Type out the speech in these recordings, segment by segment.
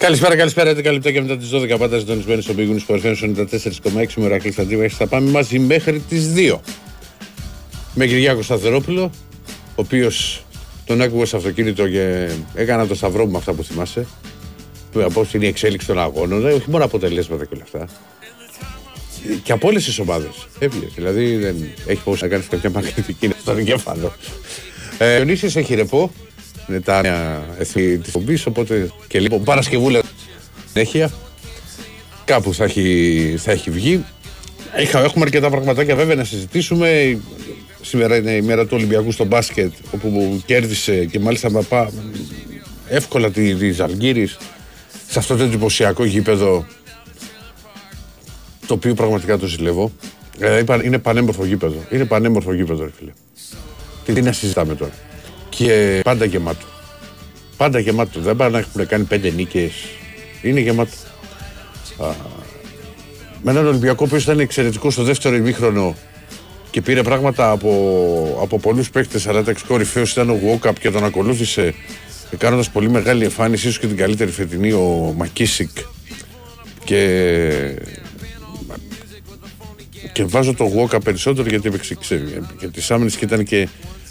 Καλησπέρα, καλησπέρα. 11 λεπτά και μετά τις 12 πάντα συντονισμένοι στο Big News 94,6 με Ρακλή Σταντίβα. Θα πάμε μαζί μέχρι τις 2. Με Κυριάκο Σταθερόπουλο, ο οποίος τον άκουγα σε αυτοκίνητο και έκανα το σταυρό μου με αυτά που θυμάσαι. Πώ είναι η εξέλιξη των αγώνων, ε, όχι μόνο αποτελέσματα και όλα αυτά. Και από όλες τις ομάδες. Έβλεπε. Δηλαδή δεν έχει πώς να κάνεις κάποια μαγνητική στον εγκέφαλο. Ε, ο Νίσης έχει ρεπό. Είναι τα εθνική της φομπή. Οπότε και λίγο Παρασκευούλα συνέχεια. Κάπου θα έχει, θα έχει βγει. έχουμε αρκετά πραγματάκια βέβαια να συζητήσουμε. Σήμερα είναι η μέρα του Ολυμπιακού στο μπάσκετ, όπου κέρδισε και μάλιστα με πά, εύκολα τη, τη σε αυτό το εντυπωσιακό γήπεδο το οποίο πραγματικά το ζηλεύω. Ε, είναι πανέμορφο γήπεδο. Είναι πανέμορφο γήπεδο, ρε φίλε. Τι, να συζητάμε τώρα. Και πάντα γεμάτο. Πάντα γεμάτο. Δεν πάνε να έχουν κάνει πέντε νίκες. Είναι γεμάτο. Α, με έναν Ολυμπιακό που ήταν εξαιρετικός στο δεύτερο ημίχρονο και πήρε πράγματα από, από πολλούς παίκτες. Αλλά τα κορυφαίο ήταν ο Γουόκαπ και τον ακολούθησε κάνοντας πολύ μεγάλη εμφάνιση, ίσως και την καλύτερη φετινή ο Μακίσικ. Και και βάζω το Γουόκα περισσότερο γιατί έπαιξε για τις άμυνες και ήταν και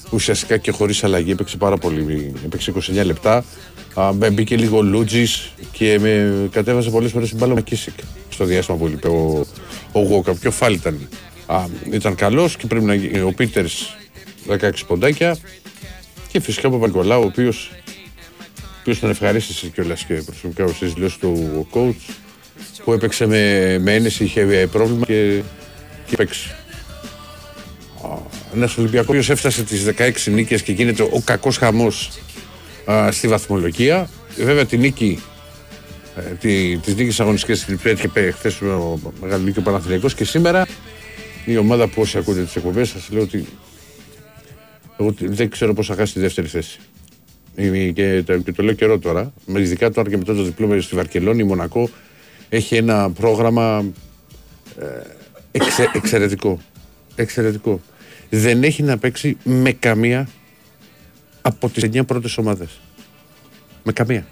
ουσιαστικά και χωρίς αλλαγή. Έπαιξε πάρα πολύ. Έπαιξε 29 λεπτά. Α, μπήκε λίγο Λούτζης και με κατέβασε πολλές φορές την μπάλα με Κίσικ στο διάστημα που είπε ο, ο Γουόκα. Πιο φάλ ήταν. Α, ήταν καλός και πρέπει να Ο Πίτερς 16 ποντάκια. Και φυσικά ο Παπα-Νικολάου, ο οποίος τον ευχαρίστησε κιόλας και προσωπικά ο δηλώσεις του coach που έπαιξε με, με ένεση, είχε πρόβλημα και και παίξει. Ένας Ολυμπιακός που έφτασε τις 16 νίκες και γίνεται ο κακός χαμός στη βαθμολογία. Βέβαια τη νίκη ε, τη, της νίκης αγωνιστικής στην και χθες ο Μεγάλο Νίκη ο και σήμερα η ομάδα που όσοι ακούτε τις εκπομπές σας λέω ότι εγώ δεν ξέρω πώς θα χάσει τη δεύτερη θέση. Και το, και το λέω καιρό τώρα, ειδικά τώρα και μετά το διπλώμα στη Βαρκελόνη, η Μονακό έχει ένα πρόγραμμα ε, Εξε, εξαιρετικό. Εξαιρετικό. Δεν έχει να παίξει με καμία από τις 9 πρώτες ομάδες. Με καμία.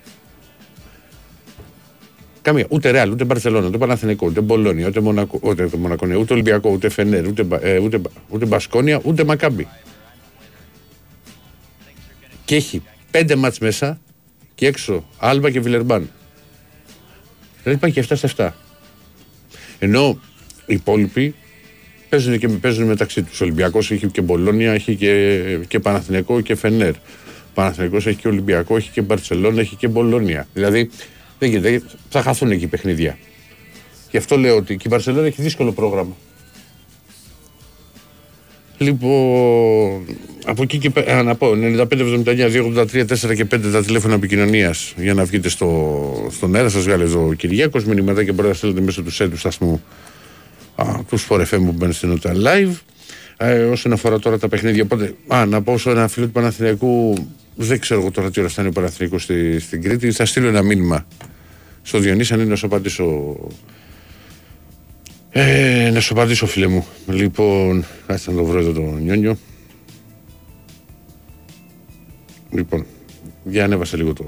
Καμία. Ούτε Ρεάλ, ούτε Μπαρσελόνα, ούτε Παναθηνικό, ούτε Μπολόνια, ούτε Μονακό, ούτε, Μονακό, ναι, ούτε Ολυμπιακό, ούτε Φενέρ, ούτε, ε, ούτε, ούτε Μπασκόνια, ούτε Μακάμπι. Και έχει πέντε μάτς μέσα και έξω Άλμπα και Βιλερμπάν. Δηλαδή πάει και 7 σε 7. Ενώ οι υπόλοιποι παίζουν, και, παίζουν μεταξύ τους. Ο Ολυμπιακός έχει και Μπολόνια, έχει και, και Παναθηναϊκό και Φενέρ. Ο Παναθηναϊκός έχει και Ολυμπιακό, έχει και Μπαρσελόνα, έχει και Μπολόνια. Δηλαδή δεν γίνεται, θα χαθούν εκεί παιχνίδια. Γι' αυτό λέω ότι και η Μπαρσελόνα έχει δύσκολο πρόγραμμα. Λοιπόν, από εκεί και πέρα, να πω, 95, 79, 283, 4 και 5 τα τηλέφωνα επικοινωνίας για να βγείτε στο, στον αέρα. Σας βγάλε εδώ ο Κυριάκος. Μηνυματάκια μπορείτε να στέλνετε μέσω του σέντου σταθμού τους Sport FM που μπαίνουν στην Ota Live. Ε, όσον αφορά τώρα τα παιχνίδια, οπότε, α, να πω σε ένα φίλο του Παναθηναϊκού, δεν ξέρω εγώ τώρα τι ώρα θα είναι ο Παναθηναϊκός στη, στην Κρήτη, θα στείλω ένα μήνυμα στο Διονύση, αν είναι να σου απαντήσω. Ε, να σου απαντήσω, φίλε μου. Λοιπόν, κάτσε να το βρω εδώ το νιόνιο. Λοιπόν, για ανέβασε λίγο το,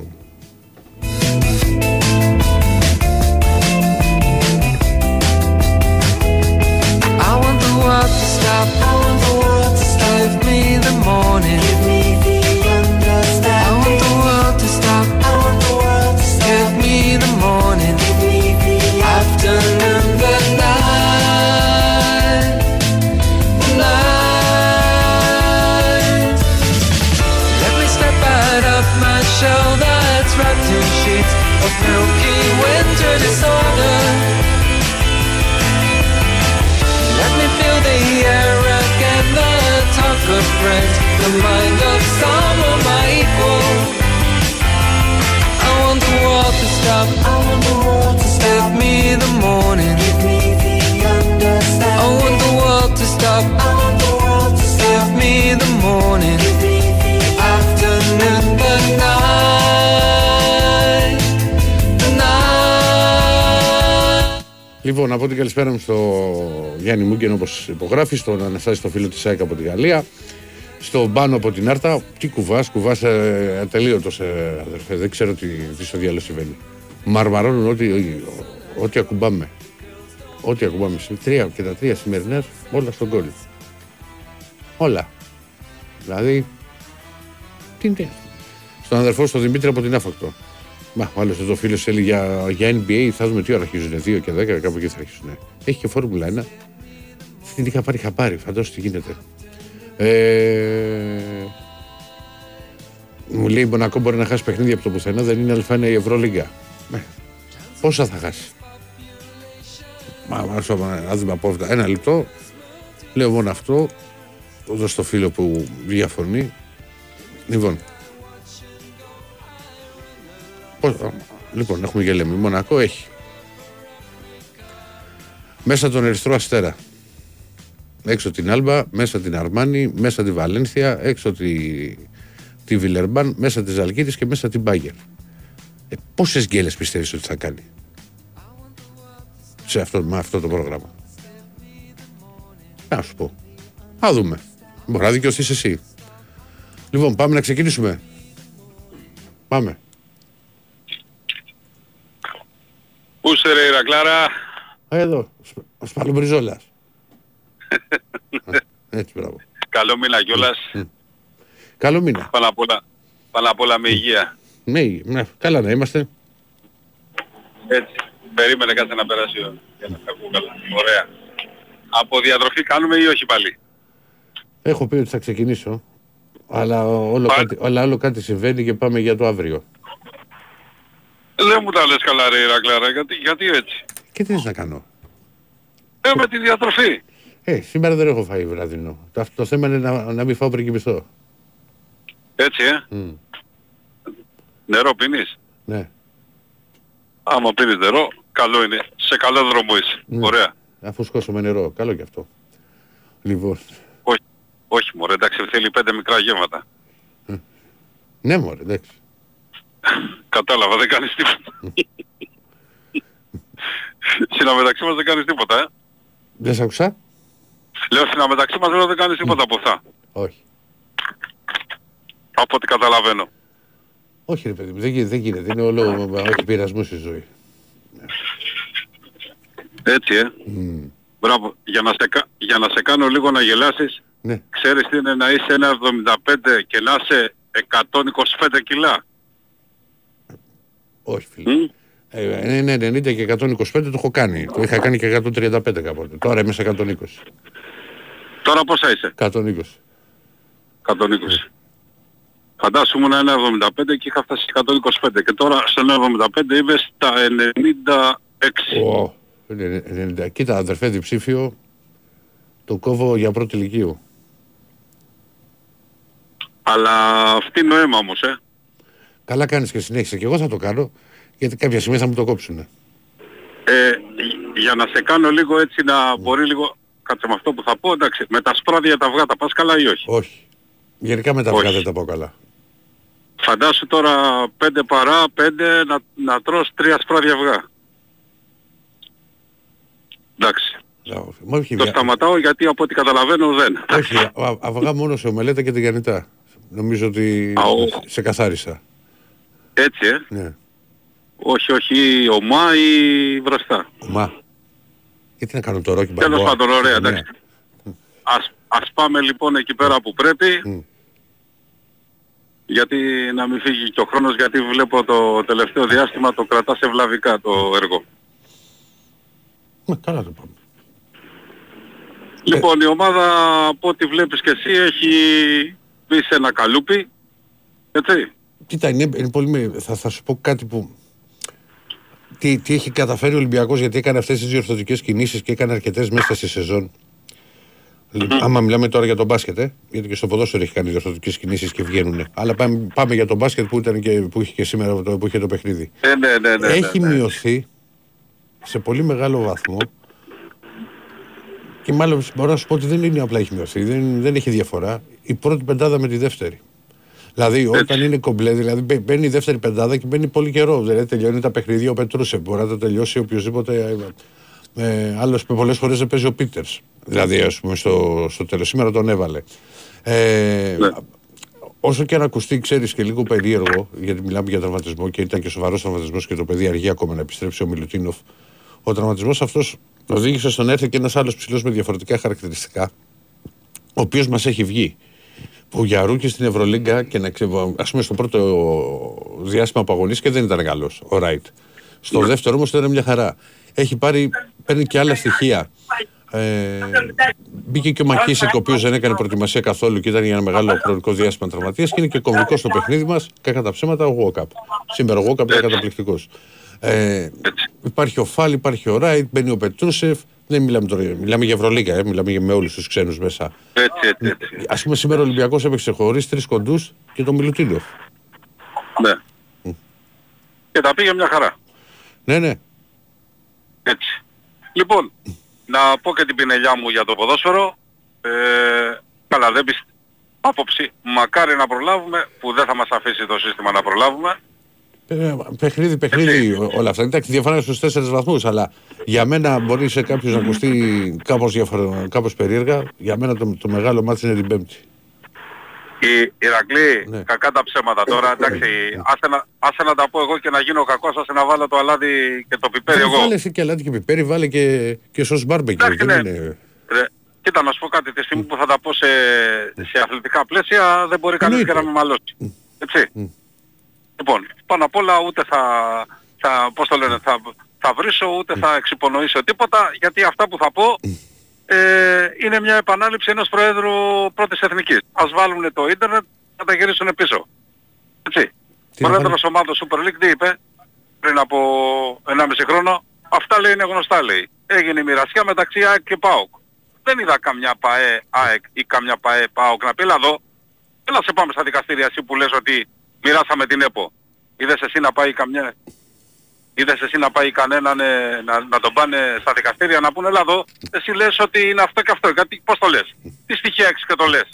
night. Λοιπόν, από την καλησπέρα μου στο Γιάννη Μούγκεν όπως υπογράφει, στον Αναστάση στο φίλο της ΑΕΚ από τη Γαλλία στον πάνω από την Άρτα. Τι κουβάς, κουβάς ε, ατελείωτος, ε, αδερφέ. Δεν ξέρω τι, τι στο διάλογο συμβαίνει. μαρμαρώνουν ό,τι, ό,τι ακουμπάμε. Ό,τι ακουμπάμε. Τρία και τα τρία σημερινές, όλα στον κόλλο. Όλα. Δηλαδή, τι είναι. Στον αδερφό στον Δημήτρη από την Άφακτο. Μα, ο άλλος εδώ φίλος έλεγε για, για NBA, θα δούμε τι ώρα αρχίζουν. 2 και 10, κάπου εκεί θα αρχίσουν. Έχει και φόρμουλα 1. Την είχα πάρει χαπάρι, φαντάζομαι τι γίνεται. Ε, μου λέει η Μονακό μπορεί να χάσει παιχνίδια από το πουθενά, δεν είναι αλφα η Ευρωλίγκα. Ε, πόσα θα χάσει; Μα, ας δούμε από αυτά. Ένα λεπτό. Λέω μόνο αυτό. Εδώ στο φίλο που διαφωνεί. Λοιπόν. Πώς, λοιπόν, έχουμε γελέμι. Μονακό έχει. Μέσα τον Ερυθρό Αστέρα. Έξω την Άλμπα, μέσα την Αρμάνη, μέσα τη Βαλένθια, έξω τη, τη Βιλερμπάν, μέσα της Ζαλκίδη και μέσα την Μπάγκερ. Ε, Πόσες γκέλες πιστεύεις ότι θα κάνει σε αυτό, με αυτό το πρόγραμμα; Να σου πω. Α δούμε. Μπορεί να δικαιωθείς εσύ. Λοιπόν, πάμε να ξεκινήσουμε. Πάμε. Πού είσαι ρε Ηρακλάρα. Εδώ, ο Σπαλομπριζόλας. Έτσι, μπράβο. Καλό μήνα κιόλας. Καλό μήνα. Πάνω απ' όλα, πάνω απ' όλα με υγεία. Ναι, ναι, καλά να είμαστε. Έτσι. Περίμενε κάτι να περάσει ο- για να τα ακούω καλά. Ωραία. Από διατροφή κάνουμε ή όχι πάλι; Έχω πει ότι θα ξεκινήσω. Αλλά όλο, Πα- κάτι, αλλά όλο κάτι συμβαίνει και πάμε για το αύριο. Δεν μου τα λες καλά ρε Ηρακλάρα. Γιατί, γιατί έτσι; Και τι θες να κάνω; Ε, με τη διατροφή. Ε, σήμερα δεν έχω φάει βραδινό. Το, το θέμα είναι να, να μην φάω πριν κοιμηθώ. Έτσι ε. Μμ, Νερό πίνεις; ναι. Άμα πίνεις νερό, καλό είναι. Σε καλό δρόμο είσαι. Ναι. Ωραία. Αφού σκόσω με νερό. Καλό κι αυτό. Λοιπόν. Όχι, όχι μωρέ, εντάξει θέλει πέντε μικρά γεύματα. Ναι, μωρέ, εντάξει. Κατάλαβα, δεν κάνεις τίποτα. Συναμεταξύ μας δεν κάνεις τίποτα, ε. Δεν σ' άκουσα. Λέω συναμεταξύ μας λέω δεν κάνεις τίποτα από αυτά. Όχι. Από ό,τι καταλαβαίνω. Όχι, ρε παιδί μου, δεν, γι- δεν γίνεται. Είναι όλο. Όχι πειρασμού στη ζωή. Έτσι, ε. Μμ, Μπράβο. Για να, σε, κα- για να σε κάνω λίγο να γελάσεις, ναι. ξέρεις τι είναι να είσαι 1,75 και να είσαι 125 κιλά. Όχι, φίλε. Μμ. Ε, είναι 90 και 125 το έχω κάνει. Το είχα κάνει και 135 κάποτε. Τώρα είμαι σε 120. Τώρα πόσα είσαι; 120. 120. Φαντάσου ήμουν 1,75 και είχα φτάσει 125 και τώρα στο 1,75 είμαι στα 96. Ω, είναι 90. Κοίτα, αδερφέ διψήφιο, το κόβω για πρώτη ηλικίου. Αλλά αυτή είναι ο αίμα όμως, ε. Καλά κάνεις και συνέχισε. Και εγώ θα το κάνω, γιατί κάποια στιγμή θα μου το κόψουν. ε. Για να σε κάνω λίγο έτσι να μπορεί λίγο... Κάτσε με αυτό που θα πω, εντάξει. Με τα σπράδια τα αυγά τα πας καλά ή όχι; Όχι. Γενικά με τα Όχι. αυγά δεν τα πάω καλά. Φαντάσου τώρα πέντε παρά, πέντε να, να τρως τρία σπράδια αυγά. Εντάξει. Λάω, μα όχι, Το βια- σταματάω γιατί από ό,τι καταλαβαίνω δεν. όχι, α- α- αυγά μόνο σε ομελέτα και τηγανιτά. Νομίζω ότι Α, ο. σε καθάρισα. Έτσι, ε. Ναι. Όχι, όχι ομά ή βραστά. Μα. Γιατί να κάνω το ρόκι Τέλος μπαμπόα; πάντων, ωραία, Ναι. εντάξει. Ας, ας πάμε λοιπόν εκεί πέρα που πρέπει. Μμ. Γιατί να μην φύγει και ο χρόνος, γιατί βλέπω το τελευταίο διάστημα το κρατάς ευλαβικά το έργο. Μα, καλά το πάμε. Λοιπόν, η ομάδα από ό,τι βλέπεις και εσύ έχει μπει σε ένα καλούπι. Έτσι. Κοίτα, είναι, είναι πολύ. με- Θα, θα σου πω κάτι που. Τι, τι έχει καταφέρει ο Ολυμπιακός γιατί έκανε αυτές τις διορθωτικές κινήσεις και έκανε αρκετές μέσα στη σεζόν. Λοιπόν, άμα μιλάμε τώρα για τον μπάσκετ, ε, γιατί και στο ποδόσφαιρο έχει κάνει διορθωτικές κινήσεις και βγαίνουν. Αλλά πάμε, πάμε για τον μπάσκετ που, ήταν και, που είχε και σήμερα το, που είχε το παιχνίδι. Ε, ναι, ναι, ναι. έχει ναι, ναι. μειωθεί σε πολύ μεγάλο βαθμό. Και μάλλον μπορώ να σου πω ότι δεν είναι απλά έχει μειωθεί, δεν, δεν έχει διαφορά. Η πρώτη πεντάδα με τη δεύτερη. Δηλαδή, όταν είναι κομπλέ, δηλαδή μπαι- μπαίνει η δεύτερη πεντάδα και μπαίνει πολύ καιρό. Δηλαδή, τελειώνει τα παιχνίδια ο Πετρούσε. Μπορεί να το τελειώσει οποιοδήποτε. Ε, ε, Άλλος πολλές φορές δεν παίζει ο Πίτερς. Δηλαδή, ας πούμε, στο, στο τέλος. Σήμερα τον έβαλε. Ε, Ναι. όσο και αν ακουστεί, ξέρεις και λίγο περίεργο, γιατί μιλάμε για τραυματισμό και ήταν και σοβαρός τραυματισμός και το παιδί αργεί ακόμα να επιστρέψει ο Μιλουτίνοφ. Ο τραυματισμός αυτός οδήγησε στον έρθει και ένας άλλος ψηλός με διαφορετικά χαρακτηριστικά, ο οποίος μας έχει βγει. Που για rookie στην Ευρωλίγκα και να ξέρω, ας πούμε στο πρώτο διάστημα που αγωνίστηκε δεν ήταν καλός ο Ράιτ. Στο δεύτερο όμως ήταν μια χαρά. Έχει πάρει, παίρνει και άλλα στοιχεία. Ε, μπήκε και ο Μακίσικ, ο οποίος δεν έκανε προετοιμασία καθόλου και ήταν για ένα μεγάλο χρονικό διάστημα τραυματίας και είναι και κομβικό στο παιχνίδι μας. Κακά τα ψέματα, ο Γόκαπ. Σήμερα ο Γόκαπ είναι καταπληκτικός. Ε, υπάρχει ο Φάλ, υπάρχει ο Ράιτ, μπαίνει ο Πετρούσεφ. Δεν μιλάμε τώρα, μιλάμε για Ευρωλίγα, ε, μιλάμε για με όλους τους ξένους μέσα. Έτσι, έτσι, έτσι. Α πούμε σήμερα ο Ολυμπιακός έπαιξε χωρίς τρεις κοντούς και τον Μιλουτίνοφ. Ναι. Και τα πήγε μια χαρά. Ναι, ναι. Έτσι. Λοιπόν, να πω και την πινελιά μου για το ποδόσφαιρο. Ε, καλά, δεν πιστεύω. Άποψη, μακάρι να προλάβουμε, που δεν θα μας αφήσει το σύστημα να προλάβουμε. Ε, παιχνίδι, παιχνίδι ό- όλα αυτά. Εντάξει, διαφορά στους τέσσερις βαθμούς, αλλά για μένα μπορεί σε κάποιους να ακουστεί κάπως κάπως περίεργα. Για μένα το, το μεγάλο μάτι είναι την Πέμπτη. Η Ηρακλή, Ναι. κακά τα ψέματα τώρα, εντάξει, άσε να, άσε να τα πω εγώ και να γίνω κακός, άσε να βάλω το αλάδι και το πιπέρι εγώ. Βάλε εσύ και αλάτι και πιπέρι, βάλε και, και σως μπάρμπεκι. Εντάξει, Δεν ναι. είναι... Ρε, κοίτα να σου πω κάτι, τη στιγμή που θα τα πω σε, σε αθλητικά πλαίσια δεν μπορεί κανείς και Εννοείται. να με μαλώσει. Έτσι. Λοιπόν, πάνω απ' όλα ούτε θα, θα, πώς το λένε, θα, θα βρίσω ούτε θα εξυπονοήσω τίποτα γιατί αυτά που θα πω ε, είναι μια επανάληψη ενός Προέδρου πρώτης εθνικής. Ας βάλουν το ίντερνετ να τα γυρίσουν πίσω. Έτσι. Τι να Πρόεδρος ομάδος Super League τι είπε πριν από 1,5 χρόνο. Αυτά λέει είναι γνωστά λέει. Έγινε η μοιρασιά μεταξύ ΑΕΚ και ΠΑΟΚ. Δεν είδα καμιά ΠΑΕ ΑΕΚ ή καμιά ΠΑΕ ΠΑΟΚ να πει έλα εδώ. Έλα σε πάμε στα δικαστήρια εσύ που λες ότι μοιράσαμε την ΕΠΟ. Είδες εσύ να πάει καμιά... Είδες εσύ να πάει κανέναν ε, να, να τον πάνε στα δικαστήρια να πούνε έλα εδώ. Εσύ λες ότι είναι αυτό και αυτό. Γιατί, πώς το λες; Τι στοιχεία έχεις και το λες;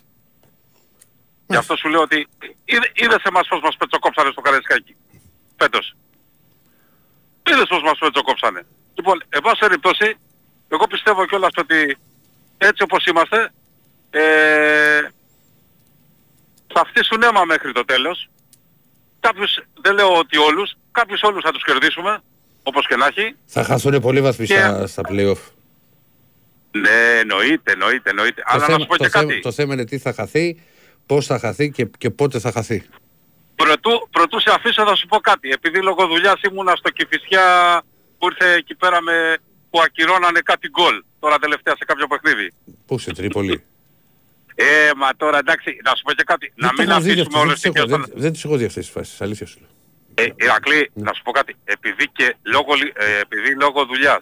Γι' αυτό σου λέω ότι είδε- είδες εμάς πώς μας πετσοκόψανε στο Καραϊσκάκι. Φέτος. Είδες πώς μας πετσοκόψανε. Λοιπόν, εν πάση περιπτώσει, εγώ πιστεύω κιόλας ότι έτσι όπως είμαστε, ε, θα φτύσουν αίμα μέχρι το τέλος. Κάποιους, δεν λέω ότι όλους, κάποιους όλους θα τους κερδίσουμε, όπως και να έχει. Θα χαθούν πολύ βαθμοί Και- στα, στα play-off. Ναι, εννοείται, εννοείται, εννοείται. Το Αλλά να θέμα, σου πω το, και θέμα, κάτι. το θέμα είναι τι θα χαθεί, πώς θα χαθεί και, και πότε θα χαθεί. Πρωτού, πρωτού σε αφήσω θα σου πω κάτι. Επειδή λόγω δουλειάς ήμουνα στο Κηφισιά που ήρθε εκεί πέρα με, που ακυρώνανε κάτι γκολ τώρα τελευταία σε κάποιο παιχνίδι. Πού σε Τρίπολη; Ε, μα τώρα εντάξει, να σου πω και κάτι. να Δεν μην το έχω δει αφήσουμε αυτός, όλες δεν τις τις έχω- δικαιώσεις. δεν- Δεν τις έχω δει αυτές τις φάσεις, αλήθεια σου λέω. Ε, Ηρακλή, να σου πω κάτι. Επειδή και λόγω, λι- ε, επειδή λόγω δουλειάς,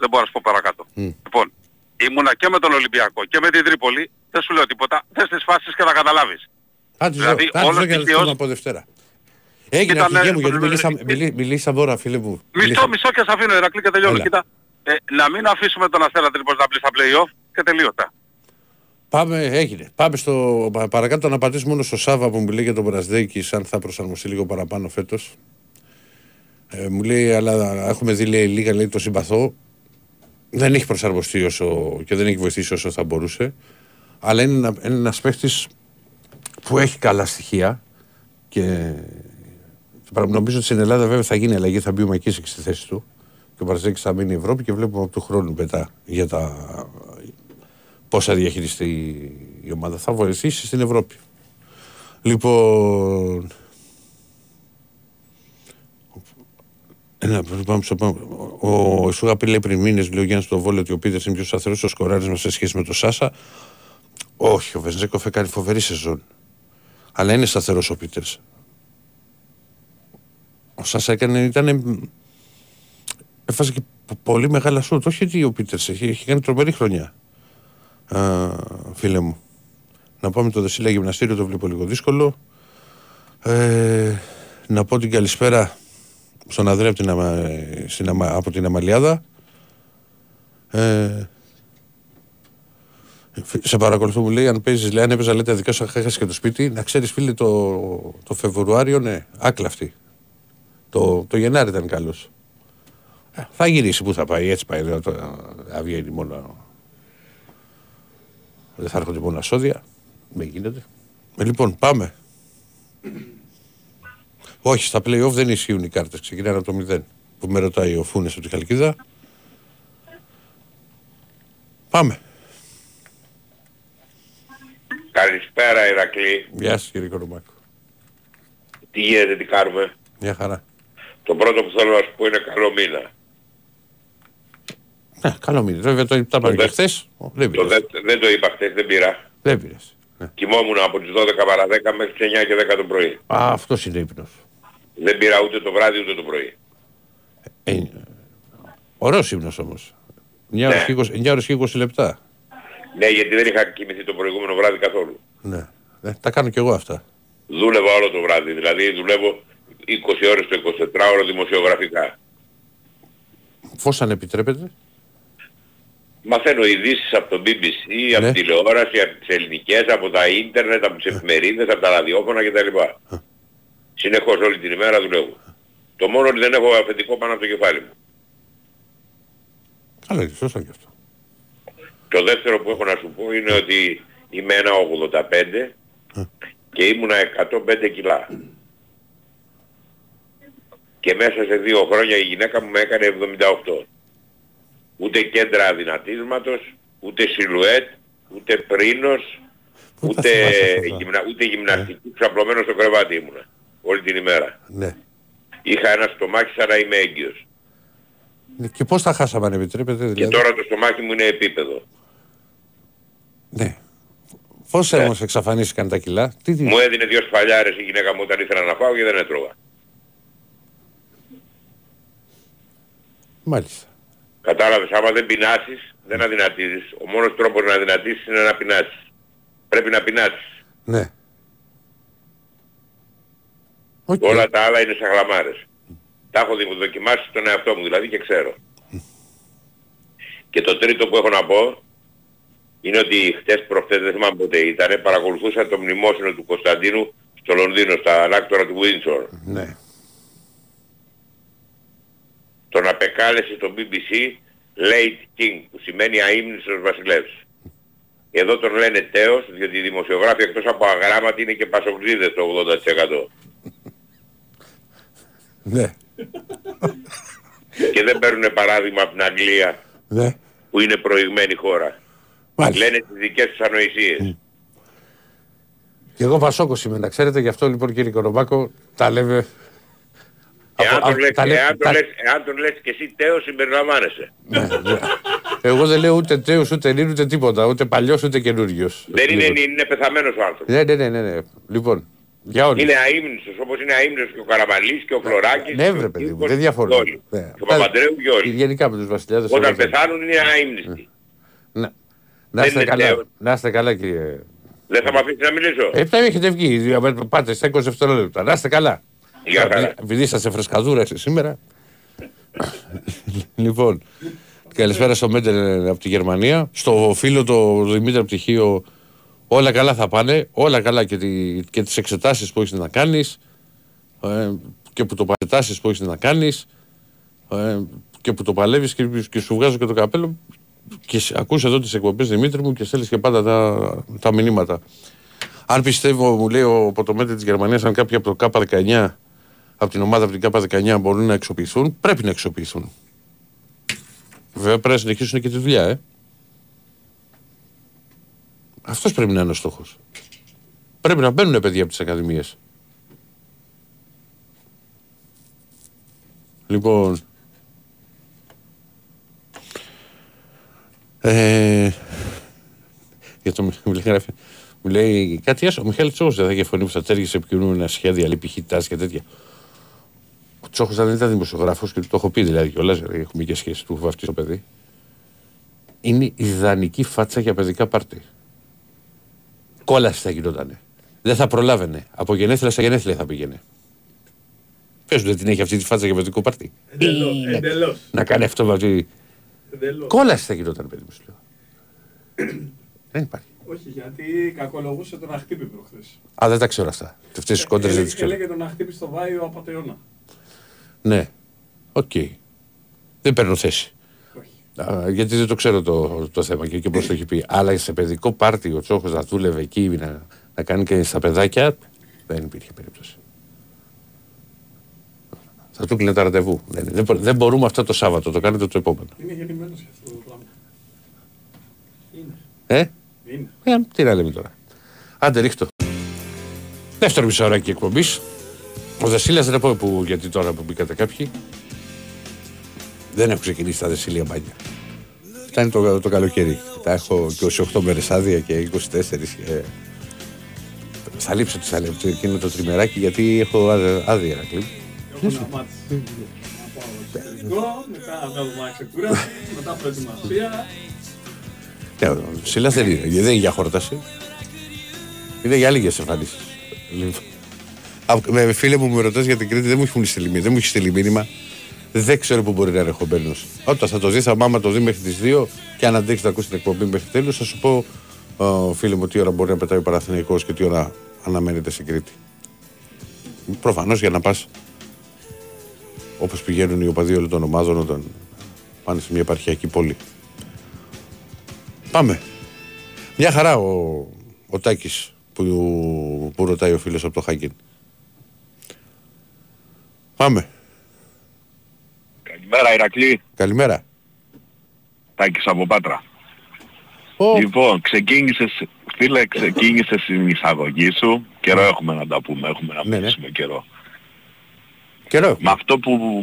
δεν μπορώ να σου πω παρακάτω. Λοιπόν, ήμουνα και με τον Ολυμπιακό και με την Τρίπολη, δεν σου λέω τίποτα, δες τις φάσεις και θα καταλάβεις. Θα τις δω, Δηλαδή, θα τις όλος δω και να τις δικαίως- πούμε από Δευτέρα. Έγινε Κοίτα, αρχηγέ ναι, μου γιατί ναι, μιλήσαμε, ναι, μιλή- μιλήσαμε τώρα φίλε μου. Μισό, Μιλήσαμε. μισό και σε αφήνω Ηρακλή και τελειώνω. Έλα. Κοίτα, ε, να μην αφήσουμε τον Αστέρα Τρίπος να μπει στα play-off και τελείωτα. Πάμε, έγινε. Πάμε στο πα- παρακάτω να πατήσουμε μόνο στο Σάβα που μου λέει για τον Μπρασδέκη, αν θα προσαρμοστεί λίγο παραπάνω φέτος. Ε, μου λέει, αλλά έχουμε δει λέει, λίγα, λέει, το συμπαθώ. Δεν έχει προσαρμοστεί όσο και δεν έχει βοηθήσει όσο θα μπορούσε. Αλλά είναι, ένα, είναι ένας παίχτης που έχει καλά στοιχεία και και νομίζω ότι στην Ελλάδα βέβαια θα γίνει αλλαγή, θα μπει ο Μακίσικ στη θέση του και ο Μπραζέκης θα μείνει η Ευρώπη και βλέπουμε από του χρόνου μετά για τα πώς θα διαχειριστεί η ομάδα. Θα βοηθήσει στην Ευρώπη. Λοιπόν... Ένα, πάμε στο πάμε. Ο, ο Σουγάπη λέει πριν μήνες, λέει ο Γιάννης στο Βόλιο, ότι ο Πίτερς είναι πιο σταθερός στο σκοράρισμα σε σχέση με τον Σάσα. Όχι, ο Βενζέκοφ έκανε φοβερή σεζόν. Αλλά είναι σταθερός ο Πίτερς. Ο Σάσα έκανε, ήταν. Έφασε και πο- πολύ μεγάλα σούτ. Όχι ότι ο Πίτερς έχει, έχει κάνει τρομερή χρονιά. Α, φίλε μου. Να πάμε το Δεσίλα Γυμναστήριο, το βλέπω λίγο δύσκολο. Ε, να πω την καλησπέρα στον Ανδρέα από την, Αμα, στην Αμα- από την Αμαλιάδα. Ε, φι- σε παρακολουθώ μου λέει αν παίζεις, λέει αν έπαιζα λέτε δικά σου έχασες και το σπίτι να ξέρεις φίλε το, το Φεβρουάριο ναι άκλαυτη το, το Γενάρη ήταν καλός Ε, θα γυρίσει που θα πάει έτσι πάει δεν το, θα βγαίνει μόνο δεν θα έρχονται μόνο ασώδια δεν γίνεται Ε, λοιπόν, πάμε. Όχι, στα play-off δεν ισχύουν οι κάρτες. Ξεκινάνε από το 0. Που με ρωτάει ο Φούνες από τη Χαλκίδα. Πάμε. Καλησπέρα Ηρακλή. Γεια σας κύριε Κορομάκο. Τι γίνεται, τι κάνουμε; Μια χαρά. Το πρώτο που θέλω να σου πω είναι καλό μήνα. Ναι, καλό μήνα. Βέβαια το είπαμε και δε- χθες. Δεν Το πειράζει. δε, δεν το είπα χθες, δεν πήρα. Δεν πειράζει. Ναι. Κοιμόμουν από τις 12 παρα 10 μέχρι τις 9 και 10 το πρωί. Α, αυτός είναι ύπνος. Δεν πήρα ούτε το βράδυ ούτε το πρωί. Ε, Ωραίος ύπνος όμως. 9 ώρες Ναι. και 20 9 ώρες και 20 λεπτά. Ναι, γιατί δεν είχα κοιμηθεί το προηγούμενο βράδυ καθόλου. Ναι. Ε, τα κάνω κι εγώ αυτά. Δούλευα όλο το βράδυ, δηλαδή δουλεύω 20 ώρες το 24ωρο δημοσιογραφικά. Πώς αν επιτρέπετε. Μαθαίνω ειδήσεις από το BBC, από Ναι. τηλεόραση, από τις ελληνικές, από τα ίντερνετ, από τις εφημερίδες, από τα ραδιόφωνα κτλ. Συνεχώς όλη την ημέρα δουλεύω. Το μόνο ότι δεν έχω αφεντικό πάνω από το κεφάλι μου. Καλά, είναι σωστό κι αυτό. Το δεύτερο που έχω να σου πω είναι ότι είμαι ένα 85 και ήμουνα 105 κιλά. Και μέσα σε δύο χρόνια η γυναίκα μου με έκανε 78. Ούτε κέντρα αδυνατίσματος, ούτε σιλουέτ, ούτε πρίνος, Πού τα ούτε, θυμάσαι αυτά; γυμνα, ούτε γυμναστική, ξαπλωμένο στο κρεβάτι ήμουνα. Όλη την ημέρα. Ναι. Είχα ένα στομάχι σαν να είμαι έγκυος. Ναι, Και πώς τα χάσαμε αν επιτρέπετε. Και Δηλαδή; τώρα το στομάχι μου είναι επίπεδο. Ναι. Πώς Ναι. όμως εξαφανίστηκαν τα κιλά; Τι, τι... Μου έδινε δύο σφαλιάρες η γυναίκα μου όταν ήθελα να φάω και δεν έτρωγα. Μάλιστα. Κατάλαβες, άμα δεν πεινάσεις, δεν αδυνατίζεις. Ο μόνος τρόπος να αδυνατίσεις είναι να πεινάσεις. Πρέπει να πεινάσεις. Ναι. Οκ. Όλα τα άλλα είναι σαν γλαμάρες. Τα έχω δι- δοκιμάσεις στον εαυτό μου δηλαδή και ξέρω. Και το τρίτο που έχω να πω είναι ότι χτες προχτές δεν θυμάμαι πότε ήταν, παρακολουθούσα το μνημόσυνο του Κωνσταντίνου στο Λονδίνο, στα ανάκτορα του Windsor. Ναι. Τον απεκάλεσε το BBC Late King, που σημαίνει αείμνηστος βασιλεύς. Εδώ τον λένε τέως, διότι οι δημοσιογράφοι εκτός από αγράμματοι είναι και πασοκτζήδες το 80%. Ναι. και δεν παίρνουν παράδειγμα από την Αγγλία, Ναι. που είναι προηγμένη χώρα. Μάλιστα. Λένε τις δικές τους ανοησίες. Και εγώ Πασόκος είμαι, να ξέρετε, γι' αυτό λοιπόν κύριε Κορομπάκο τα λέμε... Εάν από- τον, από- λες, τα λέ- εάν, τον τα- λες, εάν τον λες και εσύ τέος συμπεριλαμβάνεσαι. Ναι, ναι. Εγώ δεν λέω ούτε τέος, ούτε νυν, ούτε τίποτα. Ούτε παλιός, ούτε καινούριος. Δεν είναι, Λοιπόν. είναι, είναι πεθαμένος ο άνθρωπος. Ναι, ναι, ναι, ναι, ναι. Λοιπόν, για όλους. Είναι αείμνηστος, όπως είναι αείμνηστος και ο Καραμαλής και ο Φλωράκης. Ναι, και βρε ο παιδί μου, Κύρκος δεν διαφωνώ. και όλοι. Ναι. Και ο Παπαντρέου και όλοι. Γενικά με τους βασιλιάδες. Όταν όλα αυτά. πεθάνουν είναι αείμνηστοι. Ναι. Να Δεν είστε είναι καλά. τέος. Να είστε καλά κύριε. Δεν θα με αφήσεις να μιλήσω. Ε, τώρα έχετε βγει. Πάτε στα 20 δευτερόλεπτα. Να είστε καλά. Γεια χαρά. Επειδή είσαστε φρεσκαδούρα εσείς σήμερα. λοιπόν, καλησπέρα στο Μέντερ από τη Γερμανία. Στο φίλο το Δημήτρη από πτυχίο, όλα καλά θα πάνε. Όλα καλά και, τη, και τις εξετάσεις που έχεις να κάνεις ε, και που το εξετάσεις που έχεις να κάνεις ε, και που το παλεύεις και, και σου βγάζω και το καπέλο και σ- ακούς εδώ τις εκπομπές Δημήτρη μου και στέλνεις και πάντα τα, τα μηνύματα. Αν πιστεύω, μου λέει ο Ποτομέτη της Γερμανίας, αν κάποιοι από το K19, από την ομάδα από την K19 μπορούν να εξοπλιστούν, πρέπει να εξοπλιστούν. Βέβαια πρέπει να συνεχίσουν και τη δουλειά, ε. Αυτός πρέπει να είναι ο στόχος. Πρέπει να μπαίνουν παιδιά από τις ακαδημίες. Λοιπόν. Ε, για το Μιχάλη γράφει. Μου λέει κάτι άσο. Ο Μιχάλης Τσόχο δεν θα είχε φωνή που θα τέργησε επικοινωνούμενα σχέδια, λέει π.χ. τάση και τέτοια. Ο Τσόχο δεν ήταν δημοσιογράφος και του το έχω πει δηλαδή κιόλας. Έχουμε και σχέση του βαφτί στο παιδί. Είναι ιδανική φάτσα για παιδικά πάρτι. Κόλαση θα γινότανε. Δεν θα προλάβαινε. Από γενέθλια σε γενέθλια θα πήγαινε. Πες του δεν την έχει αυτή τη φάτσα για παιδικό πάρτι; Εντελώς, Είναι. εντελώς, Να κάνει αυτό με αυτή. εντελώς. Κόλαση θα γινόταν, παιδί μου. σου λέω. δεν υπάρχει. Όχι, γιατί κακολογούσε τον Αχτύπη προχθές. Α, δεν τα ξέρω αυτά. Αυτές τις κόντρες δεν Έλεγε- τις ξέρω. Έλεγε τον Αχτύπη στο Βάιο Απατεώνα. Ναι. Οκ. Δεν παίρνω θέση. Όχι. Α, γιατί δεν το ξέρω το, το θέμα και, και πώς το έχει πει. Αλλά σε παιδικό πάρτι ο Τσόχος να δούλευε εκεί, να, να να κάνει και στα παιδάκια, δεν υπήρχε περίπτωση. Θα του κλείνει τα ραντεβού. Δεν, δεν, μπο- δεν μπορούμε αυτό το Σάββατο, το κάνετε το επόμενο. Είναι γεννημένος για αυτό το πράγμα. Είναι. Ε, Είναι. ε τι να λέμε τώρα. Άντε ρίχτω. Δεύτερο μισοωράκι εκπομπής. Ο Δεσίλα δεν πω που, γιατί τώρα που μπήκατε κάποιοι. Δεν έχω ξεκινήσει τα Δεσίλια μπάνια. Φτάνει το, το καλοκαίρι. Τα έχω και 28 μέρες άδεια και 24. Και... Θα λείψω τη σαλέπτη εκείνο το τριμεράκι γιατί έχω άδεια- άδεια. Ρακλή. Έχω να μάθεις. Να πάω στο εξωτερικό, μετά να βγάλω ξεκούραση, μετά προετοιμασία. Ναι, ο Σίλα δεν είναι. Δεν είναι για χόρταση. Είναι για λίγες εμφανίσεις. Με φίλε μου με ρωτάς για την Κρήτη, δεν μου έχουν στείλει μήνυμα. Δεν μου έχεις στείλει μήνυμα. Δεν ξέρω πού μπορεί να είναι ερχομένο. Όταν θα το δεις, θα μάμα το δει μέχρι τις 2 και αν αντέξει να ακούσεις την εκπομπή μέχρι τέλου, θα σου πω, ε, φίλε μου, τι ώρα μπορεί να πετάει ο Παραθυναϊκός και τι ώρα αναμένεται στην Κρήτη. Προφανώς για να πας όπως πηγαίνουν οι οπαδοί όλων των ομάδων όταν πάνε σε μια επαρχιακή πόλη. Πάμε. Μια χαρά ο, ο Τάκης που, που ρωτάει ο φίλος από το Χάγκιν. Πάμε. Καλημέρα Ηρακλή, Καλημέρα. Τάκης από Πάτρα. Ω, Λοιπόν, ξεκίνησες, φίλε, ξεκίνησες την εισαγωγή σου. Καιρό έχουμε να τα πούμε, έχουμε να Ναι, ναι. μιλήσουμε καιρό. καιρό. Με αυτό που,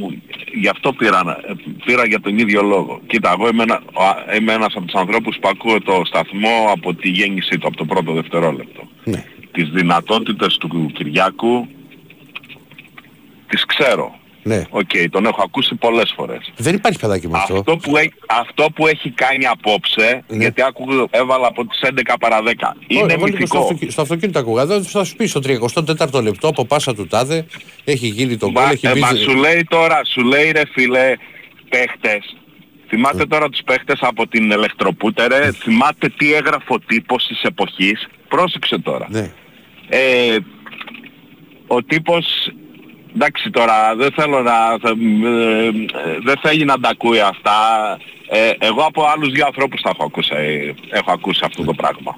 γι' αυτό πήρα, να- πήρα για τον ίδιο λόγο. Κοίτα, εγώ είμαι, ένα, ο- είμαι ένας από τους ανθρώπους που ακούω το σταθμό από τη γέννησή του, από το πρώτο δευτερόλεπτο. Ναι. Τις δυνατότητες του Κυριάκου τις ξέρω. ναι. Οκ, τον έχω ακούσει πολλές φορές. Δεν υπάρχει παιδάκι με αυτό. Αυτό που, έχει, αυτό που έχει κάνει απόψε, Ναι. γιατί άκουγα, έβαλα από τις 11 παρά 10, είναι Εγώ λίγο στο, μυθικό. αυτοκι- στο αυτοκίνητο ακούγα. Δεν θα σου πει στο 34ο λεπτό από πάσα του τάδε έχει γίνει το γκολ, Μα, έχει ε, μπει. μα σου λέει τώρα, σου λέει ρε φίλε, παίχτες. Θυμάται Ναι. τώρα τους παίχτες από την ηλεκτροπούτερε, θυμάται τι έγραφε ο τύπος της εποχής. Πρόσεξε τώρα. Ναι. Ε, ο τύπος, εντάξει τώρα, δεν θέλω να, θα- ε, ε, δεν θέλει να τα ακούει αυτά. Ε, εγώ από άλλους δύο ανθρώπους τα έχω ακούσει, ε, έχω ακούσει αυτό το πράγμα.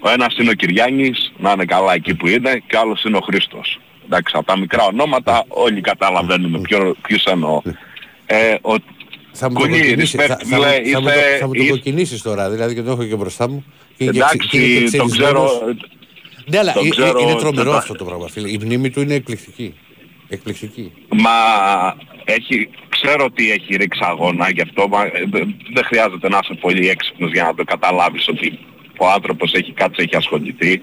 Ο ένας είναι ο Κυριάννης, να είναι καλά εκεί που είναι, και ο άλλος είναι ο Χρήστος. Εντάξει, από τα μικρά ονόματα όλοι καταλαβαίνουμε ποιο, ποιους εννοώ. Ε, ο, Θα μου το Κουλή, κοκκινήσεις, respect, θα, θα, μου- λέει, θα μου το, είσαι- θα μου το είσαι- κοκκινήσεις τώρα, δηλαδή και το έχω και μπροστά μου. Και είναι και ξε- και είναι και εντάξει, το ξερισμένος. ξέρω, Ναι, αλλά το ε- ε- ξέρω, είναι τρομερό το- αυτό το πράγμα, φίλε. Η μνήμη του είναι εκπληκτική. Εκπληκτική. Μα έχει, ξέρω ότι έχει ρίξει αγώνα γι' αυτό, μα, ε, δεν δεν χρειάζεται να είσαι πολύ έξυπνος για να το καταλάβεις ότι ο άνθρωπος έχει κάτσει, έχει ασχοληθεί.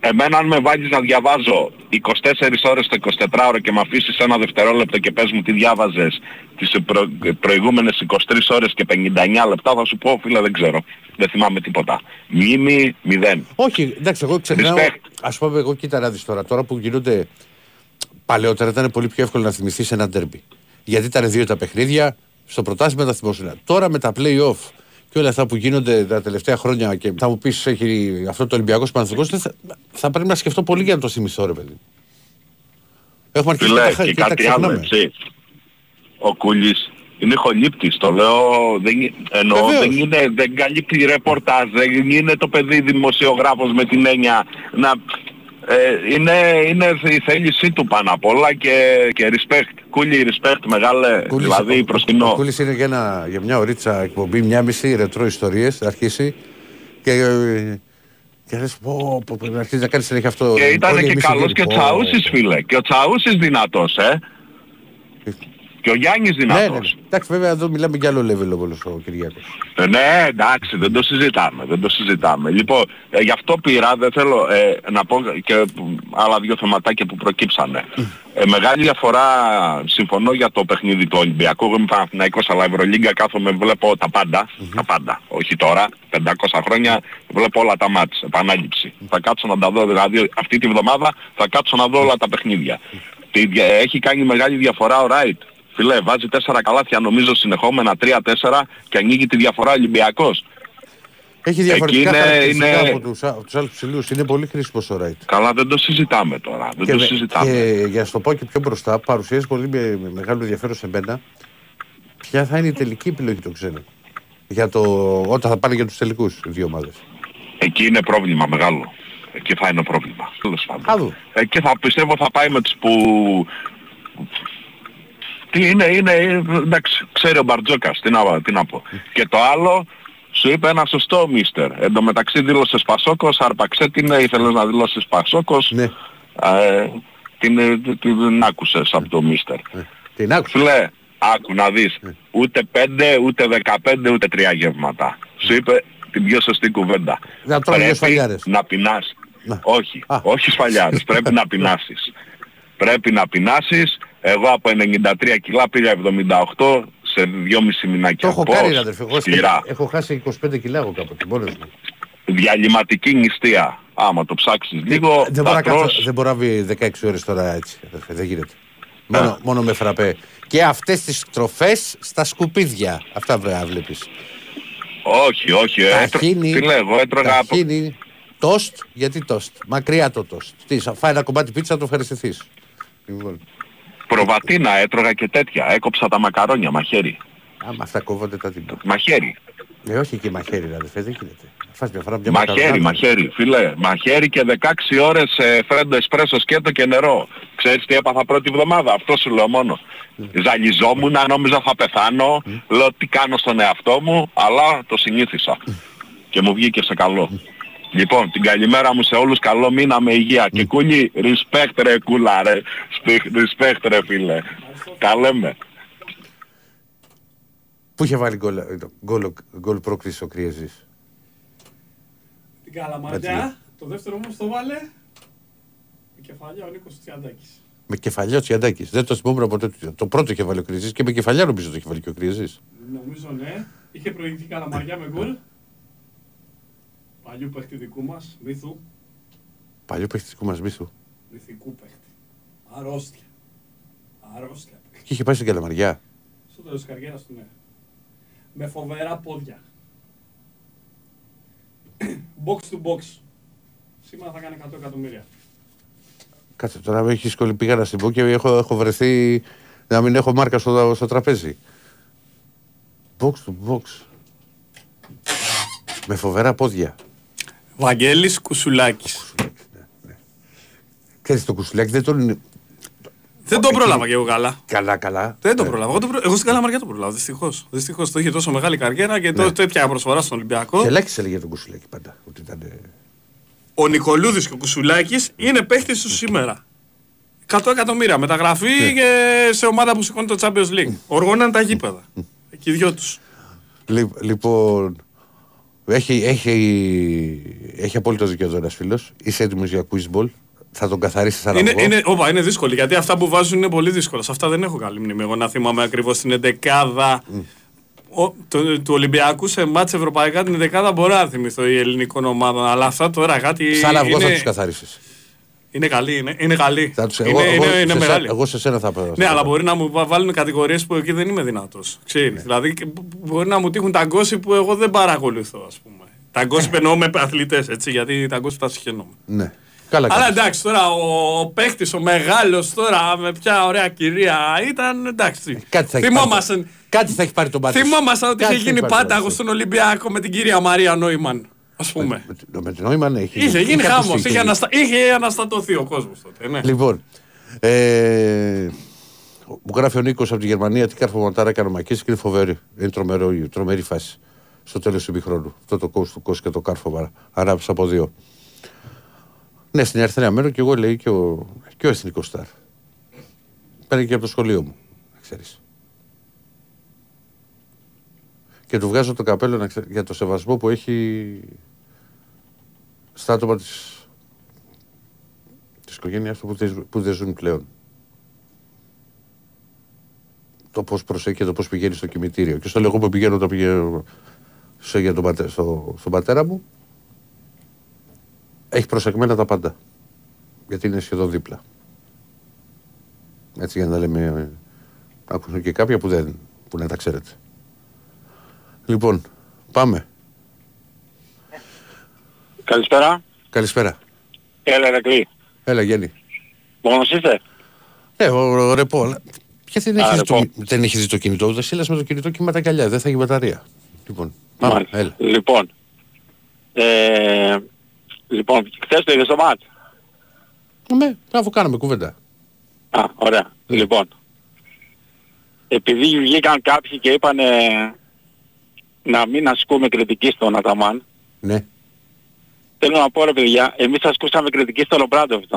Εμένα αν με βάλεις να διαβάζω 24 ώρες το 24ωρο και με αφήσεις ένα δευτερόλεπτο και πες μου τι διάβαζες τις προ, προηγούμενες 23 ώρες και 59 λεπτά θα σου πω φίλε δεν ξέρω. Δεν θυμάμαι τίποτα. Μνήμη μηδέν. Όχι, εντάξει, εγώ ξεχνάω. Respect. Α πούμε, εγώ κοίτα να δεις τώρα. Τώρα που γίνονται. Παλαιότερα ήταν πολύ πιο εύκολο να θυμηθείς ένα ντέρμπι. Γιατί ήταν δύο τα παιχνίδια, στο πρωτάθλημα τα θυμόσουν. Τώρα με τα play-off και όλα αυτά που γίνονται τα τελευταία χρόνια και θα μου πεις έχει αυτό το Ολυμπιακός Παναθηνικό, θα, θα πρέπει να σκεφτώ πολύ για να το θυμηθώ, ρε παιδί. Έχουμε αρχίσει Φίλε, και τα, και χα- και τα κάτι άλλο, ξεχνάμε. έτσι. Ο Κούλης είναι χολύπτης, το λέω, δεν, γι- εννοώ, Βεβαίως. δεν, είναι, δεν καλύπτει ρεπορτάζ, δεν είναι το παιδί δημοσιογράφος με την έννοια να... Ε, είναι, είναι η θέλησή του πάνω απ' όλα και, και respect. Κούλη, respect μεγάλε, Κούλης- δηλαδή ο- προς Ο κοινό. Κούλης είναι για, ένα, για μια ωρίτσα εκπομπή, μια μισή ρετρό ιστορίες, θα αρχίσει και, ε, και λες πω, πω, πω, να αρχίσει να κάνει συνέχεια αυτό. Και ήταν Όλοι και εμείς καλός οι και ο γύροι. Πω, Τσαούσης πω. φίλε. Και ο Τσαούσης δυνατός, ε. Και ο Γιάννης Ναι, ναι, ναι. δυνατός. Εντάξει, βέβαια εδώ μιλάμε για άλλο level όπως ο Κυριάκος. Ε, ναι, εντάξει, δεν το συζητάμε, δεν το συζητάμε. Λοιπόν, ε, γι' αυτό πήρα, δεν θέλω ε, να πω και άλλα δύο θεματάκια που προκύψανε. Ε, μεγάλη διαφορά, συμφωνώ για το παιχνίδι του Ολυμπιακού, εγώ είμαι Παναθηναϊκός, αλλά Ευρωλίγκα κάθομαι, βλέπω τα πάντα, τα πάντα, όχι τώρα, 500 χρόνια, βλέπω όλα τα μάτς, επανάληψη. Θα κάτσω να τα δω, δηλαδή αυτή τη βδομάδα θα κάτσω να δω όλα τα παιχνίδια. Τι δια- Έχει κάνει μεγάλη διαφορά ο Ράιτ. Φιλέ, βάζει 4 καλάθια νομίζω συνεχόμενα, 3-4 και ανοίγει τη διαφορά ο Ολυμπιακός. Έχει διαφορετικά είναι- χαρακτηριστικά είναι- από τους, α- από τους άλλους ψηλούς. Είναι πολύ χρήσιμος ο Ράιτ. Καλά δεν το συζητάμε τώρα, δεν το με- συζητάμε. και για να σου το πω και πιο μπροστά, παρουσιάζει πολύ με, με μεγάλο ενδιαφέρον σε μένα ποια θα είναι η τελική επιλογή των ξένων. Για το, όταν θα πάνε για τους τελικούς οι δύο ομάδες. Εκεί είναι πρόβλημα μεγάλο. Εκεί θα είναι πρόβλημα. Τέλος πάντων. Θα δούμε. Εκεί θα πιστεύω θα πάει με τους που... Τι είναι, είναι, εντάξει, ξέρει ο Μπαρτζόκας, τι να, τι να πω. Και το άλλο, σου είπε ένα σωστό μίστερ. Εν τω μεταξύ δήλωσες Πασόκος, αρπαξέ την, ήθελες να δηλώσεις Πασόκος. Ναι. Ε, την, την, την άκουσες από το μίστερ. Ε, Την άκουσα. Φίλε, άκου να δεις. Ναι. Ούτε πέντε, ούτε δεκαπέντε, ούτε τρία γεύματα. Σου είπε την πιο σωστή κουβέντα. Να τρώγεις Πρέπει σφαλιάρες. να πεινάς. Να. Όχι, Α. όχι σφαλιάρες. Πρέπει να πεινάσεις. Πρέπει να πεινάσεις. Εγώ από 93 κιλά πήγα 78 σε 2,5 μηνάκια. Το έχω Πώς; κάνει, αδερφέ. Εγώ Σκληρά. έχω χάσει 25 κιλά εγώ κάποτε, μόνος μου. Διαλυματική νηστεία. Άμα το ψάξεις λίγο, Δεν μπορώ, θα να κάτσω- τρως. δεν μπορώ να βγει 16 ώρες τώρα έτσι. αδερφέ, Δεν γίνεται. Μόνο, μόνο με φραπέ. Και αυτές τις τροφές στα σκουπίδια. Αυτά βέβαια βλέπεις. Όχι, όχι. έτρο- Ταχίνι, Τι λέγω, έτρωγα από... ταχίνι, τόστ, γιατί τόστ. Μακριά το τόστ. Τι, σα- φάει ένα κομμάτι πίτσα, το ευχαριστηθείς. Λοιπόν, Προβατίνα έτρωγα και τέτοια. Έκοψα τα μακαρόνια, μαχαίρι. άμα αυτά κόβονται τα τύπα. Μαχαίρι. Ε, όχι και μαχαίρι, αδερφέ, δεν γίνεται. Φας μια φορά μια Μαχαίρι, μακαρονάδα. μαχαίρι, φίλε. Μαχαίρι και 16 ώρες ε, φρέντο εσπρέσο σκέτο και νερό. Ξέρεις τι έπαθα πρώτη εβδομάδα, αυτό σου λέω μόνο. Ζαλιζόμουν, νόμιζα θα πεθάνω, λέω τι κάνω στον εαυτό μου, αλλά το συνήθισα. Και μου βγήκε σε καλό. Λοιπόν, την καλημέρα μου σε όλους, καλό μήνα με υγεία. Και κούλι, respect ρε κούλα ρε, Σπι- respect ρε φίλε. Τα λέμε. Πού είχε βάλει γκολ, ε, γκολ, γκολ πρόκρισης ο Κριεζής. Την Καλαμαριά, το δεύτερο όμως το βάλε με κεφαλιά ο Νίκος Τσιαντάκης. Με κεφαλιά ο Τσιαντάκης. Δεν το θυμόμουν ποτέ. του. Το πρώτο είχε βάλει ο Κριεζής και με κεφαλιά νομίζω το είχε βάλει και ο Κριεζής. Νομίζω ναι. Είχε προηγηθεί η Καλαμαριά με γκολ. Παλιού παίχτη δικού μας, μύθου. Παλιό παιχτικό μας μύθου. Μυθικού παίχτη. Αρρώστια. Αρρώστια. παίχτη. Και είχε πάει στην Καλαμαριά. Στο τέλος της καριέρας του, ναι. Με φοβερά πόδια. box to box. Σήμερα θα κάνει 100 εκατομμύρια. Κάτσε τώρα με έχεις σκολεί πήγα να στην πω και έχω, έχω βρεθεί να μην έχω μάρκα στο, στο τραπέζι. Box to box. Με φοβερά πόδια. Βαγγέλης Κουσουλάκης. Ξέρεις το κουσουλάκι δεν τον είναι Δεν τον πρόλαβα και εγώ καλά. καλά καλά. Δεν τον Ε, πρόλαβα. Εγώ, τον προ- εγώ στην Καλαμαριά τον πρόλαβα. Δυστυχώς. Δυστυχώς το είχε τόσο μεγάλη καριέρα και Ναι. το, το έπιανα προσφορά στον Ολυμπιακό. Και Λάκης έλεγε τον κουσουλάκι πάντα. Ότι ήταν, ε, Ο Νικολούδης και ο Κουσουλάκης είναι παίχτες του σήμερα. 100 εκατομμύρια μεταγραφή Ναι. και σε ομάδα που σηκώνει το Champions League. Οργώναν τα γήπεδα. Εκεί οι δυο τους. λι- λοιπόν, έχει, έχει, έχει απόλυτο δικαίωμα ένα φίλος. Είσαι έτοιμος για quiz ball. Θα τον καθαρίσει σαν Είναι, είναι, όπα, είναι δύσκολο γιατί αυτά που βάζουν είναι πολύ δύσκολα. Σε αυτά δεν έχω καλή μνήμη. Εγώ να θυμάμαι ακριβώς την εντεκάδα ο, το, του Ολυμπιακού σε μάτς ευρωπαϊκά την εντεκάδα μπορώ να θυμηθώ η ελληνικών ομάδων. Αλλά αυτά τώρα κάτι. Σαν αυγό θα είναι, τους καθαρίσει. Είναι καλή. Είναι, είναι καλή. Θα τους, είναι, εγώ, είναι, εγώ, είναι σε μεγάλη. σένα- εγώ σε σένα θα πω. Ναι, αλλά μπορεί να μου βα- βάλουν κατηγορίες που εκεί δεν είμαι δυνατός. Ξέρεις. Δηλαδή και μπο- μπορεί να μου τύχουν τα γκόσι που εγώ δεν παρακολουθώ, ας πούμε. Τα γκόσι εννοώ με αθλητές, έτσι, γιατί τα γκόσι τα συγχαίρομαι. Ναι. Καλά Αλλά κάνεις. εντάξει, τώρα ο, ο παίκτης, ο μεγάλος τώρα με ποια ωραία κυρία ήταν. Εντάξει. Κάτι θα έχει θυμόμασταν, πάρει, κάτι θα έχει πάρει τον μάτι σου. θυμόμασταν ότι Κάτι είχε θα έχει γίνει πάρει τον πάταγος μάτι σου. στον Ολυμπιακό με την κυρία Μαρία Νόημαν. Α πούμε. Με το- Με την νόημα ναι, έχει Είχε γίνει ακουστεί, χάμος. είχε Είχε, αναστα... είχε αναστατωθεί ο κόσμος τότε. Ναι. Λοιπόν, ε, μου γράφει ο Νίκος από τη Γερμανία τι κάρφο μοντάρα έκανε ο Μακής και είναι φοβερή. Είναι τρομερό, τρομερή φάση. Στο τέλος του ημιχρόνου. Αυτό το κόστος του κόστο και το κάρφο ανάψει από δύο. Ναι, στην Ερυθρέα μένω και εγώ λέει και ο, και ο εθνικός στάρ. Παίρνει και από το σχολείο μου. να Ξέρεις. Και του βγάζω το καπέλο να ξέρει, για το σεβασμό που έχει στα άτομα της της οικογένειά του που, δεν- που δεν ζουν πλέον. Το πώς προσέχει και το πώς πηγαίνει στο κημητήριο. Και στο λέω εγώ που πηγαίνω όταν πηγαίνω σε, για τον πατέ, στο, στον πατέρα μου, έχει προσεγμένα τα πάντα. Γιατί είναι σχεδόν δίπλα. Έτσι για να τα λέμε. ε, Άκουσαν και κάποια που δεν που να τα ξέρετε. Λοιπόν, πάμε. Καλησπέρα. Καλησπέρα. Έλα, Ερακλή. Έλα, Γέννη. Μόνος είστε; Ε, ο, ο ρεπό. αλλά Ποια δεν Α, έχεις, ρεπό. το, δεν έχεις δει το κινητό; Δεν σύλλας με το κινητό και με τα καλιά. Δεν θα έχει μπαταρία. Λοιπόν, πάμε. Μάλιστα. Έλα. Λοιπόν, ε, Λοιπόν, χθες το είδες το μάτς; Ναι, αφού κάναμε κουβέντα. Α, ωραία. Λοιπόν, επειδή βγήκαν κάποιοι και είπαν να μην ασκούμε κριτική στον Αταμάν, Ναι. Θέλω να πω ρε παιδιά, εμείς ασκούσαμε κριτική στον Ομπράντοβιτ.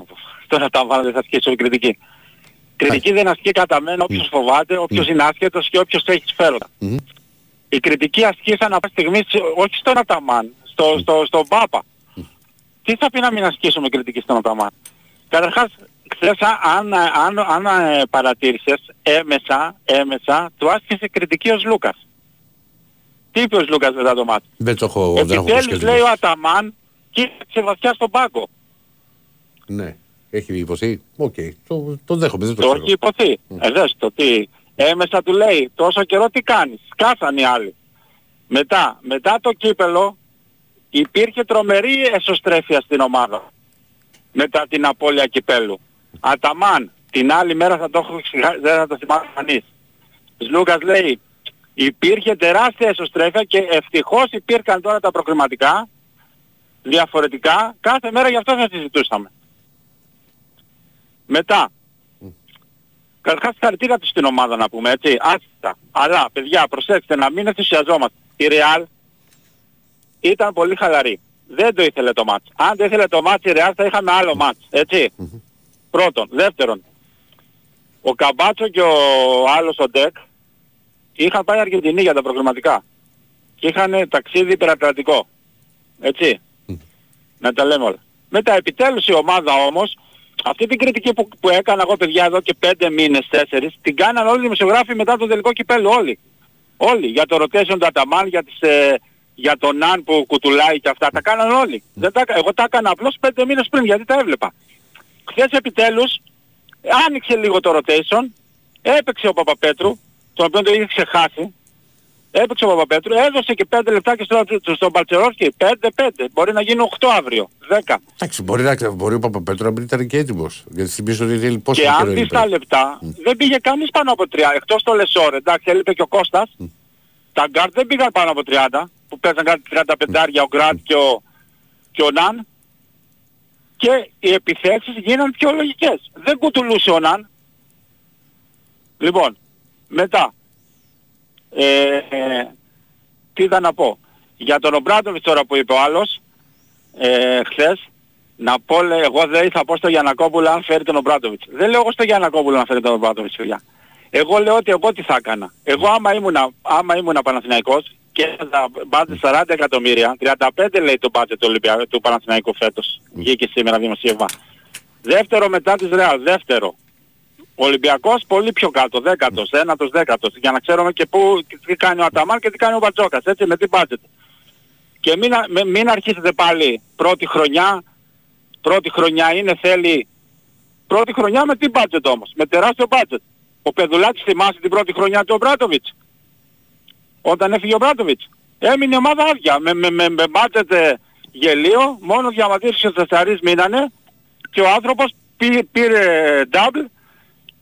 Στον Αταμάν δεν θα ασκήσουμε κριτική. Κριτική δεν ασκεί κατά μένα όποιος φοβάται, όποιος είναι άσχετος και όποιος έχει σφαίροτα. Μμμ. Η κριτική ασκεί σαν να πάει στιγμή σε- όχι στον Αταμάν, στο, στο, στον Πάπα. Τι θα πει να μην ασκήσουμε κριτική στον Αταμάν; Καταρχάς, χθες α- αν, αν, αν, ε, παρατήρησες, έμεσα, έμεσα, του άσκησε κριτική ο Λούκας. Τι είπε ο Λούκας μετά το μάτι; Δεν το έχω, δεν έχω Επιτέλους σκεφτεί. λέει ο Αταμάν κοίταξε βαθιά στον πάγκο. Ναι. Έχει υποθεί. Οκ. Το, το δέχομαι. Δεν το, Το ξέρω. έχει υποθεί. Ε, δες το τι. Έμεσα του λέει τόσο καιρό τι κάνεις. Σκάσαν οι άλλοι. Μετά, μετά το κύπελο υπήρχε τρομερή εσωστρέφεια στην ομάδα. Μετά την απώλεια κυπέλου. Αταμάν, την άλλη μέρα θα το έχω ξεχάσει, δεν θα το θυμάσαι κανείς. Λούκας λέει, υπήρχε τεράστια εσωστρέφεια και ευτυχώς υπήρχαν τώρα τα προκριματικά, διαφορετικά, κάθε μέρα γι' αυτό θα συζητούσαμε. Μετά, Καταρχάς χαρακτήρα του στην ομάδα να πούμε έτσι, άσχετα. Αλλά παιδιά προσέξτε να μην ενθουσιαζόμαστε. Η Real ήταν πολύ χαλαρή. Δεν το ήθελε το μάτς. Αν το ήθελε το μάτς η Real θα είχαμε άλλο μάτς. Έτσι. Πρώτον. Δεύτερον. Ο Καμπάτσο και ο άλλος ο Ντεκ είχαν πάει Αργεντινή για τα προγραμματικά. Και είχαν ταξίδι υπερατλαντικό. Έτσι. Να τα λέμε όλα. Μετά επιτέλους η ομάδα όμως, αυτή την κριτική που, που έκανα εγώ παιδιά εδώ και πέντε μήνες, τέσσερις, την κάναν όλοι οι δημοσιογράφοι μετά το τελικό κυπέλο, όλοι. Όλοι. Για το rotation του Αταμάν, για, τις, ε, για τον Ναν που κουτουλάει και αυτά, τα κάναν όλοι. Δεν τα, έκα- εγώ τα έκανα απλώς πέντε μήνες πριν, γιατί τα έβλεπα. Χθες επιτέλους, άνοιξε λίγο το rotation, έπαιξε ο Παπαπέτρου, τον οποίο το είχε ξεχάσει, Έπαιξε ο Παπαπέτρου, έδωσε και 5 λεπτά και στο, στον Παλτσερόφσκι. 5-5. Μπορεί να γίνει 8 αύριο. 10. Εντάξει, μπορεί, να, μπορεί ο Παπαπέτρου να μην ήταν και έτοιμος. Γιατί θυμίζω ότι θέλει πόσο και καιρό αν δεις είναι τα πέρα. λεπτά, δεν πήγε κανείς πάνω από 30. Εκτός τον Λεσόρ, εντάξει, έλειπε και ο Κώστας. Τα γκάρτ δεν πήγαν πάνω από 30. Που παίζαν κάτι 35 ο Γκραντ και ο, και ο Ναν. Και οι επιθέσεις γίναν πιο λογικές. Δεν κουτουλούσε ο Ναν. Λοιπόν, μετά. Ε, ε, τι ήταν να πω. Για τον Ομπράντοβιτς τώρα που είπε ο άλλος, ε, χθες, να πω, λέει, εγώ δεν θα πω στο Γιανακόπουλο αν φέρει τον Ομπράντοβιτς. Δεν λέω εγώ στο Γιανακόπουλο να φέρει τον Ομπράντοβιτς, παιδιά. Εγώ λέω ότι εγώ τι θα έκανα. Εγώ άμα ήμουνα, άμα ήμουνα Παναθηναϊκός και θα μπάτζε 40 εκατομμύρια, 35 λέει το μπάτζε του, Ολυμπια... του Παναθηναϊκού φέτος. Βγήκε σήμερα δημοσίευμα. Δεύτερο μετά της Ρεάλ, δεύτερο. Ο Ολυμπιακός πολύ πιο κάτω, δέκατος, ένατος, δέκατος, για να ξέρουμε και πού, τι κάνει ο Αταμάν και τι κάνει ο Μπατζόκας, έτσι, με τι μπάτζετ. Και μην, α- με- μην αρχίσετε πάλι πρώτη χρονιά, πρώτη χρονιά είναι θέλει, πρώτη χρονιά με τι μπάτζετ όμως, με τεράστιο μπάτζετ. Ο Πεδουλάκης θυμάσαι την πρώτη χρονιά του Ομπράτοβιτς, όταν έφυγε ο Ομπράτοβιτς. Έμεινε η ομάδα άδεια, με, με, με, με μπάτζετ ε, γελίο, μόνο διαμαρτύρες και τεσσαρείς μείνανε και ο άνθρωπος πήρε, πήρε double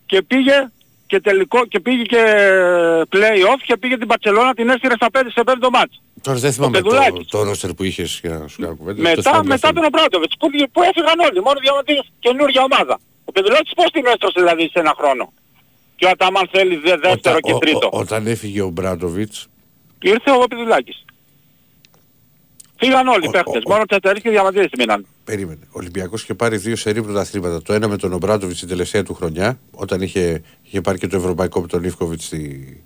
και πήγε και τελικό και πήγε και play-off και πήγε την Παρσελώνα την έστειλε στα 5 σε 5 μάτς. Τώρα δεν θυμάμαι το, Πεδουλάκης. το ρόστερ που είχες για να σου κάνω κουβέντα. το Μετά, θυμάμαι μετά αυτό. τον Ομπράτοβιτς που, που έφυγαν όλοι, μόνο διαμαρτύρες καινούργια ομάδα. Ο Πεδουλάκης πώς την έστρωσε δηλαδή σε ένα χρόνο; Και ο Αταμάν θέλει δε, δεύτερο Όταν- και ο- τρίτο. ο- όταν έφυγε ο Μπράντοβιτς, Ήρθε ο Πεδουλάκης. Φύγαν όλοι οι Ο- παίχτες, ο- μόνο τεσσαρείς και διαμαρτύρες μείναν. περίμενε. Ο Ολυμπιακός είχε πάρει δύο σερή πρωταθλήματα. Το ένα με τον Ομπράντοβιτς την τελευταία του χρονιά, όταν είχε, είχε πάρει και το Ευρωπαϊκό με τον Λίφκοβιτς στη...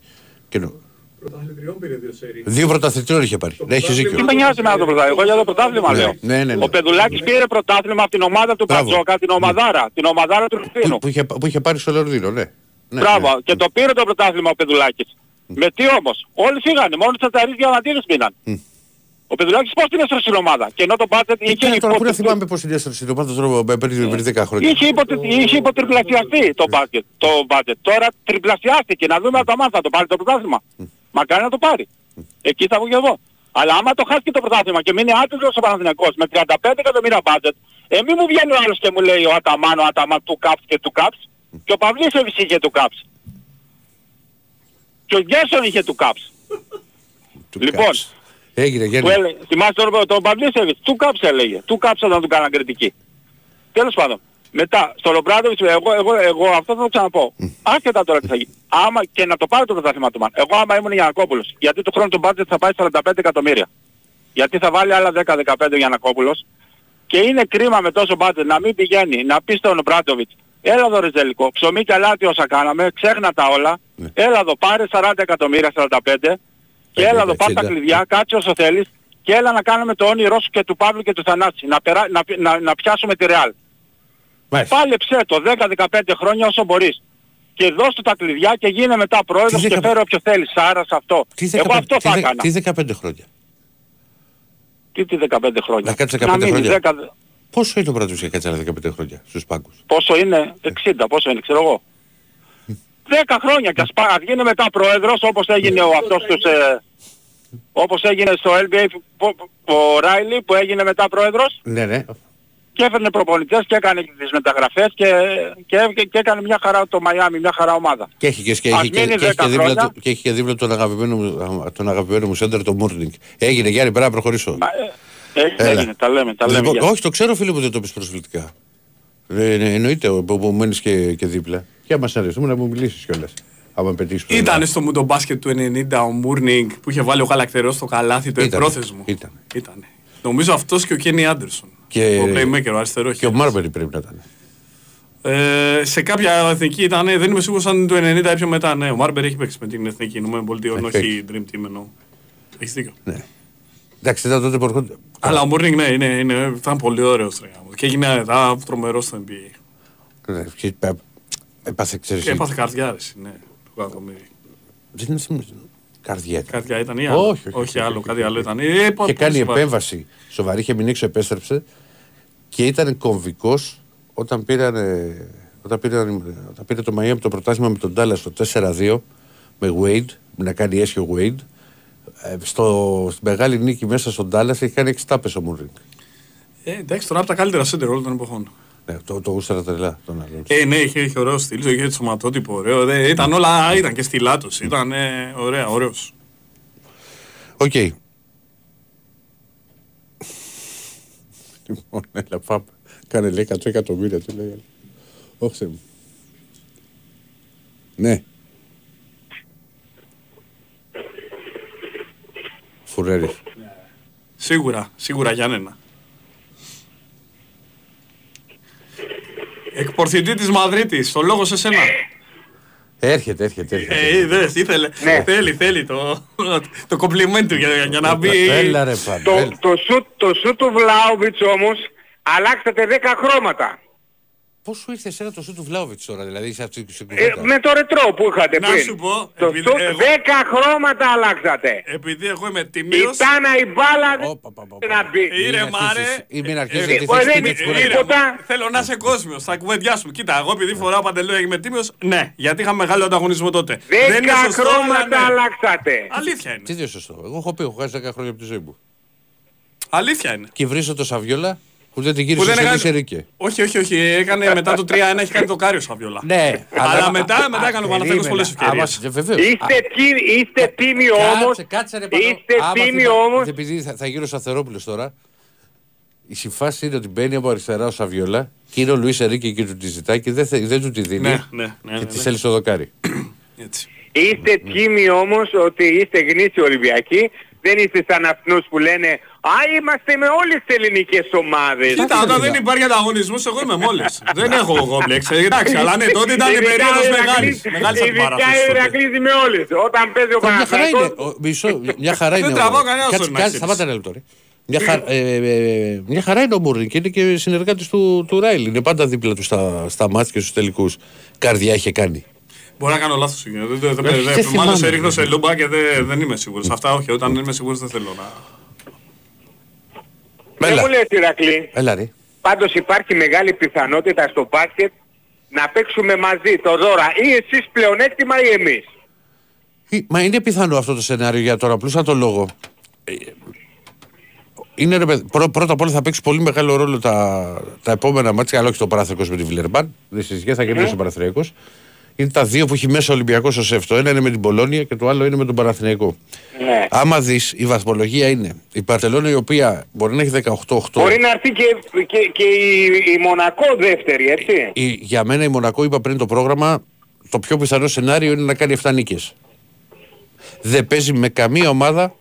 και νο- Πρωταθλητριών πήρε δύο σερί. Δύο πρωταθλητριών είχε πάρει. Ναι, έχεις Τι δίκιο. με νοιάζει με το πρωτάθλημα, εγώ για το πρωτάθλημα Ναι, λέω. ναι, ναι, ναι. Ο Πεδουλάκης πήρε πρωτάθλημα από την ομάδα του Μπράβο. Πατζόκα, την ομαδάρα, την ομαδάρα του Ρουφίνου. Που, που, είχε, που είχε πάρει στο Λονδίνο, ναι. ναι Μπράβο. ναι. Και το πήρε το πρωτάθλημα ο Πεδουλάκης. Με τι όμως; Όλοι φύγανε. Μόνο οι τσαταρείς διαμαρτύρες μείναν. Ο Πεδουλάκης πώς την έστρωσε στην ομάδα; Και ενώ το μπάτζετ είχε, Και τώρα που να υπο... θυμάμαι πώς είναι στην ομάδα τώρα πριν πριν 10 χρόνια. είχε, υπο... είχε υποτριπλασιαστεί το μπάτζετ. Το μπάτζετ. Τώρα τριπλασιάστηκε. Να δούμε αν το θα το πάρει το πρωτάθλημα. Μακάρι να το πάρει. Εκεί θα βγω και εγώ. Αλλά άμα το χάσει και το πρωτάθλημα και μείνει άτυπος ο Παναθηναϊκός με 35 εκατομμύρια μπάτζετ, ε μη μου βγαίνει ο άλλος και μου λέει ο Αταμάν, ο Αταμάν του Κάπς και του Κάπς και ο Παυλίσεβης είχε του Κάπς. Και ο Γκέρσον είχε του Κάπς. Του Λοιπόν, Κάτς. Έγινε, Που Γιάννη. έλεγε, θυμάσαι τον, τον Παυλίσεβιτ, του κάψε έλεγε. Του κάψε όταν του κάναν κριτική. Τέλος πάντων. Μετά, στο Λομπράδοβιτς, εγώ, εγώ, εγώ αυτό θα το ξαναπώ. Άσχετα τώρα τι θα γίνει. Άμα και να το πάρει το πρωτάθλημα του Μαν. Εγώ άμα ήμουν Γιανακόπουλος, γιατί το χρόνο του μπάτζετ θα πάει 45 εκατομμύρια. Γιατί θα βάλει άλλα 10-15 ο Γιανακόπουλος. Και είναι κρίμα με τόσο μπάτζετ να μην πηγαίνει, να πει στον Μπράντοβιτς, έλα εδώ ρε Ζελικό, ψωμί και αλάτι όσα κάναμε, ξέχνα τα όλα, Ναι. έλα εδώ πάρε 40 εκατομμύρια, 45 και έλα εδώ πάρε τα 60. κλειδιά, κάτσε όσο θέλεις και έλα να κάνουμε το όνειρό σου και του Παύλου και του Θανάση, να, περά, να, να, να πιάσουμε τη Ρεάλ. Μάλιστα. Πάλεψέ το 10-15 χρόνια όσο μπορείς. Και δώσ' του τα κλειδιά και γίνε μετά πρόεδρος Τι και δεκα- φέρε όποιο θέλεις. Άρα σε αυτό. Τι Εγώ 15 αυτό τι θα δε- έκανα. Τι 15 χρόνια; Τι, τι 15 χρόνια. Να κάτσεις 15 μείνεις χρόνια. 10 Πόσο είναι ο Μπράντοβιτς για κάτσε άλλα 15 χρόνια στους πάγκους; Πόσο είναι, 60, πόσο είναι, ξέρω εγώ. 10 χρόνια και ας, πά, ας γίνει μετά πρόεδρος όπως έγινε ο αυτός τους... Ε, όπως έγινε στο LBA που- που- ο Ράιλι που έγινε μετά πρόεδρος Ναι, ναι. και έφερνε προπονητές και έκανε και τις μεταγραφές και, και, και, και έκανε μια χαρά το Μαϊάμι, μια χαρά ομάδα. Και έχει και, και, Ας έχει και, μείνει και, έχει 10 και, δίπλα, χρόνια. του, και έχει και δίπλα τον αγαπημένο μου, τον αγαπημένο μου σέντερ, τον Μούρνινγκ. Έγινε, Γιάννη, πρέπει να προχωρήσω. Μα, ε, έγινε, Έλα. έγινε, τα λέμε, τα λέμε. Λοιπόν, για- όχι, το ξέρω φίλε μου δεν το πεις προσβλητικά. Ε, ναι, εννοείται που, που μένεις και, και δίπλα. Και άμα σε αρέσουμε να μου μιλήσεις κιόλας. Άμα πετύχεις το Ήταν στο μου το μπάσκετ του 90 ο Μούρνινγκ που είχε βάλει ο Γαλακτερός στο καλάθι το Ήτανε, επρόθεσμο. ήτανε. Ήτανε. Νομίζω αυτός και ο Κένι Άντερσον. Και- Ο playmaker, ο αριστερός. Και ο Μάρμπερι πρέπει να ήταν. Ε, σε κάποια εθνική ήταν, δεν είμαι σίγουρος αν είναι το 90 ή πιο μετά. Ναι, ο Μάρμπερ έχει παίξει με την εθνική Ηνωμένων Πολιτειών, Έχει όχι Dream Team εννοώ. Έχεις δίκιο. Ναι. Εντάξει, ήταν τότε που ερχόνται. Αλλά ο Μούρνινγκ ναι, είναι, είναι, ήταν πολύ ωραίος. Ρε. Και έγινε ήταν τρομερός στο NBA. Ναι, και, ε, Έπαθε, ξέρεις, Και έπαθε καρδιά, ρε, ναι. Του κακομοίρη. δεν είναι σημαντικό. Καρδιά. έκανε. Καρδιά ήταν ή άλλο; Όχι, όχι, όχι, άλλο, όχι, κάτι όχι. άλλο ήταν. Ε, Και κάνει πώς επέμβαση σοβαρή, είχε μείνει έξω, επέστρεψε και ήταν κομβικός όταν, πήραν, ε, όταν, πήραν, όταν πήρε το Μαϊάμι το πρωτάθλημα με τον Τάλλα στο 4-2 με Wade, να κάνει έσχιο Wade. Ε, στο, στη μεγάλη νίκη μέσα στον Τάλλα έχει κάνει 6 τάπες ο Μούρινγκ. Ε, εντάξει, τώρα από τα καλύτερα σέντερ όλων των εποχών. Ναι, το, το γούσταρα τρελά τον άλλον. Ε, ναι, είχε, είχε ωραίο στυλ, είχε το σωματότυπο ωραίο. Δε, ήταν όλα, ήταν και στυλάτος, ήταν ε, ωραία, ωραίος. Οκ. Λοιπόν, έλα πάμε. Κάνε λέει 100 εκατομμύρια, τι λέει. Όχι Θεέ μου. Ναι. Φουρέρι. Σίγουρα, σίγουρα Γιάννενα. Εκπορθητή της Μαδρίτης, το λόγο σε σένα. Έρχεται, έρχεται, έρχεται. Ε, είδες, ήθελε. Ναι. Θέλει, θέλει το, το κομπλιμέντ του για, για να μπει. Έλα ρε πάντα. Το, έλα. το, σουτ, το σουτ του Βλάουβιτς όμως αλλάξατε 10 χρώματα. Πώς σου ήρθε εσένα το σου του Βλάουβιτς τώρα, δηλαδή σε αυτή την Ε, κουβέντα. με το ρετρό που είχατε Να πριν. σου πω, το επειδή σουτ εγώ- 10 χρώματα αλλάξατε. Επειδή εγώ είμαι Η τιμίος, Τάνα η μπάλα δεν Όπα, πα, πα, πα. να μπει. Μην Ήρε αρχίσεις- μάρε. Ή μην αρχίσεις Ε, γιατί ε, θα δεν έχεις είναι- τις ε, κουρέλες. ήρε. τίποτα. Θέλω να είσαι κόσμιος, θα κουβεντιάσουμε. Κοίτα, εγώ επειδή φοράω παντελόνια και είμαι τίμιος, ναι, γιατί είχα μεγάλο ανταγωνισμό τότε. 10 Δεν είναι σωστό, αλλά χρώματα ναι. αλλάξατε. Αλήθεια είναι. Τι δεν σωστό. Εγώ έχω πει, έχω χάσει 10 χρόνια από τη ζωή μου. Αλήθεια είναι. Και βρίσω το Σαβιόλα που δεν την Που γύρισε δεν σε έκανε... Λισερίκε. Όχι, όχι, όχι. Έκανε μετά το 3-1 έχει κάνει το κάριο Σαβιόλα. Ναι, Αλλά μετά- μετά έκανε ο Παναθηναϊκός πολλές ευκαιρίες. Βεβαίως. Είστε, τι, είστε τίμοι όμως. Κάτσε, κάτσε ρε Παντό. Είστε Άμα τίμοι θυμά- όμως. Επειδή θα, θα γύρω στο Αθερόπουλος τώρα. Η συμφάση είναι ότι μπαίνει από αριστερά ο Σαβιόλα και είναι ο Λουίς Ερίκη και του τη ζητάει και δεν, θε- δεν του τη δίνει. Ναι, ναι, ναι, και ναι, της ναι. θέλει στο δοκάρι. Έτσι. Είστε τίμοι όμως ότι είστε γνήσιοι Ολυμπιακοί. Δεν είστε σαν αυτούς που λένε «Α, είμαστε με όλες τις ελληνικές ομάδες». Κοίτα, όταν δεν υπάρχει ανταγωνισμός, εγώ είμαι μόλις. δεν έχω κόμπλεξ. Ε, Εντάξει, αλλά ναι, τότε ήταν η Ειδικά περίοδος ο μεγάλης. Ηρακλής- Μεγάλης Ειδικά αντιπαράθεσης ο τότε. Ηρακλής με όλες. Όταν παίζει ο Μια χαρά είναι. Παναθηναϊκός, ο- Μισό, μια χαρά είναι. Δεν ο- τραβάω κανένα Κάτσε, στον να κάτσε, ξέρεις. σταμάτα ένα λεπτό. ρε. Μια, χα- ε, ε, ε, μια χαρά είναι ο Μούριν και είναι και συνεργάτης του, του Ράιλ. Είναι πάντα δίπλα του στα, στα μάτια και στους τελικούς. Καρδιά είχε κάνει. Μπορεί να κάνω λάθος. ε, Δεν, δεν, δεν, Όχι, δεν, δεν μάλλον θυμάμαι. σε ρίχνω σε λούμπα και δεν, δεν είμαι σίγουρος. Αυτά όχι, όταν δεν είμαι σίγουρος δεν θέλω να... δεν Έλα. μου λες Ηρακλή. Έλα ρε. Πάντως υπάρχει μεγάλη πιθανότητα στο μπάσκετ να παίξουμε μαζί το δώρα ή εσείς πλεονέκτημα ή εμείς. Ε, Μα είναι πιθανό αυτό το σενάριο για τώρα, απλούσα το λόγο. Ε, Είναι, ρε, παιδί, πρω- πρώτα απ' όλα θα παίξει πολύ μεγάλο ρόλο τα, τα επόμενα μάτια, αλλά όχι το Παναθριακός με τη Βιλερμπάν. Δεν συζητιέται, θα κερδίσει ο Παναθριακός. Είναι τα δύο που έχει μέσα ο Ολυμπιακός ω εύστο. Ένα είναι με την Πολώνια και το άλλο είναι με τον Παναθηναϊκό. Ναι. Άμα δεις, η βαθμολογία είναι η Παρτελώνα η οποία μπορεί να έχει 18-8. Μπορεί να έρθει και, και, και η, η Μονακό δεύτερη, έτσι. Η, για μένα η Μονακό, είπα πριν το πρόγραμμα, το πιο πιθανό σενάριο είναι να κάνει 7 νίκες. Δεν παίζει με καμία ομάδα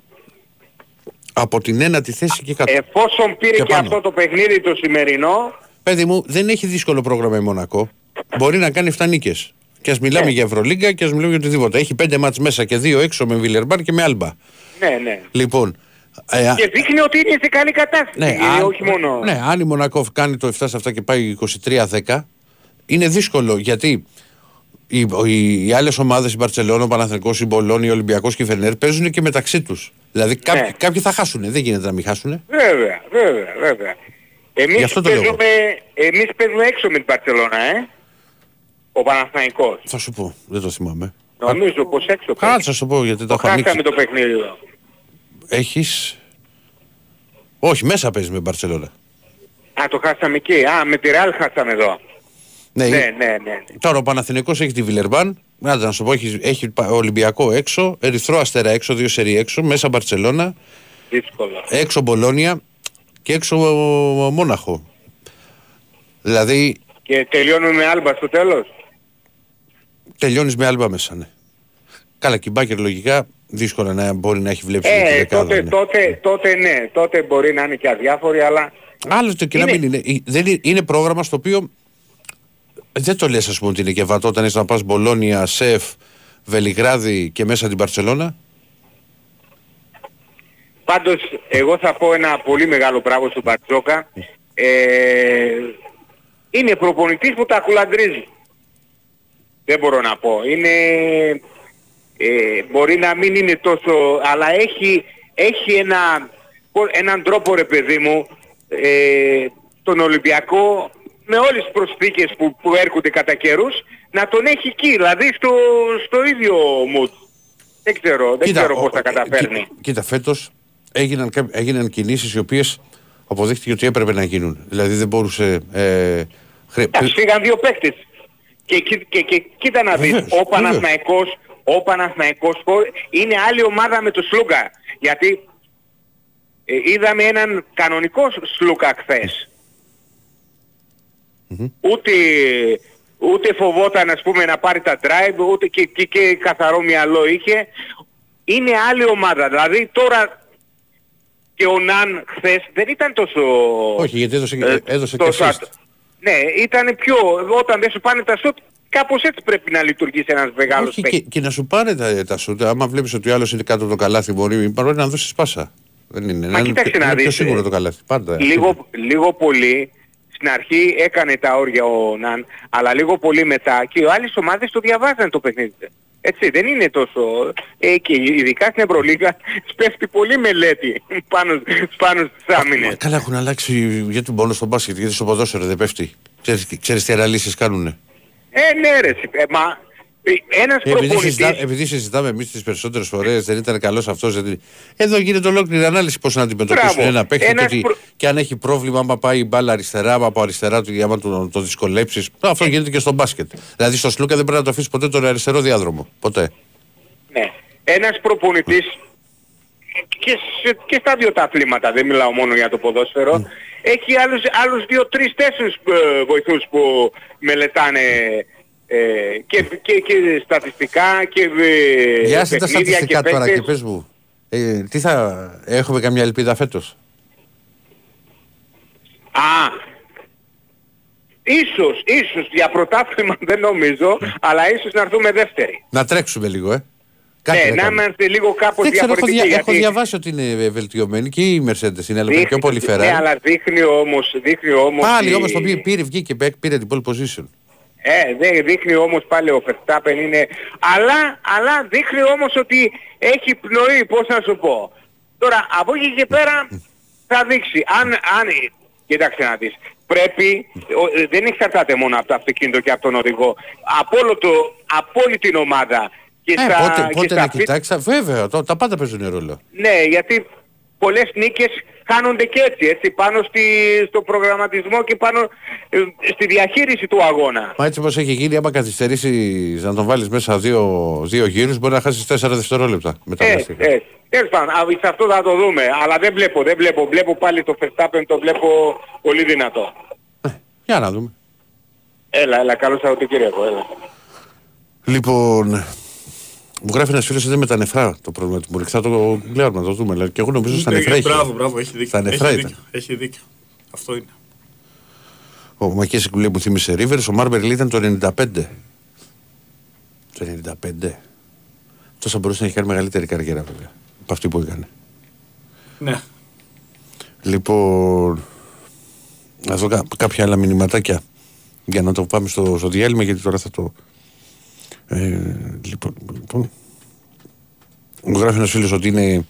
από την ένατη θέση και κάτω. Εφόσον πήρε Και και, πάνω. αυτό το παιχνίδι το σημερινό, Παιδί μου, δεν έχει δύσκολο πρόγραμμα η Μονακό. Μπορεί να κάνει 7 νίκες. Και ας μιλάμε Ναι. για Ευρωλίγκα και ας μιλάμε για οτιδήποτε. Έχει 5 μάτς μέσα και 2 έξω με Βιλερμπάν και με Άλμπα. ναι, ναι. Λοιπόν. ε, α- Και δείχνει ότι είναι σε καλή κατάσταση. ναι, είναι, αν, όχι μόνο... ναι, αν η Μονακό κάνει το 7 σε αυτά και πάει 23-10, είναι δύσκολο γιατί οι, οι, οι άλλες ομάδες, η Μπαρσελόνα, ο Παναθηναϊκός, η Μπολόνη, ο Ολυμπιακός και η Φενέρ παίζουν και μεταξύ τους. Δηλαδή κάποιοι, Ναι. κάποιοι θα χάσουν. Δεν γίνεται να μην χάσουν. Βέβαια, βέβαια, βέβαια. Γι' Εμείς αυτό το λέω. παίζουμε, εμείς παίζουμε έξω με την Παρσελώνα, ε. Ο Παναθηναϊκός. Θα σου πω, δεν το θυμάμαι. Νομίζω πως έξω παίζει. Κάτσε να σου πω γιατί το έχω ανοίξει. Χάσαμε το παιχνίδι εδώ. Έχεις; Όχι, μέσα παίζεις με Μπαρσελόνα. Α, το χάσαμε εκεί. Α, με τη Ρεάλ χάσαμε εδώ. Ναι, Ναι, ναι, ναι. Τώρα ο Παναθηναϊκός έχει τη Βιλερμπάν. Άντε να σου πω, έχει, έχει πα- Ολυμπιακό έξω, Ερυθρό Αστέρα έξω, δύο σερί έξω, μέσα Μπαρσελόνα, Δύσκολο. έξω Μπολόνια και έξω Μόναχο. Δηλαδή Και τελειώνουμε με άλμπα στο τέλος; Τελειώνεις με άλμπα μέσα, ναι. Καλά, και η Μπάκερ λογικά δύσκολα να μπορεί να έχει βλέψει τη Ε, δεκάδα. τότε, ναι. τότε, τότε ναι. Τότε μπορεί να είναι και αδιάφοροι, αλλά... Άλλωστε και να Είναι- μην είναι. ε, Δεν είναι, είναι πρόγραμμα στο οποίο δεν το λες ας πούμε ότι είναι και βατό όταν είσαι να πας Μπολόνια, Σεφ, Βελιγράδι και μέσα την Παρσελώνα. Πάντως, εγώ θα πω ένα πολύ μεγάλο μπράβο στον Μπαρτζόκα. Ε, είναι προπονητής που τα κουλαντρίζει. Δεν μπορώ να πω. Είναι... Ε, μπορεί να μην είναι τόσο... Αλλά έχει, έχει ένα, έναν τρόπο ρε παιδί μου ε, τον Ολυμπιακό με όλες τις προσθήκες που, που έρχονται κατά καιρούς να τον έχει εκεί, δηλαδή στο, στο ίδιο mood. Δεν ξέρω, δεν ξέρω ο- πώς θα ε, καταφέρνει. κοί- Κοίτα, φέτος έγιναν, κά- έγιναν κινήσεις οι οποίες αποδείχτηκε ότι έπρεπε να γίνουν. Δηλαδή δεν μπορούσε... Ε, χρε- Εντάξει, φύγαν δύο παίκτες. Και, και, και, και κοίτα να δεις, Βεβαίως, ο βεβαίως. Παναθηναϊκός, ο Παναθηναϊκός χω- είναι άλλη ομάδα με το Σλούκα. Γιατί ε, είδαμε έναν κανονικό Σλούκα χθες. Ούτε, ούτε φοβόταν ας πούμε να πάρει τα drive, ούτε και, και, και καθαρό μυαλό είχε. Είναι άλλη ομάδα. Δηλαδή τώρα και ο Ναν χθες δεν ήταν τόσο... Όχι, γιατί έδωσε, Ε, έδωσε το και σατ. assist. Ναι, ήταν πιο... Όταν δεν σου πάνε τα σουτ, κάπως έτσι πρέπει να λειτουργήσει ένας μεγάλος Όχι, και, παίκτης. και να σου πάρε τα, τα σουτ. Άμα βλέπεις ότι ο άλλος είναι κάτω από το καλάθι, μπορεί, μπορεί να δώσεις πάσα. Δεν είναι. Μα είναι, κοίταξε πιο- να είναι πιο δεις, σίγουρο ε, το καλάθι. Πάντα. Λίγο, λίγο πολύ, στην αρχή έκανε τα όρια ο Ναν, αλλά λίγο πολύ μετά και οι άλλες ομάδες το διαβάζαν το παιχνίδι. Έτσι, δεν είναι τόσο... Ε, και ειδικά στην Ευρωλίγα πέφτει πολύ μελέτη πάνω, πάνω στις Μα άμυνες. καλά έχουν αλλάξει γιατί μόνο στο μπάσκετ, γιατί στο ποδόσφαιρο δεν πέφτει. Ξέρεις, ξέρεις τι αναλύσεις κάνουνε; Ε, ναι ρε, συ- ε, μα ε, ένας Ε, Επειδή, προπονητής... συζητά, επειδή συζητάμε εμείς τις περισσότερες φορές, δεν ήταν καλός αυτός. Δεν... Εδώ γίνεται ολόκληρη ανάλυση πώς να αντιμετωπίσουν Μπράβο. ένα παίχτη και, Ένας ότι- προ- και αν έχει πρόβλημα, άμα πάει η μπάλα αριστερά, άμα από αριστερά του, άμα το, το δυσκολέψεις. Αυτό γίνεται και στο μπάσκετ. Δηλαδή στο Σλούκα δεν πρέπει να το αφήσεις ποτέ τον αριστερό διάδρομο. Ποτέ. Ναι. Ένας προπονητής και, σε- και στα δύο τα αθλήματα, δεν μιλάω μόνο για το ποδόσφαιρο, έχει άλλους, άλλους δύο, τρεις, τέσσερις ε, βοηθούς που μελετάνε ε, και, και, και στατιστικά και ε, Για άσε τα παιχνίδια στατιστικά και τώρα και παίκτες. πες μου. Ε, τι θα έχουμε καμιά ελπίδα φέτος; Α, ίσως, ίσως για πρωτάθλημα δεν νομίζω, αλλά ίσως να έρθουμε δεύτεροι. Να τρέξουμε λίγο, ε. Κάτι Ναι, να να κάνουμε. είμαστε λίγο κάπως Δεν ξέρω, έχω, διαφορετικοί. δια- έχω γιατί- διαβάσει ότι είναι βελτιωμένη και η Mercedes είναι, αλλά Δείχνει- πιο πολύ Ναι, Ferrari. αλλά δείχνει όμως, δείχνει όμως... Πάλι η- όμως το πήρε, πήρε, βγήκε, πέ- πήρε την pole position. Ε, δεν δείχνει όμως πάλι ο Verstappen είναι... Αλλά, αλλά δείχνει όμως ότι έχει πνοή, πώς να σου πω. Τώρα, από εκεί και πέρα θα δείξει. Αν, αν, κοίταξε να δεις. Πρέπει, ο- ε, δεν εξαρτάται μόνο από το αυτοκίνητο και από τον οδηγό. Από, όλο το, από όλη την ομάδα. Και Ε, στα, πότε, και πότε στα να fit- κοιτάξει, βέβαια, το- τα πάντα παίζουν ρόλο. Ναι, γιατί πολλές νίκες χάνονται και έτσι, έτσι, πάνω στη, στο προγραμματισμό και πάνω ε, στη διαχείριση του αγώνα. Μα έτσι όπως έχει γίνει, άμα καθυστερήσεις να τον βάλεις μέσα δύο, δύο γύρους, μπορεί να χάσεις τέσσερα δευτερόλεπτα. Έτσι, έτσι. Τέλος πάντων, α, σε αυτό θα το δούμε. Αλλά δεν βλέπω, δεν βλέπω. Βλέπω πάλι το Verstappen, το βλέπω πολύ δυνατό. Ε, για να δούμε. Έλα, έλα, καλό Σαββατοκύριακο, έλα. Λοιπόν, μου γράφει ένας φίλος ότι με τα νεφρά το πρόβλημα του Μουρικ. Θα το λέω να το δούμε. Δηλαδή, και εγώ νομίζω στα νεφρά έχει. Μπράβο, μπράβο, έχει δίκιο. Στα νεφρά έχει ήταν. δίκιο. Έχει δίκιο. Αυτό είναι. Ο Μακέση που λέει μου θύμισε Ρίβερ, ο Μάρμπερλ ήταν το 95. Το 95. Τόσο μπορούσε να έχει κάνει μεγαλύτερη καριέρα βέβαια. Από αυτή που έκανε. Ναι. Λοιπόν, να δω κα- κάποια άλλα μηνυματάκια για να το πάμε στο, στο διάλειμμα γιατί τώρα θα το. Ε, λοιπόν, λοιπόν. Μου γράφει ένας φίλος ότι είναι.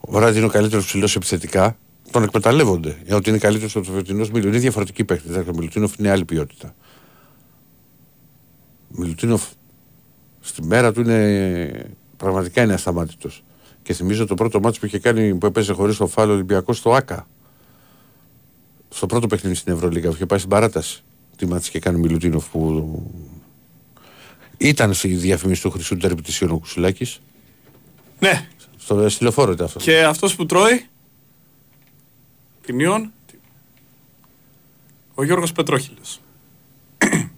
Ο Ράντι είναι ο καλύτερος ψηλός επιθετικά. Τον εκμεταλλεύονται. Για ότι είναι καλύτερος από το φετινό Μίλου. Είναι διαφορετική παίκτη. Ο Μιλουτίνοφ είναι άλλη ποιότητα. Ο Μιλουτίνοφ στη μέρα του είναι. Πραγματικά είναι ασταμάτητος. Και θυμίζω το πρώτο μάτι που είχε κάνει που έπαιζε χωρίς το φάλο Ολυμπιακός στο ΑΚΑ. Στο πρώτο παιχνίδι στην Ευρωλίγα που είχε πάει στην παράταση. Τι μάτι είχε κάνει ο Μιλουτίνοφ που. Ήταν στη διαφήμιση του Χρυσού Τέρπι της Ιωνο Κουσουλάκης. Ναι. Στο στη λεωφόρο ήταν αυτός. Και αυτός που τρώει την Ιον, ο Γιώργος Πετρόχιλος.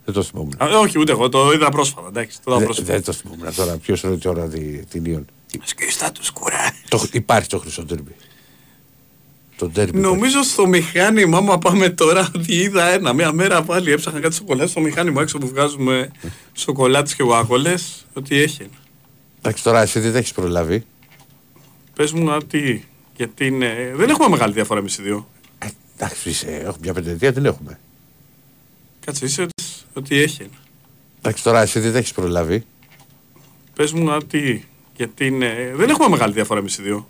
Δεν το θυμόμουν. Α, όχι, ούτε εγώ, το είδα πρόσφατα, εντάξει, το είδα Δεν, πρόσφατα. δεν το θυμόμουν τώρα. Ποιος ρωτή τώρα τη- την Ιων. Σκίστα τους σκουρά. Το, υπάρχει το Χρυσό Τέρπι. Το Τέρπι. Νομίζω στο μηχάνημα, άμα πάμε τώρα, ότι είδα ένα. Μία μέρα πάλι έψαχνα κάτι σοκολάτε στο μηχάνημα έξω που βγάζουμε σοκολάτες και γουάκολες, ότι έχει ένα. Εντάξει τώρα εσύ δεν τα έχεις προλάβει. Πες μου α, τι, γιατί είναι... Δεν έχουμε μεγάλη διαφορά εμείς οι δύο. Ε, εντάξει, είσαι, έχουμε μια πενταετία την έχουμε. Κάτσε, είσαι ότι- ότι έχει ένα. Εντάξει τώρα εσύ δεν τα έχεις προλάβει. Πες μου α, τι, γιατί είναι... Δεν έχουμε μεγάλη διαφορά εμείς οι δύο.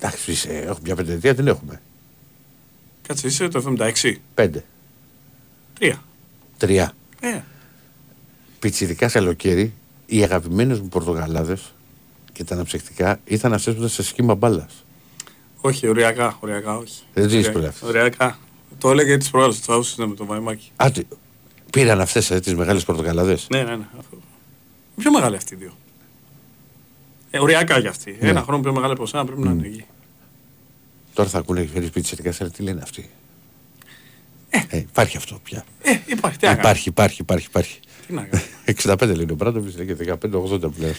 Ε, εντάξει, είσαι, έχουμε μια πενταετία την έχουμε. Κάτσε, είσαι το 76. Πέντε. Τρία. Τρία. Ε, Πιτσιρικά καλοκαίρι, οι αγαπημένες μου Πορτογαλάδες και τα αναψυκτικά ήταν αυτές που ήταν σε σχήμα μπάλας. όχι, οριακά, οριακά, όχι. Δεν τις Οριακά, προλάβεις. Οριακά. Το έλεγε τις προάλλες, το άκουσες ναι, με το βαϊμάκι. Α, τι- πήραν αυτές ε, τις μεγάλες Πορτογαλάδες. Ναι, ναι, ναι. Αυτό. Πιο μεγάλη αυτή οι δύο. Ε, οριακά για αυτή. Ναι. Ένα χρόνο πιο μεγάλη από εσένα πρέπει να είναι εκεί. Τώρα θα ακούνε και φέρει πιτσιρικά, αλλά τι λένε αυτοί; Ε, υπάρχει αυτό πια. Ε, υπάρχει, τι να κάνεις. Υπάρχει, υπάρχει, υπάρχει, υπάρχει. Τι να κάνεις. 65 λέει ο Μπράντοβιτ και 15-80 πλέον.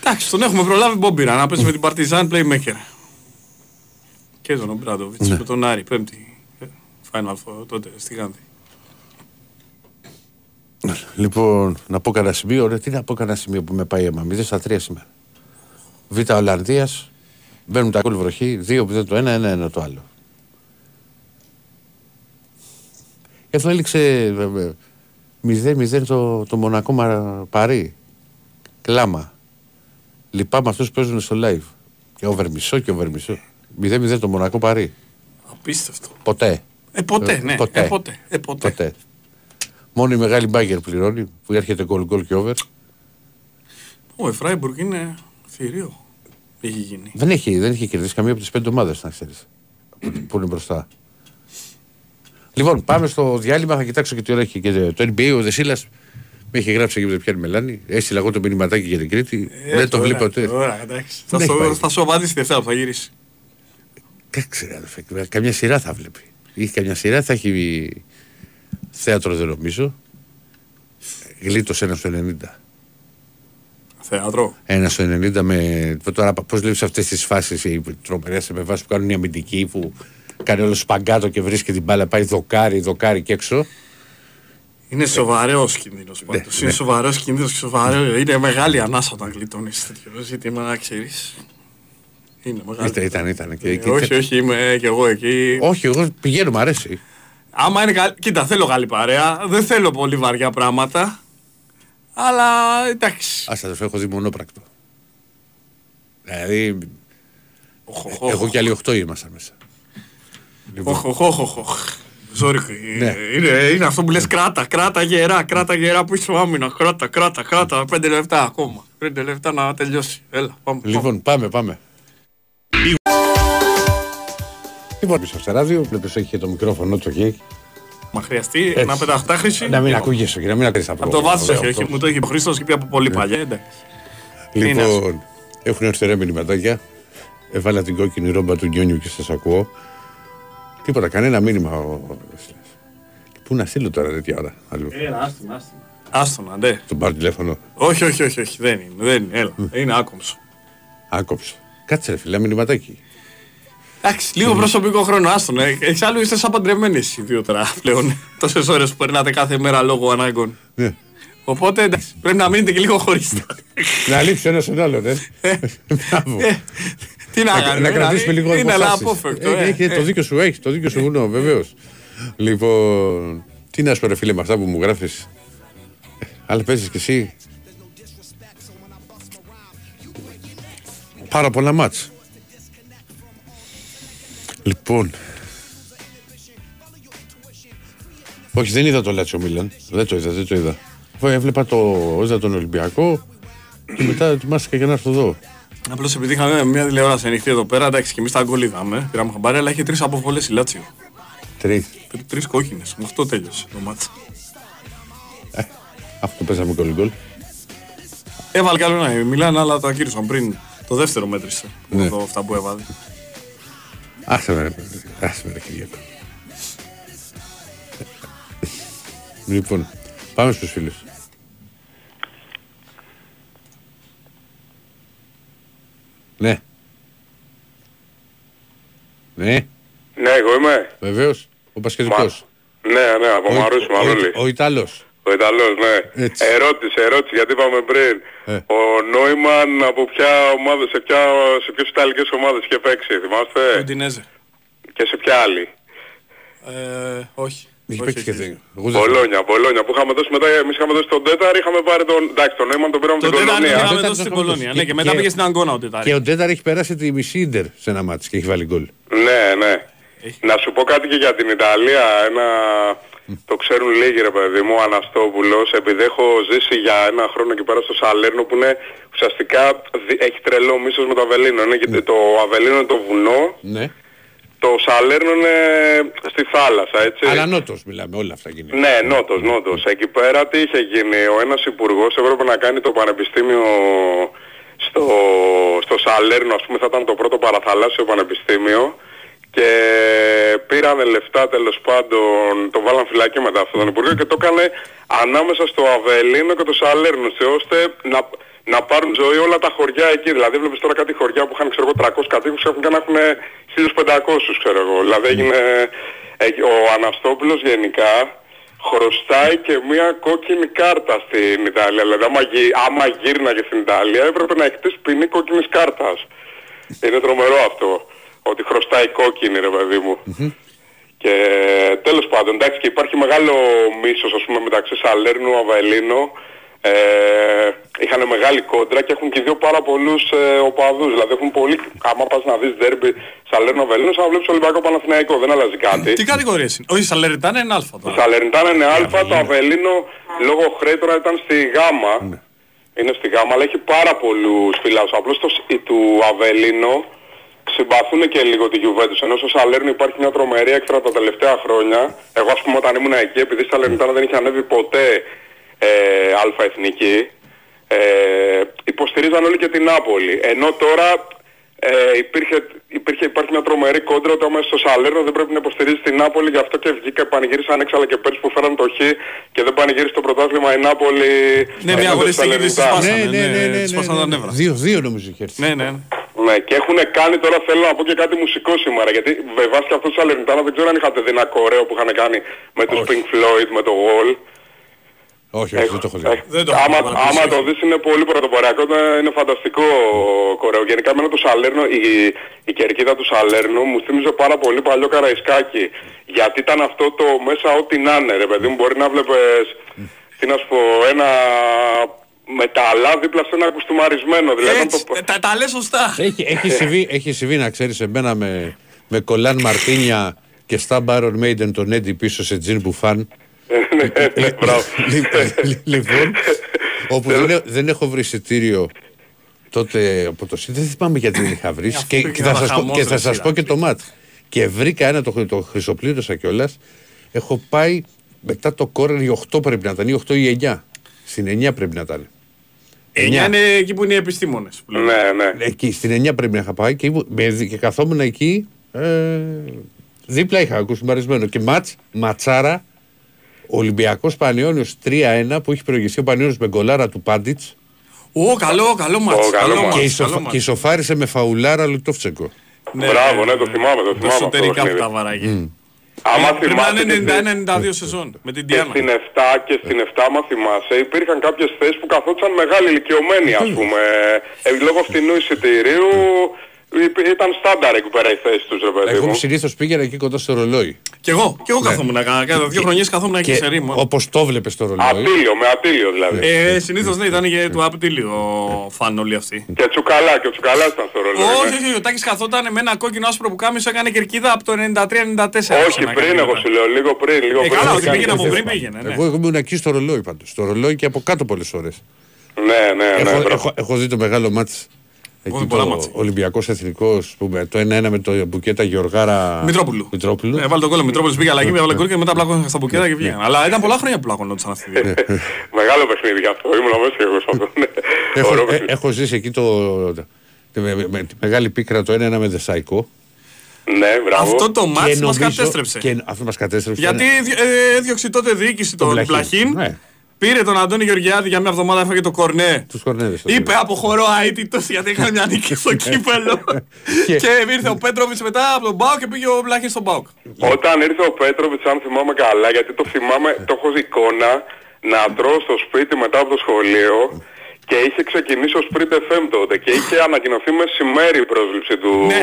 Εντάξει, τον έχουμε προλάβει Μπόμπιρα να παίζει με την Παρτιζάν Playmaker. Και τον Ομπράντοβιτς Ναι. με τον Άρη, πέμπτη. ε, Final Four τότε στη Γάνδη. Λοιπόν, να πω κανένα σημείο. Ρε, τι να πω κανένα σημείο που με πάει αίμα. 0 στα 3 σήμερα. Β' Ολλανδίας. Μπαίνουν τα κόλ βροχή. 2-0 το ένα, 1-1 το άλλο. Εδώ έληξε 0-0 το, το Μονακό Μα- Παρί. Κλάμα. Λυπάμαι αυτούς που παίζουν στο live. Και over μισό και over μισό. 0-0 το Μονακό Παρί. Απίστευτο. Ποτέ. Ε, ποτέ, ναι. ποτέ. Ε, ποτέ. Ε, ποτέ. Ποτέ. Μόνο η μεγάλη μπάγκερ πληρώνει που έρχεται γκολ γκολ και over. Ο Εφράιμπουργκ είναι θηρίο. Έχει γίνει. Δεν έχει, δεν έχει κερδίσει καμία από τις πέντε ομάδες, να ξέρεις. που είναι μπροστά. Λοιπόν, πάμε στο διάλειμμα. Θα κοιτάξω και τι ώρα έχει και το NBA. Ο Δεσίλας με έχει γράψει εκεί με το πιάνει μελάνη. Έστειλα εγώ το μηνυματάκι για την Κρήτη. Ε, δεν το τώρα, βλέπει ποτέ. Τώρα, εντάξει. Θα, Δεν έχει πάει. σου, θα σου απαντήσει τη Δευτέρα που θα γυρίσει. Εντάξει, ρε, αδερφέ, καμιά σειρά θα βλέπει. Είχε καμιά σειρά, θα έχει θέατρο, δεν νομίζω. Γλίτωσε ένα στο 90. Θέατρο. Ένα στο 90 με. Τώρα, πώς βλέπεις αυτές τις φάσεις οι τρομερές επεμβάσεις που κάνουν οι αμυντικοί που κάνει όλο σπαγκάτο και βρίσκει την μπάλα, πάει δοκάρι, δοκάρι και έξω. Είναι σοβαρός κίνδυνος πάντως. ναι. Είναι σοβαρός κίνδυνος και σοβαρό. Είναι μεγάλη ανάσα όταν γλιτώνει τέτοιος ζήτημα, να ξέρεις. Είναι μεγάλη. Ήταν, ήταν, ήταν. Και, Ε, και- όχι, όχι, είμαι και εγώ εκεί. όχι, εγώ πηγαίνω, μου αρέσει. Άμα είναι καλή. Κοίτα, θέλω καλή παρέα. Δεν θέλω πολύ βαριά πράγματα. Αλλά εντάξει. Α αδερφέ, έχω δει μονόπρακτο. Δηλαδή, Οχ, οχ, εγώ οχ. και άλλοι 8 ήμασταν μέσα. Λοιπόν, Οχ, οχ, οχ, οχ, οχ. Sorry. Ναι. Είναι, είναι αυτό που λες κράτα, κράτα γερά, κράτα γερά που είσαι ο άμυνα. Κράτα, κράτα, κράτα. Πέντε λεπτά ακόμα. Πέντε λεπτά να τελειώσει. Έλα, πάμε. πάμε. λοιπόν, πάμε, πάμε. Λοιπόν, πίσω στο ράδιο, βλέπει έχει και το μικρόφωνο του εκεί. Μα χρειαστεί να πεταχτά χρυσή. Να μην ακούγεσαι και να μην ακούγεσαι Από το βάθο όχι, όχι. Μου το έχει ο Χρήστο και πει από πολύ παλιά. εντάξει. Λοιπόν, έχουν έρθει ρε μηνυματάκια. Έβαλα την κόκκινη ρόμπα του Γκιόνιου και σας ακούω. Τίποτα, κανένα μήνυμα. ο- Πού να στείλω τώρα τέτοια ώρα. αλλού; Έλα, άστον, άστον. Άστον, ναι. Τον πάρω τηλέφωνο. Όχι, όχι, όχι, όχι, δεν είναι, δεν είναι, έλα, είναι άκομψο. Άκοψε. Κάτσε ρε φίλε, μηνυματάκι. Εντάξει, λίγο προσωπικό χρόνο, άστον. Ε. Εξάλλου είστε σαν παντρεμένοι εσείς οι δύο τώρα πλέον. Τόσες ώρες που περνάτε κάθε μέρα λόγω ανάγκων. Ναι. Οπότε εντάξει, πρέπει να μείνετε και λίγο χωριστά. να λείψει ένας τον άλλον, ε. Μπράβο. Ε, Τι να Να, κάνουμε. να κρατήσουμε δηλαδή, λίγο Είναι αλλά αποφάσεις. απόφευκτο. Ε, ε. έχει, το δίκιο σου έχεις, το δίκιο σου βουνό, βεβαίως. Λοιπόν, τι να σου πω, ρε φίλε, με αυτά που μου γράφεις. Αλλά παίζεις κι εσύ. Πάρα πολλά μάτς. Λοιπόν. Όχι, δεν είδα το Λάτσιο Μίλαν. Δεν το είδα, δεν το είδα. Αφού Έβλεπα το, είδα τον Ολυμπιακό και μετά ετοιμάστηκα για να έρθω εδώ. Απλώς επειδή είχαμε μια τηλεόραση ανοιχτή εδώ πέρα, εντάξει και εμείς τα γκολ είδαμε. Πήραμε χαμπάρι, αλλά είχε τρεις αποβολές η Λάτσιο. Τρεις. Τρεις κόκκινες. Με αυτό τέλειωσε το μάτσο. Αυτό παίζαμε γκολ γκολ. Έβαλε κι άλλο ένα. η Μιλάν, αλλά το ακύρωσαν πριν. Το δεύτερο μέτρησε. Ναι. Το, αυτά που έβαλε. Άσε με ρε, παιδί. άσε με ρε Κυριακό. λοιπόν, πάμε στους φίλους. Ναι. Ναι, Ναι, εγώ είμαι. βεβαίως. Ο Πασχετικός. Ναι, ναι, από Ο, Μαρούσι ο, Μανώλη. ο, ο Ιταλός. Ο Ιταλός, ναι. Έτσι. Ερώτηση, ερώτηση, γιατί είπαμε πριν. Ε. Ο Νόημαν από ποια ομάδα, σε, ποια, σε ποιες Ιταλικές ομάδες είχε παίξει, θυμάστε; Ουντινέζε. Και σε ποια άλλη. Ε, όχι. Είχε Όχι, παίξει και όχι. δεν. Εγώ δεν- Μπολόνια, Μπολόνια που είχαμε δώσει μετά, εμείς είχαμε δώσει τον Τέταρ, είχαμε πάρει τον, εντάξει τον Νόημαν τον πήραμε Το την τέταρτο κολονία. είχαμε Τέταρτο δώσει στην είχαμε κολόνια. δώσει. Ναι, και Και- μετά και- πήγε στην Αγκώνα ο Τετάρι. Και ο Ντέταρ έχει περάσει τη μισή ίντερ σε ένα μάτς και έχει βάλει γκολ. Ναι, ναι. Να σου πω κάτι και για την Ιταλία. Ένα... Το ξέρουν λίγοι ρε παιδί μου, ο Αναστόπουλος, επειδή έχω ζήσει για ένα χρόνο εκεί πέρα στο Σαλέρνο που είναι ουσιαστικά δι- έχει τρελό μίσος με το Αβελίνο. Είναι, και το Αβελίνο είναι το βουνό, Ναι. το Σαλέρνο είναι στη θάλασσα, έτσι. Αλλά νότος μιλάμε, όλα αυτά γίνεται. Ναι, νότος, νότος. Εκεί πέρα τι είχε γίνει. Ο ένας υπουργός έπρεπε να κάνει το πανεπιστήμιο στο, στο Σαλέρνο, ας πούμε θα ήταν το πρώτο παραθαλάσσιο πανεπιστήμιο και πήρανε λεφτά τέλος πάντων, το βάλαν φυλακή μετά αυτόν τον υπουργό και το έκανε ανάμεσα στο Αβελίνο και το Σαλέρνο, έτσι, ώστε να, να πάρουν ζωή όλα τα χωριά εκεί. Δηλαδή βλέπεις τώρα κάτι χωριά που είχαν ξέρω εγώ 300 κατοίκους έχουν και να έχουν 1500 ξέρω εγώ. Δηλαδή έγινε, ε, ο Αναστόπουλος γενικά χρωστάει και μια κόκκινη κάρτα στην Ιταλία. Δηλαδή άμα, γυ, άμα γύρναγε στην Ιταλία έπρεπε να εκτίσει ποινή κόκκινης κάρτας. Είναι τρομερό αυτό. Ότι χρωστάει κόκκινη ρε παιδί μου. Και τέλος πάντων, εντάξει και υπάρχει μεγάλο μίσος ας πούμε μεταξύ Σαλέρνου, Αβελίνο. Ε, είχαν μεγάλη κόντρα και έχουν και οι δύο πάρα πολλούς ε, οπαδούς. Δηλαδή έχουν πολύ, άμα πας να δεις δέρμπι Σαλέρνο, Αβελίνο, σαν να βλέπεις Ολυμπιακό Παναθηναϊκό, δεν αλλάζει κάτι. Τι κατηγορίες είναι; Όχι, Σαλεριτάνα είναι αλφα Η τώρα. Σαλερνιτάνα είναι Α, το Αβελίνο λόγω χρέη τώρα ήταν στη Γάμα. Είναι στη Γάμα, αλλά έχει πάρα πολλούς φιλάους. Απλώς το, σ- του Αβελίνο συμπαθούν και λίγο τη Juventus. Ενώ στο Σαλέρνο υπάρχει μια τρομερή έξτρα τα τελευταία χρόνια. Εγώ ας πούμε όταν ήμουν εκεί, επειδή η Σαλερνιτάνα δεν είχε ανέβει ποτέ ε, αλφα εθνική, ε, υποστηρίζαν όλοι και την Νάπολη. Ενώ τώρα ε, υπήρχε, υπήρχε, υπάρχει μια τρομερή κόντρα ότι άμα είσαι στο Σαλέρνο δεν πρέπει να υποστηρίζεις την Νάπολη γι' αυτό και βγήκα πανηγύρισαν έξαλα και πέρσι που φέραν το Χ και δεν πανηγύρισε το πρωτάθλημα η Νάπολη Ναι, μια ενάντια αγωνιστική στη της Σαλερνιτάνα. σπάσανε. Ναι, ναι, ναι, ναι, της σπάσανε τα ναι, ναι. νεύρα. Δύο, δύο νομίζω είχε έρθει. Ναι, ναι. Ναι, και έχουν κάνει τώρα θέλω να πω και κάτι μουσικό σήμερα. Γιατί βεβαίω και αυτός του Σαλερνιτάνα δεν ξέρω αν είχατε δει ένα κορέο που είχαν κάνει με τους Όχι. Pink Floyd, με το Wall. Όχι, όχι, δεν το έχω δει. Ε, Δεν το έχω άμα, παρακολουθήσει. άμα το δεις είναι πολύ πρωτοποριακό, είναι- είναι φανταστικό κορέο. Γενικά εμένα το Σαλέρνο, η, η κερκίδα του Σαλέρνου μου θύμιζε πάρα πολύ παλιό Καραϊσκάκι. Γιατί ήταν αυτό το μέσα ό,τι να είναι ρε παιδί μου. Μπορεί να βλέπεις, τι να σου πω, ένα μεταλλά δίπλα σε ένα κουστούμαρισμένο. Δηλαδή ήταν Έτσι, το, τα, τα λες σωστά. Έχει, έχει, συμβεί, έχει συμβεί να ξέρεις εμένα με, με κολάν Μαρτίνια και στα Baron Maiden τον Έντι πίσω σε τζιν μπουφάν. Ναι, ναι, μπράβο. Λι- λοιπόν, όπου δεν, έ- δεν έχω βρει εισιτήριο τότε από το ΣΥΝ, δεν θυμάμαι γιατί δεν είχα βρει. Αυτό Και, ήταν και θα σας, πω, χαμός, και θα ρε, σας σειρά. πω και το ματ. Και βρήκα ένα, το, το χρυσοπλήρωσα κιόλας. Έχω πάει μετά το κόρνερ οι 8 πρέπει να ήταν, ή 8 ή 9. Στην 9 πρέπει να ήταν. 9 είναι εκεί που είναι οι επιστήμονες. που λένε. Ναι, ναι. Εκεί, στην 9 πρέπει να είχα πάει και, ήμουν- με- και καθόμουν εκεί. Ε, δίπλα είχα ακούσει μπαρισμένο. Και μάτς, ματσάρα, Ολυμπιακός Πανιόνιο 3-1 που έχει προηγηθεί ο Πανιόνιο με γκολάρα του Πάντιτς Ω, καλό, καλό μάτς. Ω, καλό Καλό μάτς. μάτς. και, καλό ισοφα- μάτς. και ισοφάρισε με φαουλάρα Λουτόφτσεκο. Ναι, Μπράβο, ναι, ναι, το θυμάμαι, το θυμάμαι αυτό το Εσωτερικά που παιχνίδι. τα βαράγει. Άμα Πρέπει να θυμάσαι και στη- είναι 91-92 σεζόν με την και Διάνα. στην 7 και στην 7 άμα θυμάσαι υπήρχαν κάποιες θέσεις που καθόντουσαν μεγάλοι ηλικιωμένοι ας πούμε. Ε, λόγω φθηνού εισιτηρίου υπ- ήταν στάνταρ εκεί πέρα οι θέσεις τους ρε παιδί Εγώ μου. συνήθως πήγαινα εκεί κοντά στο ρολόι. Κι εγώ, κι εγώ καθόμουν. Κάνα κάνα δύο χρονιές καθόμουν εκεί Και σε ρήμο. όπως το βλέπει το ρολόι. Ατήλιο, με ατήλιο δηλαδή. Ε, συνήθως ναι, ήταν και του απτήλιο φαν όλοι αυτοί. Και τσουκαλά, και ο τσουκαλάς ήταν στο ρολόι. Όχι, ναι. όχι, ο Τάκης καθόταν με ένα κόκκινο άσπρο που κάμισο έκανε κερκίδα από το 93-94. Όχι πριν εγώ σου λέω, λίγο πριν, λίγο Ε, πριν. καλά, ότι Έκανε πήγαινε από τέτοια. πριν πήγαινε. ναι. Εγώ ήμουν εκεί στο ρολόι πάντως. Στο ρολόι και από κάτω πολλές ώρες. Ναι, ναι, ναι. έχω, μπράβο. έχω, έχω δει το μεγάλο μάτς Εκεί δει πολλά το μάτς. Ολυμπιακός Εθνικός που με το 1-1 με το Μπουκέτα Γεωργάρα Μητρόπουλου. Μητρόπουλου. Ε, βάλε τον κόλλο Μητρόπουλος πήγε αλλαγή, έβαλε γκολ και μετά πλάκωνε στα μπουκέτα και πήγαινε. Αλλά ήταν πολλά χρόνια που πλάκωνονταν αυτοί οι δύο. Μεγάλο παιχνίδι γι' αυτό. Ήμουν μέσα και εγώ σε αυτό. ναι. έχω, Ωραίο ε, παιχνίδι. έχω ζήσει εκεί το, τη, με, με- τη μεγάλη πίκρα το 1-1 με Δεσαϊκό. Ναι, μπράβο. Αυτό το Και μάτς μας νομίζω- κατέστρεψε. Και, αυτό μας κατέστρεψε. Γιατί ε, έδιωξε τότε διοίκηση τον Πλαχίν. Πλαχίν. Ναι. Πήρε τον Αντώνη Γεωργιάδη για μια εβδομάδα, έφαγε το κορνέ. Τους κορνέδες. Είπε αποχωρώ αίτητος γιατί είχαν μια νίκη στο κύπελο. Και- και ήρθε ο Πέτροβιτς μετά από τον Μπάουκ και πήγε ο Πλαχίν στον Μπάουκ. Όταν ήρθε ο Πέτροβιτς, αν θυμάμαι καλά, γιατί το θυμάμαι, το έχω δει εικόνα, να τρώω στο σπίτι μετά από το σχολείο και είχε ξεκινήσει ο Sprint FM τότε και είχε ανακοινωθεί μεσημέρι η πρόσληψη του, Ναι.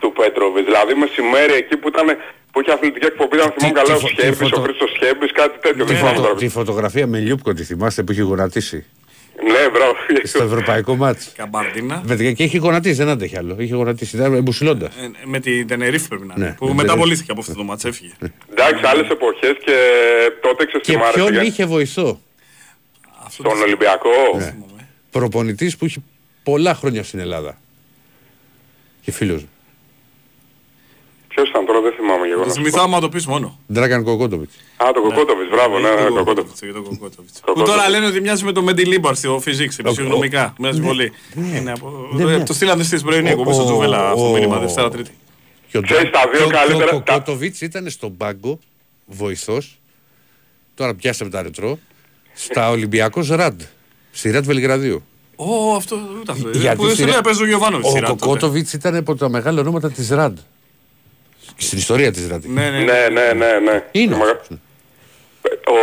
του Πέτροβιτς. Δηλαδή μεσημέρι εκεί που ήταν που είχε αθλητική εκπομπή, αν θυμάμαι Τι- καλά, τι ο φω- τι Σχέμπης, ο φωτο- Χρήστος Σχέμπης, κάτι τέτοιο. Τη, δεν θυμάμαι φωτο- τώρα. τη φωτογραφία με Λιούπκο τη θυμάστε που έχει γονατίσει; Ναι, μπράβο. στο ευρωπαϊκό μάτς. Καμπαρντίνα. Παιδιά, Και έχει γονατίσει, δεν αντέχει άλλο. Είχε γονατίσει, ήταν μπουσουλώντα. Ε, Με την Τενερίφη πρέπει να είναι. Ναι, που με μεταπολύθηκε από αυτό το μάτς, έφυγε. Εντάξει, άλλες εποχές και τότε Και ξεστιμάρε. ποιον είχε βοηθό; Αυτό Τον το Ολυμπιακό. θυμάμαι. Προπονητής που έχει πολλά χρόνια στην Ελλάδα. Και φίλος μου. Ποιος ήταν τώρα, δεν θυμάμαι και εγώ. Το να σου πω. θυμηθώ άμα το πεις μόνο. Ντράγκαν Κοκότοβιτ. Α, το Κοκότοβιτς, μπράβο, ναι, Για ναι, τον Κοκότοβιτς. Κοκότοβιτς, για τον Κοκότοβιτς. Που Κοκότοβιτς. τώρα λένε ότι μοιάζει με τον Μεντιλίμπαρ στο physics, επιστημονικά. Μοιάζει πολύ. Είναι από- Ναι, ναι. Το στείλανε στις πρωινή Ο- εκπομπή στο ο- Τζουβέλα αυτό το ο- μήνυμα Δευτέρα Τρίτη. Και ο, Ξέρεις, τα δύο και ο- καλύτερα- και ο τα- Κοκότοβιτ ήταν στον πάγκο βοηθός. Τώρα πιάσαμε τα ρετρό. Στα Ολυμπιακός Ραντ. Στη Ραντ Βελιγραδίου. Ω, αυτό ούτε αυτό. Γιατί Που στη στην Ρε- Ρέα παίζει ο Γιωβάνοβιτς. Ο στη Ρέα τότε. Κοκότοβιτς ήταν από τα μεγάλα ονόματα της Ραντ. Στην ιστορία της Ραντ. Ναι, ναι. Ναι, ναι, ναι, ναι. Είναι. Μαγα- Ο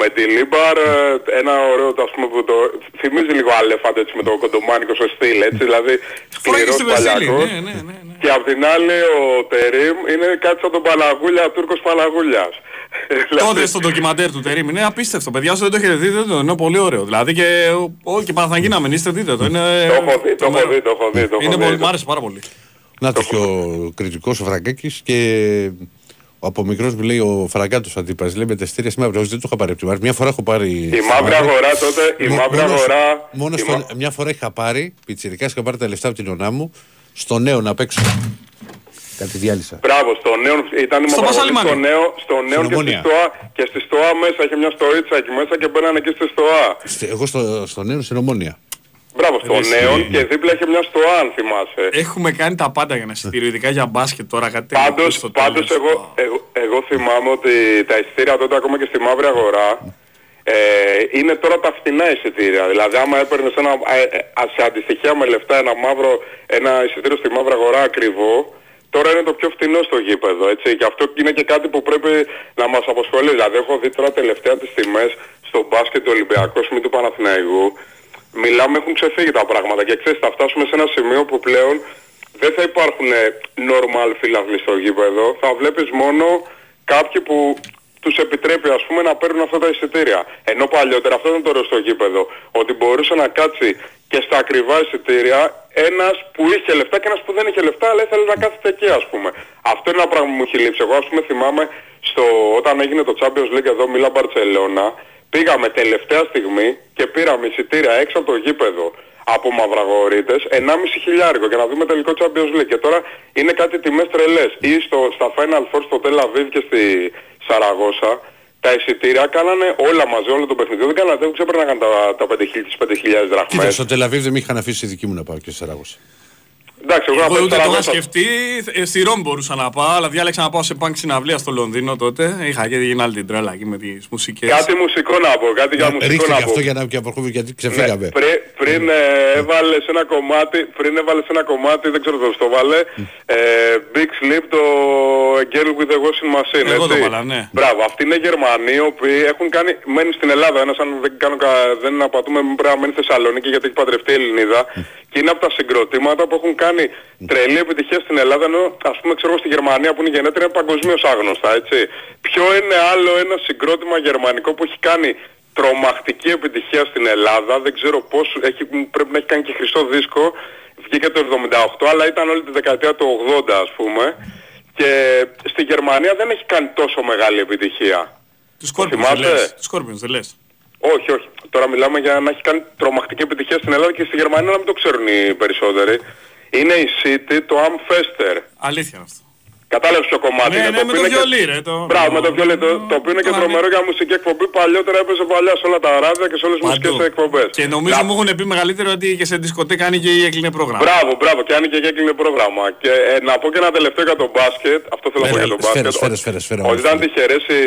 Μεντιλίμπαρ, ε, ένα ωραίο, ας πούμε, που το θυμίζει λίγο Αλέφαντ έτσι με το κοντομάνικο στο στυλ, έτσι, δηλαδή Φοράει και σκληρός στη Βεσίλη. παλιακός. Ναι, ναι, ναι. ναι. Και απ' την άλλη ο Τερίμ είναι κάτι σαν τον Παναγούλια, Τούρκος Παναγούλιας. Δηλαδή, Τότε στο ντοκιμαντέρ του Τερίμ είναι απίστευτο. Παιδιά, όσο δεν το έχετε δει, δεν το είναι πολύ ωραίο. Δηλαδή και, ο, και Παναθαγίνα, μην είστε, δείτε το. Είναι, Το έχω δει, το έχω τρομερό. δει, το έχω δει, το έχω Είναι δει. πολύ, μ' άρεσε πάρα πολύ. Να το και ο κριτικός ο Φραγκάκης και από μικρός μου λέει ο Φραγκάτος αντίπα. Λέει με τα εστία σήμερα δεν το είχα πάρει από τη Μάρη. Μια φορά έχω πάρει. Η μαύρη αγορά τότε, η Μο- μαύρη μόνο- αγορά... Μόνος η στο- μα- μια φορά είχα πάρει, πιτσιρικάς είχα πάρει τα λεφτά από την ονά μου, στο νέο να παίξω. Κάτι διάλυσα. Μπράβο, στο νέο, ήταν η Στο μαύρη αγορά Πασαλιμάνι. στο νέο, στο νέο και στη Ομόνια. στοά, και στη στοά μέσα, είχε μια στοίτσα εκεί μέσα και μπαίνανε εκεί στη στοά. Στε- Εγώ στο, στο νέο στην ομόνια. Μπράβο, στο Εσύ, νέο ναι. και δίπλα είχε μια στοά αν θυμάσαι. Έχουμε κάνει τα πάντα για να εισιτήριο, ειδικά για μπάσκετ τώρα κάτι τέτοιο. Πάντως, στο πάντως τέλος. εγώ, εγώ, εγώ θυμάμαι ότι τα εισιτήρια τότε ακόμα και στη μαύρη αγορά ε, είναι τώρα τα φθηνά εισιτήρια. Δηλαδή άμα έπαιρνες ένα, ε, ε, σε αντιστοιχεία με λεφτά ένα μαύρο, ένα εισιτήριο στη μαύρη αγορά ακριβό, τώρα είναι το πιο φθηνό στο γήπεδο. Έτσι. Και αυτό είναι και κάτι που πρέπει να μας αποσχολεί. Δηλαδή έχω δει τώρα τελευταία τις τιμές στο μπάσκετ του Ολυμπιακού ή του Παναθηναϊκού. Μιλάμε, έχουν ξεφύγει τα πράγματα και ξέρεις, θα φτάσουμε σε ένα σημείο που πλέον δεν θα υπάρχουν ε, normal φύλαυλοι στο γήπεδο, θα βλέπεις μόνο κάποιοι που τους επιτρέπει ας πούμε να παίρνουν αυτά τα εισιτήρια. Ενώ παλιότερα αυτό δεν το ωραίο στο γήπεδο, ότι μπορούσε να κάτσει και στα ακριβά εισιτήρια ένας που είχε λεφτά και ένας που δεν είχε λεφτά αλλά ήθελε να κάθεται εκεί ας πούμε. Αυτό είναι ένα πράγμα που μου έχει λείψει. Εγώ ας πούμε θυμάμαι στο, όταν έγινε το Champions League εδώ Μίλα Μπαρτσελώνα, πήγαμε τελευταία στιγμή και πήραμε εισιτήρια έξω από το γήπεδο από μαυραγορείτες 1,5 χιλιάρικο για να δούμε τελικό Champions League. Και τώρα είναι κάτι τιμές τρελές. Ή στο, στα Final Four στο Tel Aviv και στη Σαραγώσα τα εισιτήρια κάνανε όλα μαζί, όλο το παιχνίδι. Δεν κάνανε, δεν ξέπαιρναν τα, τα 5.000, τις 5.000 Κοίτα, δραχμές. στο Τελαβίβ δεν με είχαν αφήσει δική μου να πάω και σε Σαράγωσα. Εντάξει, εγώ, Εγώ από τη ούτε το είχα Σαραγώσα- σκεφτεί. ε, Στη Ρώμη μπορούσα να πάω, αλλά διάλεξα να πάω σε πανκ συναυλία στο Λονδίνο τότε. Είχα και γίνει άλλη την τρέλα εκεί με τις μουσικές. Κάτι μουσικό να πω, κάτι για μουσικό Ρίχτε να και πω. αυτό για να και απορχούμε γιατί ξεφύγαμε. Ναι, πριν, πριν ε, έβαλες ένα κομμάτι, πριν έβαλες ένα κομμάτι, δεν ξέρω πώς το βάλε, ε, Big Sleep, το A Girl with a Washing Machine, Εγώ το έτσι. βάλα, ναι. Μπράβο, αυτοί είναι Γερμανοί, οι οποίοι έχουν κάνει, μένουν στην Ελλάδα, ένας αν δεν, κάνω, κα- δεν απατούμε πρέπει να μένει στη Θεσσαλονίκη γιατί έχει παντρευτεί Ελληνίδα και είναι από τα συγκροτήματα που έχουν κάνει τρελή επιτυχία στην Ελλάδα ενώ ας πούμε ξέρω εγώ στη Γερμανία που είναι η γενέτρια είναι παγκοσμίως άγνωστα έτσι. Ποιο είναι άλλο ένα συγκρότημα γερμανικό που έχει κάνει τρομακτική επιτυχία στην Ελλάδα, δεν ξέρω πώς, έχει, πρέπει να έχει κάνει και χρυσό δίσκο, βγήκε το 78 αλλά ήταν όλη τη δεκαετία του 80 ας πούμε και στη Γερμανία δεν έχει κάνει τόσο μεγάλη επιτυχία. Τους Scorpions δεν θυμάσαι; λες. Τους Scorpions δεν λες. Όχι, όχι. Τώρα μιλάμε για να έχει κάνει τρομακτική επιτυχία στην Ελλάδα και στη Γερμανία να μην το ξέρουν οι περισσότεροι. Είναι η City, το Amfester. Αλήθεια είναι αυτό. Κατάλαβες ποιο κομμάτι Ναι, είναι. ναι, με οποίο το είναι και- βιολί, ρε, το- Μπράβο, με το βιολί. Το, το οποίο είναι και το- τρομερό για μουσική εκπομπή. Παλιότερα έπαιζε παλιά σε όλα τα ράδια και σε όλες τις Παντού. μουσικές εκπομπές. Και νομίζω Να- μου έχουν πει μεγαλύτερο ότι και σε δισκοτέκα κάνει και η έκλεινε πρόγραμμα. Μπράβο, μπράβο. Και άνοιγε και έκλεινε πρόγραμμα. Και ε, να πω και ένα τελευταίο για το μπάσκετ. Αυτό θέλω να πω Έλα, για το σφαίρα, μπάσκετ. σφαίρα, σφαίρα, σφαίρα, Ότι ήταν σφαίρα. τυχερές οι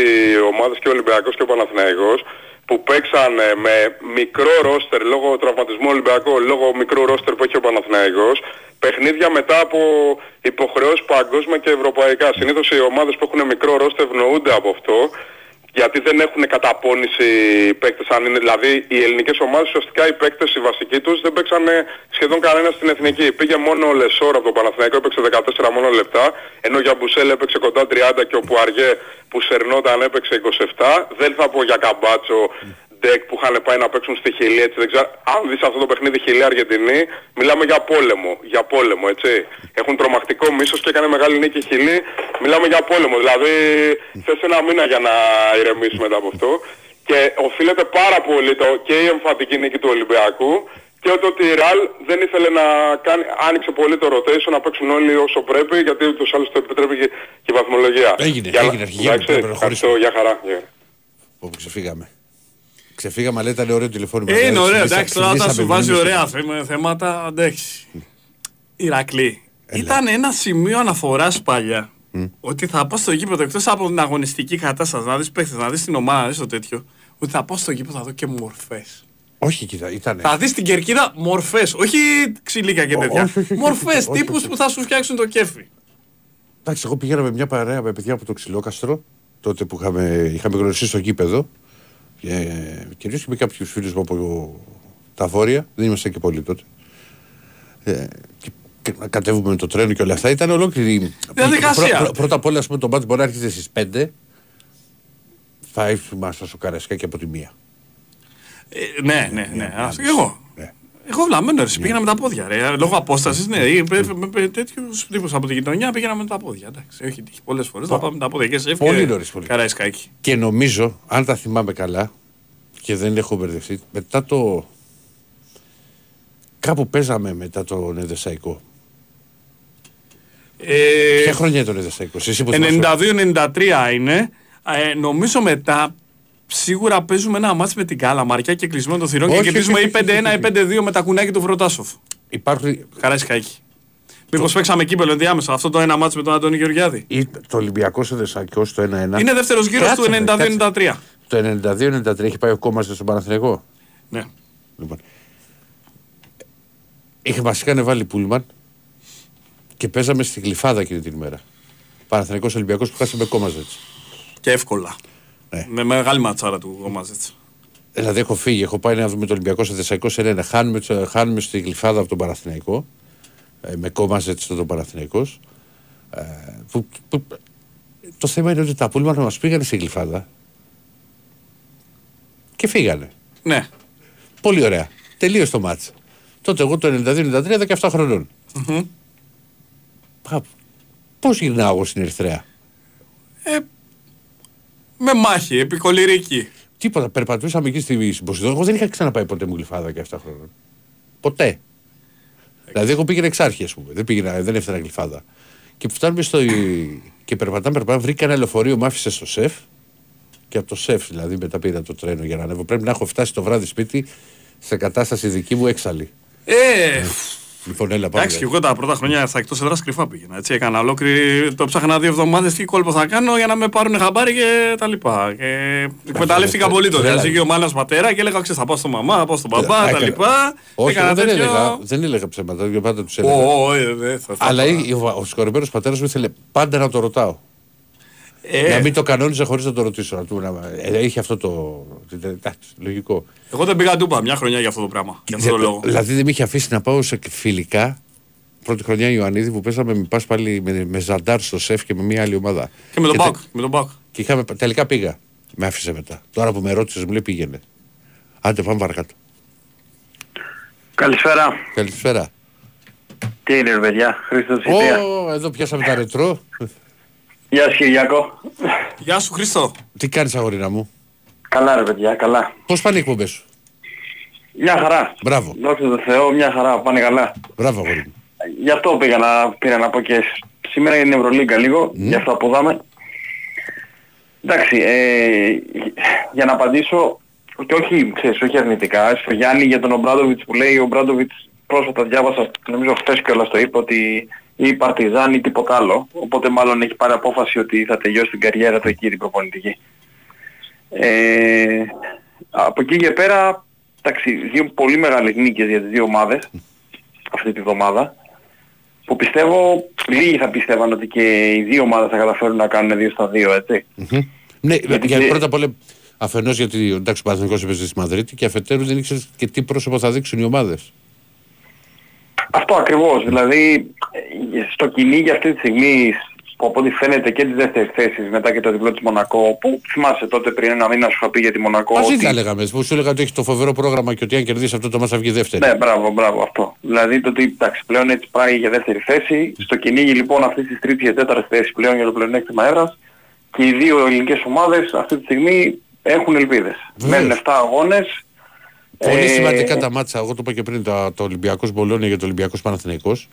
ομάδες και ο Ολυμπιακός και ο Παναθηναϊκός που παίξαν ε, με μικρό ρόστερ λόγω τραυματισμού Ολυμπιακού, λόγω μικρού ρόστερ που έχει ο Παναθηναϊκός, παιχνίδια μετά από υποχρεώσεις παγκόσμια και ευρωπαϊκά. Συνήθως οι ομάδες που έχουν μικρό ρόστερ ευνοούνται από αυτό γιατί δεν έχουν καταπώνηση οι παίκτες αν είναι, δηλαδή οι ελληνικές ομάδες ουσιαστικά οι παίκτες οι βασικοί τους δεν παίξανε σχεδόν κανένα στην εθνική. Πήγε μόνο ο Λεσόρ από το Παναθηναϊκό έπαιξε 14 μόνο λεπτά, ενώ για Μπουσέλ έπαιξε κοντά 30 και ο Πουαριέ που σερνόταν έπαιξε 27. Δεν θα πω για Καμπάτσο, Ντεκ που είχαν πάει να παίξουν στη Χιλή, έτσι δεν ξέρω. Αν δεις αυτό το παιχνίδι Χιλή Αργεντινή, μιλάμε για πόλεμο, για πόλεμο, έτσι. Έχουν τρομακτικό μίσος και έκανε μεγάλη νίκη η Χιλή, μιλάμε για πόλεμο. Δηλαδή θες ένα μήνα για να ηρεμήσει μετά από αυτό. Και οφείλεται πάρα πολύ το, και η εμφαντική νίκη του Ολυμπιακού και ότι, ότι η Ραλ δεν ήθελε να κάνει, άνοιξε πολύ το rotation να παίξουν όλοι όσο πρέπει γιατί ούτως άλλως το επιτρέπει και, και η βαθμολογία. Έγινε, Για να- έγινε, αρχηγέ μου, εντάξει, πρέπει να ευχαριστώ, προχωρήσουμε. για χαρά. Γεια. Όπου ξεφύγαμε. Ξεφύγαμε, αλλά ήταν ωραίο τηλεφώνημα. Ε, είναι Δηλαδή, ωραίο, ξυπνήσα- εντάξει, τώρα όταν ξυπνήσαμε σου βάζει μνήμες. ωραία θέ- θέματα, εντάξει. Ηρακλή. Ήταν ένα σημείο αναφοράς παλιά. Ότι θα πάω στο γήπεδο εκτός από την αγωνιστική κατάσταση, να δεις παίχτες, να δεις την ομάδα, να δεις το τέτοιο. Ότι θα πάω στο γήπεδο να δω και μορφές. Όχι, κοίτα, ήταν. Θα δεις στην κερκίδα μορφές, όχι ξυλίκια και Ω, τέτοια. όχι, όχι, όχι, Μορφές, όχι, τύπους όχι. που θα σου φτιάξουν το κέφι. Εντάξει, εγώ πηγαίνα με μια παρέα με παιδιά από το Ξυλόκαστρο, τότε που είχαμε, είχαμε γνωριστεί στο γήπεδο. Και, κυρίως και με κάποιους φίλους μου από τα βόρεια, δεν ήμασταν και πολλοί τότε. Ε, και, και να κατέβουμε με το τρένο και όλα αυτά. Ήταν ολόκληρη. Διαδικασία. Πρω- πρω- πρώτα απ' όλα, ας πούμε, το μπάτι μπορεί να έρχεται στις 5. Θα ήμασταν στο Καρασκάκι από τη μία. Ε, ναι, ναι, ναι. Ας- Εγώ. Ναι. Εγώ βλαμμένο ρε, πήγαινα με τα πόδια ρε. Λόγω απόστασης, ναι. ή με- με- με Τέτοιους τύπους από τη γειτονιά πήγαινα με τα πόδια. Εντάξει, όχι τύχει πολλές φορές. Θα πάμε με τα πόδια και σε Πολύ νωρίς, πολύ. Καραϊσκάκι. Και νομίζω, αν τα θυμάμαι καλά, και δεν έχω μπερδευτεί, μετά το. Κάπου παίζαμε μετά το Νεδεσαϊκό. Ε, Ποια χρονιά ήταν το Νεδεσαϊκό, εσύ που θυμάσαι; 92-93 είναι. Ε, νομίζω μετά σίγουρα παίζουμε ένα μάτς με την Καλαμαριά και κλεισμένο των θυρών και Όχι, κερδίζουμε όχι, ή όχι, 5-1 ή όχι, 5-2 με τα κουνάκια του Βροτάσοφ. Υπάρχει. Καραϊσκάκι. Μήπως παίξαμε κύπελο ενδιάμεσα αυτό το ένα μάτς με τον Αντώνη Γεωργιάδη; ή Το Ολυμπιακό Νεδεσαϊκό το 1-1. Είναι δεύτερος γύρος του Κάτσε, ρε, 92-93. Το 92-93 έχει πάει ο κόμμα στον Παναθηναϊκό; Ναι. Λοιπόν. Είχε μας είχαν βάλει πούλμαν και παίζαμε στη γλυφάδα εκείνη την ημέρα. Παναθηναϊκός Ολυμπιακός που χάσαμε κόμμα έτσι. Και εύκολα. Ναι. Με μεγάλη ματσάρα του Γομάζετς. Δηλαδή έχω φύγει, έχω πάει να δούμε το Ολυμπιακό σε Θεσσαλικό σε ένα. Χάνουμε, χάνουμε στη γλυφάδα από τον Παναθηναϊκό. Ε, με κόμμα έτσι τον Παναθηναϊκός. Ε, που, που, το θέμα είναι ότι τα πούλμαν μας πήγανε στη γλυφάδα. Και φύγανε. Ναι. Πολύ ωραία. Τελείωσε το μάτς. Τότε εγώ το 92-93, 17 χρονων Πα- Πώς γυρνάω εγώ στην Ερυθρέα; Ε, με μάχη, επικολυρική. Τίποτα, περπατούσαμε εκεί στη στην Ποσειδώνα. Εγώ δεν είχα ξαναπάει ποτέ μου γλυφάδα και 7 χρόνων. Ποτέ. Δηλαδή, εγώ πήγαινα εξάρχη, ας πούμε. Δεν, πήγαινα, δεν έφτανα γλυφάδα. Και φτάνουμε στο. και περπατάμε, περπατάμε. Βρήκα ένα λεωφορείο, μ' άφησε στο σεφ. Και από το σεφ, δηλαδή, μετά πήρα το τρένο για να ανέβω. Πρέπει να έχω φτάσει το βράδυ σπίτι σε κατάσταση δική μου έξαλλη. Ε, Λοιπόν, έλα πάμε. εντάξει, και εγώ τα πρώτα χρόνια στα εκτός έδρας κρυφά πήγαινα. Έτσι, έκανα ολόκληρη, το ψάχνα δύο εβδομάδες τι κόλπο θα κάνω για να με πάρουν χαμπάρι και τα λοιπά. Και εκμεταλλεύτηκα πολύ το. Έλα. Δηλαδή, και ο μάνας πατέρα και έλεγα, ξέρεις, θα πάω στο μαμά, θα πάω στον μπαμπά, τα Έκανα. λοιπά. Όχι, Έκανα εγώ δεν τέτοιο- έλεγα, δεν έλεγα ψέματα, γιατί πάντα τους έλεγα. Ω, ω, ε, δε, θα- θα- Αλλά η- ο, ο συγχωρεμένο πατέρας μου ήθελε πάντα να το ρωτάω. Ε, Να μην το κανόνιζε χωρίς να το ρωτήσω. Να του, να, ε, είχε αυτό το. Εντάξει, λογικό. Εγώ δεν πήγα ντούπα μια χρονιά για αυτό το πράγμα. Για αυτό το λόγο. Δηλαδή δεν με είχε αφήσει να πάω σε φιλικά πρώτη χρονιά Ιωαννίδη που πέσαμε με πας πάλι με, με Ζαντάρ στο σεφ και με μια άλλη ομάδα. Και με τον τε- Μπακ. Με τον Μπακ. Και είχαμε, τελικά πήγα. Με άφησε μετά. Τώρα που με ρώτησες, μου λέει πήγαινε. Άντε, πάμε παρακάτω. Καλησπέρα. Καλησπέρα. Τι είναι ρε παιδιά, Χρήστος Ιτία. Ω, εδώ πιάσαμε τα ρετρό. Γεια σου Κυριακό. Γεια σου Χρήστο. Τι κάνεις αγορίνα μου; Καλά ρε παιδιά, καλά. Πώς πάνε οι εκπομπές σου; Μια χαρά. Μπράβο. Δόξα τω Θεώ, μια χαρά, πάνε καλά. Μπράβο αγόρι μου. Γι' αυτό πήγα να, πήρα να πω και σ- σήμερα είναι η Ευρωλίγκα λίγο, γι' αυτό αποδάμε. Εντάξει, ε, για να απαντήσω, και όχι, ξέρεις, όχι αρνητικά, στο Γιάννη για τον Ομπράντοβιτς που λέει, ο Ομπράντοβιτς πρόσφατα διάβασα, νομίζω χθες κιόλας το είπε, ότι ή η Παρτιζάν ή τίποτα άλλο, οπότε μάλλον έχει πάρει απόφαση ότι θα τελειώσει την καριέρα του εκεί την προπονητική. Ε, από εκεί και πέρα, εντάξει, δύο πολύ μεγάλες νίκες για τις δύο ομάδες αυτή τη βδομάδα που πιστεύω, λίγοι θα πιστεύαν ότι και οι δύο ομάδες θα καταφέρουν να κάνουν δύο στα δύο, έτσι. Μμμ. Ναι, Γιατί για, και- πρώτα απ' όλα αφενός γιατί εντάξει, ο Παναθηναϊκός έπαιζε στη Μαδρίτη και αφετέρου δεν ήξερες και τι πρόσωπο θα δείξουν οι ομάδες. Αυτό ακριβώς, δηλαδή ε, στο κυνήγι αυτή τη στιγμή που από ό,τι φαίνεται και τις δεύτερες θέσεις μετά και το διπλό της Μονακό που θυμάσαι τότε πριν ένα μήνα σου είχα πει για τη Μονακό Μαζί ότι- τα λέγαμε. Που σου έλεγα ότι έχεις το φοβερό πρόγραμμα και ότι αν κερδίσεις αυτό το μας θα βγει δεύτερη. Ναι, μπράβο, μπράβο αυτό. Δηλαδή το ότι εντάξει, πλέον έτσι πάει για δεύτερη θέση. Στο κυνήγι λοιπόν αυτής της τρίτης και τέταρτης θέση πλέον για το πλεονέκτημα έδρας και οι δύο ελληνικές ομάδες αυτή τη στιγμή έχουν ελπίδες. Βεβαίως. Μένουν 7 αγώνες. Πολύ Ε, σημαντικά τα μάτσα. Εγώ το είπα και πριν το, το Ολυμπιακός Μπολόνια για το Ολυμπιακός Παναθηναϊκός.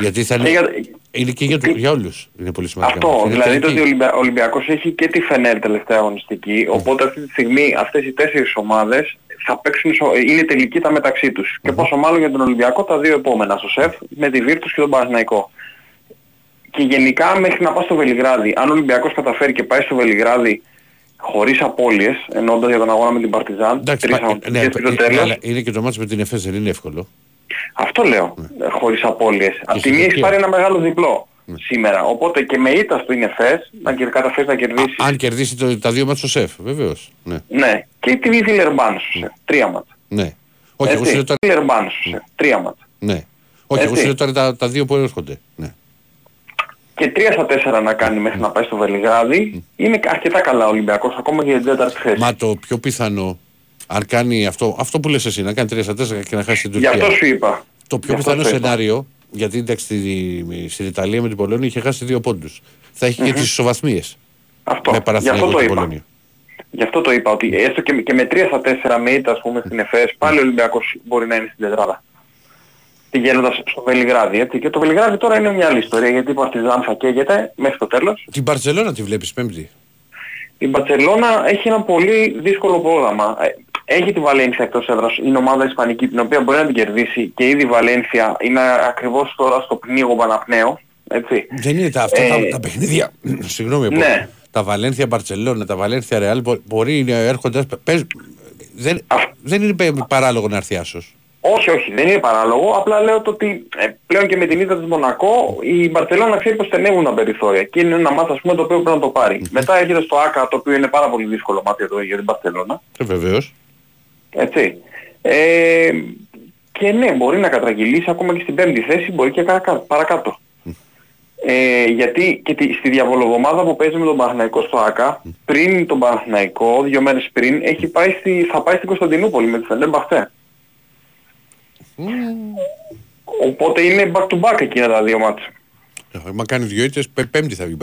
Γιατί θα είναι, Και για- είναι και για, του- για όλους. Είναι πολύ σημαντικά. Αυτό, μάτσα. Είναι δηλαδή το τελική. ότι ο Ολυμπια- ο Ολυμπιακός έχει και τη Φενέρ τελευταία αγωνιστική, οπότε αυτή τη στιγμή αυτές οι τέσσερις ομάδες θα παίξουν, σο- είναι τελική τα μεταξύ τους. Και πόσο μάλλον για τον Ολυμπιακό τα δύο επόμενα, στο ΣΕΦ, με τη Βίρτους και τον Παναθηναϊκό. Και γενικά μέχρι να πάει στο Βελιγράδι, αν ο Ολυμπιακός καταφέρει και πάει στο Βελιγράδι χωρίς απώλειες, εννοώντας για τον αγώνα με την Παρτιζάν, Εντάξει, τρεις πα- αγωνιστικές ναι, και το ε, τέλος, αλλά είναι και το μάτς με την Εφές, δεν είναι εύκολο. αυτό λέω, ε, χωρίς απώλειες. Απ' τη μία στην έχει Τουρκία. πάρει ένα μεγάλο διπλό σήμερα. Οπότε και με ήττα στο είναι φες, να κερ- καταφέρει να κερδίσει. Αν κερδίσει το, τα δύο μάτς στο ΣΕΦ, βεβαίως. Ναι. Ναι, και τη Βιλερμπάν σου σε. Τρία μάτς. ναι. Όχι, εγώ σου λέω Έτσι, τώρα, Βιλερμπάν σου σε. Τρία μάτς. ναι. Όχι, εγώ Έτσι. σου λέω τώρα τα, τα δύο που έρχονται. Ναι. Και τρία στα τέσσερα να κάνει μέχρι να πάει στο Βελιγράδι είναι αρκετά καλά ο Ολυμπιακός, ακόμα και για την τέταρτη θέση. Μα το πιο πιθανό, αν κάνει αυτό, αυτό που λες εσύ, να κάνει 3 στα 4 και να χάσει την Γι' Τουρκία. αυτό σου είπα. Το πιο Γι' αυτό πιθανό σου είπα. σενάριο, γιατί εντάξει στη- στην Ιταλία με την Πολώνια είχε χάσει δύο πόντους. Θα έχει και τις ισοβαθμίες Αυτό. με Γι' αυτό Παναθηναϊκό το την είπα. Πολώνια. Γι' αυτό το είπα ότι έστω και, και με τρία στα τέσσερα με ήττα ας πούμε στην ΕΦΕΣ πάλι ο Ολυμπιακός μπορεί να είναι στην τετράδα. Πηγαίνοντας στο Βελιγράδι έτσι. Και το Βελιγράδι τώρα είναι μια άλλη ιστορία γιατί η Παρτιζάν θα καίγεται μέχρι το τέλος. Την Παρσελώνα τη βλέπεις πέμπτη; Η Μπαρτσελώνα έχει ένα πολύ δύσκολο πρόγραμμα. Ε, Έχει τη Βαλένθια εκτός έδρας, είναι ομάδα ισπανική την οποία μπορεί να την κερδίσει και ήδη η Βαλένθια είναι ακριβώς τώρα στο πνίγο Παναπνέο. Έτσι. Δεν είναι τα, αυτά Ε, τα, τα παιχνίδια. Συγγνώμη, Ναι. τα Βαλένθια Μπαρσελόνα, τα Βαλένθια Ρεάλ μπορεί να έρχονται. Πες, δεν, δεν είναι πε- παράλογο να έρθει άσος. Όχι, όχι, δεν είναι παράλογο. Απλά λέω το ότι ε, πλέον και με την ήττα της Μονακό η Μπαρτσελώνα ξέρει πως στενεύουν τα περιθώρια και είναι ένα μάτι ας πούμε το οποίο πρέπει να το πάρει. Μετά έρχεται στο ΆΚΑ το οποίο είναι πάρα πολύ δύσκολο μάτι για, το, για την Μπαρτσελώνα. Ε, βεβαίως. Έτσι. Ε, και ναι, μπορεί να κατραγγυλίσει ακόμα και στην πέμπτη θέση, μπορεί και καρακα- παρακάτω. Ε, γιατί και τη, στη διαβολογομάδα που παίζει με τον Παναθηναϊκό στο ΆΚΑ, πριν τον Παναθηναϊκό, δύο μέρες πριν, έχει πάει στη, θα πάει στην Κωνσταντινούπολη με τη Φενέρ Μπαχτέ. Οπότε είναι back to back εκείνα τα δύο μάτια. Ε, Μα κάνει δυο ήττες, πέ- πέμπτη θα βγει η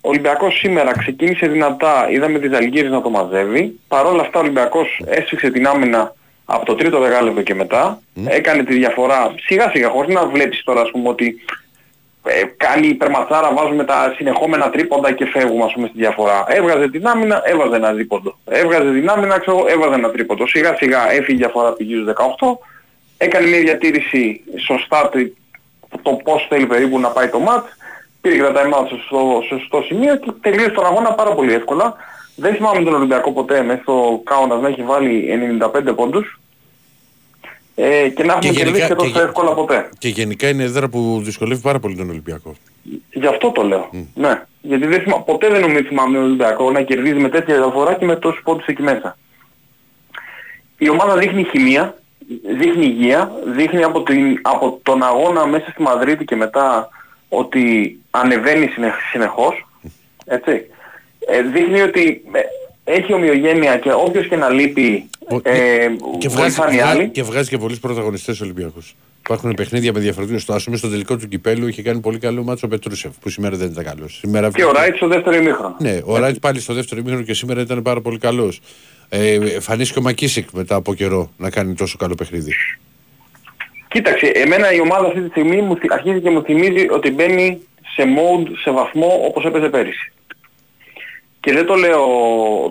Ο Ολυμπιακός σήμερα ξεκίνησε δυνατά, είδαμε τις Αλγύρες να το μαζεύει. Παρ' όλα αυτά ο Ολυμπιακός έσφιξε την άμυνα από το τρίτο δεκάλεπτο και μετά. Έκανε τη διαφορά σιγά σιγά, χωρίς να βλέπεις τώρα ας πούμε ότι ε, κάνει υπερματσάρα, βάζουμε τα συνεχόμενα τρίποντα και φεύγουμε ας πούμε στη διαφορά. Έβγαζε την άμυνα, έβαζε ένα δίποντο. Έβγαζε την άμυνα, ξέρω, έβαζε ένα τρίποντο. Σιγά σιγά έφυγε η διαφορά πηγή στους 18. Έκανε μια διατήρηση σωστά το, το πώς θέλει περίπου να πάει το μάτς. Πήρε και τα time out στο, στο σωστό σημείο και τελείωσε τον αγώνα πάρα πολύ εύκολα. Δεν θυμάμαι τον Ολυμπιακό ποτέ μέσα στο Κάουνας να έχει βάλει 95 πόντους. Ε, και να έχουμε γενικά- κερδίσει και και τόσο γε- εύκολα ποτέ. Και γενικά είναι έδρα που δυσκολεύει πάρα πολύ τον Ολυμπιακό. Γι' αυτό το λέω. Ναι. Γιατί δεν θυμά, ποτέ δεν νομίζω θυμάμαι τον Ολυμπιακό να κερδίζει με τέτοια διαφορά και με τόσους πόντους εκεί μέσα. Η ομάδα δείχνει χημεία, δείχνει υγεία, δείχνει από, την, από τον αγώνα μέσα στη Μαδρίτη και μετά ότι ανεβαίνει συνεχ, συνεχώς. Έτσι. Ε, δείχνει ότι ε, έχει ομοιογένεια και όποιος και να λείπει Ο- ε, Και βγάζει, βοηθάνε οι βγα- άλλοι. και βγάζει και πολλούς πρωταγωνιστές Ολυμπιακούς. Υπάρχουν παιχνίδια με διαφορετικούς. Στο ας πούμε στο τελικό του κυπέλου είχε κάνει πολύ καλό μάτσο ο Πετρούσεφ που σήμερα δεν ήταν καλός. Σήμερα... Και ο Ράιτ στο δεύτερο ημίχρονο. Ναι, ο Ράιτ πάλι στο δεύτερο ημίχρονο και σήμερα ήταν πάρα πολύ καλός. Ε, εμφανίστηκε ο Μακίσικ μετά από καιρό να κάνει τόσο καλό παιχνίδι. Κοίταξε, εμένα η ομάδα αυτή τη στιγμή μου, θυ- αρχίζει και μου θυμίζει ότι μπαίνει σε mode, σε βαθμό όπως έπαιζε πέρυσι. Και δεν το λέω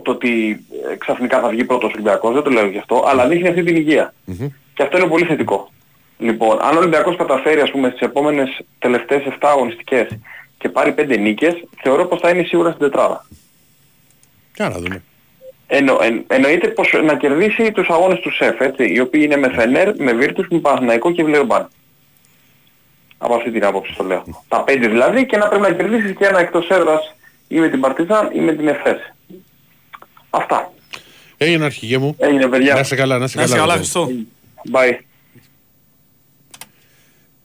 το ότι ε, ξαφνικά θα βγει πρώτος Ολυμπιακός, δεν το λέω γι' αυτό, αλλά δείχνει αυτή την υγεία. Και αυτό είναι πολύ θετικό. Λοιπόν, αν ο Ολυμπιακός καταφέρει ας πούμε στις επόμενες τελευταίες 7 αγωνιστικές και πάρει 5 νίκες, θεωρώ πως θα είναι σίγουρα στην τετράδα. Για να δούμε. Εννο, εν, εννοείται πως να κερδίσει τους αγώνες του ΣΕΦ, έτσι, οι οποίοι είναι με Φενέρ, με Βίρτους, με Παναθηναϊκό και Βλεομπάν. Από αυτή την άποψη το λέω. Τα πέντε δηλαδή και να πρέπει να κερδίσεις και ένα εκτός έδρας ή με την Παρτιζάν ή με την ΕΦΕΣ. Αυτά. Έγινε αρχηγέ μου. Έγινε παιδιά. Να είσαι καλά, να είσαι Να είσαι καλά. καλά, Χριστό. Χριστό. Bye.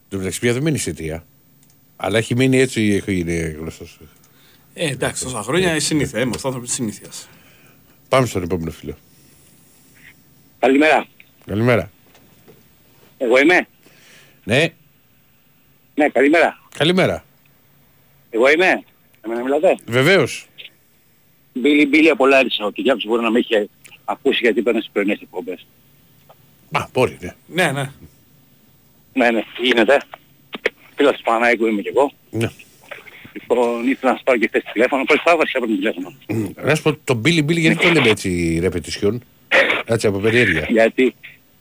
Το μεταξύ πια δεν μένει σε τρία. Αλλά έχει μείνει έτσι, έχει- είναι γνωστός. Ε, εντάξει, τόσα χρόνια η συνήθεια. Είμαστε άνθρωποι της συνήθειας. Πάμε στον επόμενο φίλο. Καλημέρα. Καλημέρα. Εγώ είμαι. Ναι, Ναι, καλημέρα. καλημέρα. Εγώ είμαι. Εμένα μιλάτε; Βεβαίως. Μπίλι Μπίλι από Λάρισα. Ο Κυριάκος μπορεί να με είχε ακούσει γιατί παίρνω στις πρωινές εκπομπές. Α, μπορεί, ναι. Ναι, ναι. Ναι, ναι, τι γίνεται. Φίλος του Παναϊκού είμαι κι εγώ. ναι. Λοιπόν, ήθελα να σας πάρω και χθες τηλέφωνο. Πώς θα βάζεις από το τηλέφωνο; Να σου πω, το Μπίλι Μπίλι γιατί το λέμε έτσι ρεπετησιόν. Έτσι από περιέργεια. γιατί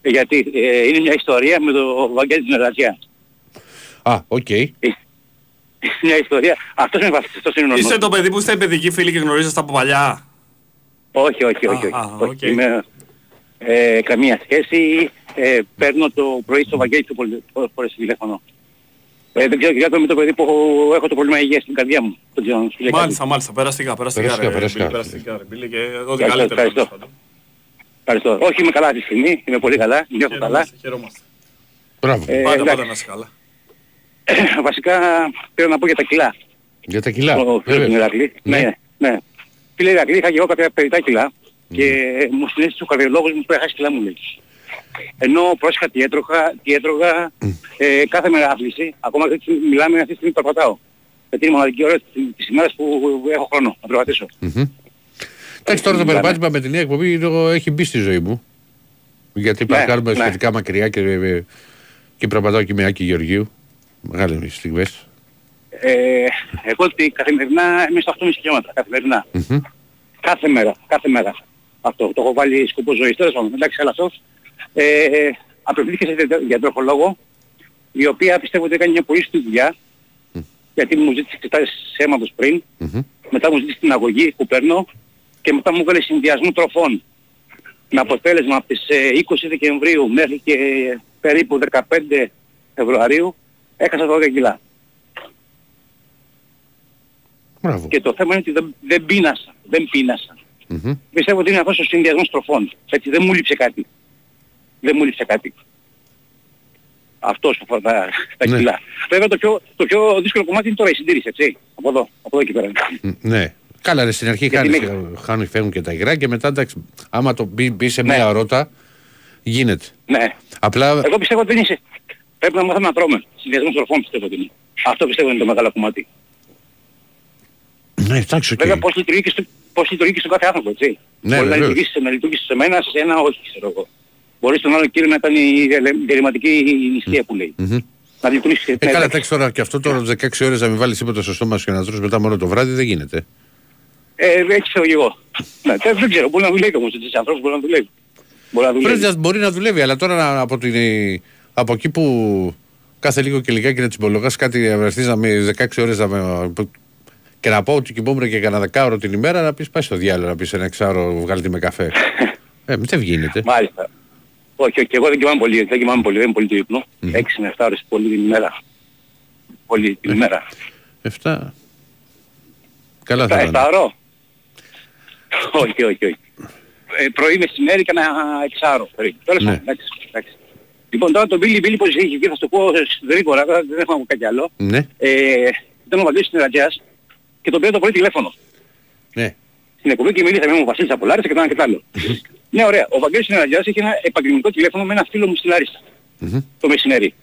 γιατί ε, είναι μια ιστορία με το Βαγγέλη της Νερατζιά. Α, οκ. Μια ιστορία. Αυτός είναι βασιστής, αυτός είναι ο Είστε νόμος. το παιδί που είστε παιδικοί φίλοι και γνωρίζεστε από παλιά; Όχι, όχι, όχι. όχι. Α, α, όχι. οκ. Είμαι, ε, καμία σχέση. Ε, παίρνω το πρωί στο Βαγγέλη του πολυ- πολλές φορές τηλέφωνο. Ε, δεν ξέρω, Κυριάκο, είμαι το παιδί που έχω, έχω το πρόβλημα υγείας στην καρδιά μου. Δεν ξέρω αν σου λέει κάτι. Μάλιστα, μάλιστα. Περαστικά, περαστικά. Περαστικά, ρε, περαστικά. Μπίλη, Περαστικά, ρε, Μπίλη, και ό,τι Ευχαριστώ, καλύτερο. ευχαριστώ. τέλος πάντων. Ευχαριστώ. Όχι, είμαι καλά αυτή τη στιγμή. Είμαι πολύ καλά. Νιώθω καλά. Χαιρόμαστε, χαιρόμαστε. Μπράβο. Ε, Πάντα, εντάξει. πάντα να είσαι καλά. Βασικά θέλω να πω για τα κιλά. Για τα κιλά. Ο φίλος Βεβαίως. του Ηρακλή. Ναι. Ναι, ναι. Φίλε Ηρακλή, είχα και εγώ κάποια περιτά κιλά και μου συνέστησε ο καρδιολόγος μου που έχασε κιλά μου λέει. Ενώ πρόσεχα τι έτρωγα, τι έτρωγα ε, κάθε μέρα άθληση, ακόμα αυτή τη στιγμή- μιλάμε αυτή τη στιγμή περπατάω. Γιατί είναι η μοναδική ώρα της- της ημέρας που έχω χρόνο να περπατήσω. Μμμ. Εντάξει, τώρα το Ναι. περπάτημα με την νέα εκπομπή το έχει μπει στη ζωή μου. Γιατί Ναι, παρκάρουμε ναι. σχετικά μακριά και, ε, και περπατάω και με Άκη Γεωργίου. Μεγάλες στιγμές. Ε, εγώ τη καθημερινά είμαι στο 8,5 χιλιόμετρα, καθημερινά. Μμμ. Κάθε μέρα, κάθε μέρα. Αυτό το έχω βάλει σκοπό ζωής. Τέλος πάντων, εντάξει, αλλά αυτό. Ε, απευθύνθηκε σε διατρο- διατροφολόγο, η οποία πιστεύω ότι έκανε μια πολύ σωστή δουλειά, γιατί μου ζήτησε εξετάσεις αίματος πριν, Μμμ. μετά μου ζήτησε την αγωγή που παίρνω και μετά μου έβαλε συνδυασμό τροφών. Με αποτέλεσμα από τις ε, 20 Δεκεμβρίου μέχρι και περίπου 15 Φεβρουαρίου έχασα 12 κιλά. Μπράβο. Και το θέμα είναι ότι δεν, δεν πείνασα. Δεν πείνασα. Μμμ. Πιστεύω ότι είναι αυτός ο συνδυασμός τροφών. Έτσι δεν μου λείψε κάτι. Δεν μου λείψε κάτι. Αυτός που αφορά τα, τα Ναι. κιλά. Βέβαια το πιο, το πιο δύσκολο κομμάτι είναι τώρα η συντήρηση, έτσι. Από εδώ, από εδώ και πέρα. Μ, Ναι. Καλά, ρε, στην αρχή Γιατί χάνεις, μέχρι- ε, χάνεις, φεύγουν και τα υγρά και μετά εντάξει, άμα το μπει, μπει σε Ναι. μια ρότα, γίνεται. Ναι. Απλά Εγώ πιστεύω ότι δεν είσαι. Πρέπει να μάθουμε να τρώμε. Συνδυασμός τροφών πιστεύω ότι είναι. Αυτό πιστεύω είναι το μεγάλο κομμάτι. Ναι, εντάξει, οκ. Βέβαια πώς λειτουργεί και στο, πώς λειτουργεί και στον κάθε άνθρωπο, έτσι. Ναι, Μπορεί να βεβαίως. λειτουργήσει, σε- να λειτουργήσει σε μένα, σε ένα όχι, ξέρω εγώ. Μπορεί στον άλλο κύριο να ήταν η δελε- δερηματική νηστεία που λέει. Μμμ. Να λειτουργήσει. Ε, ναι, καλά, εντάξει. εντάξει τώρα και αυτό τώρα 16 ώρες να μην βάλεις τίποτα στο στόμα σου και να τρως μετά μόνο το βράδυ δεν γίνεται. Ε, έτσι ξέρω και εγώ. Ναι, δεν, δεν ξέρω, μπορεί να δουλεύει όμως έτσι ανθρώπους, μπορεί να δουλεύει. Μπορεί να δουλεύει. Πρέπει να μπορεί να δουλεύει, αλλά τώρα να- από, την, από εκεί που κάθε λίγο και λιγάκι να τσιμπολογάς κάτι, να βρεθείς να με 16 ώρες να με, και να πω ότι κοιμόμουν και κανένα δεκάωρο την ημέρα να πεις πάει στο διάλογο να πεις ένα εξάωρο βγάλτε με καφέ. ε, δεν γίνεται. Μάλιστα. Όχι, όχι, εγώ δεν κοιμάμαι πολύ, δεν κοιμάμαι πολύ, δεν είναι πολύ το ύπνο. 6 με 7 ώρες πολύ την ημέρα. Πολύ την ημέρα. 7. Καλά θα Τα είναι. ώρω. όχι, όχι, όχι. Ε, πρωί, μεσημέρι και ένα εξάρο. πρωί. Τέλος Ναι. πάντων, εντάξει, εντάξει. Λοιπόν, τώρα τον Μπίλι Μπίλι πώς έχει βγει, θα σου το πω γρήγορα, τώρα δεν έχω να πω κάτι άλλο. Ναι, Ε, ήταν ο Βαγγέλης Συνεργατζιάς και τον πήρε το πρωί τηλέφωνο. ναι. Στην εκπομπή και μιλήσαμε με τον Βασίλη Απολάρισα και το ένα και το άλλο. ναι, ωραία. Ο Βαγγέλης Συνεργατζιάς είχε ένα επαγγελματικό τηλέφωνο με ένα φίλο μου στη Λάρισα Μμμ. το μεσημέρι.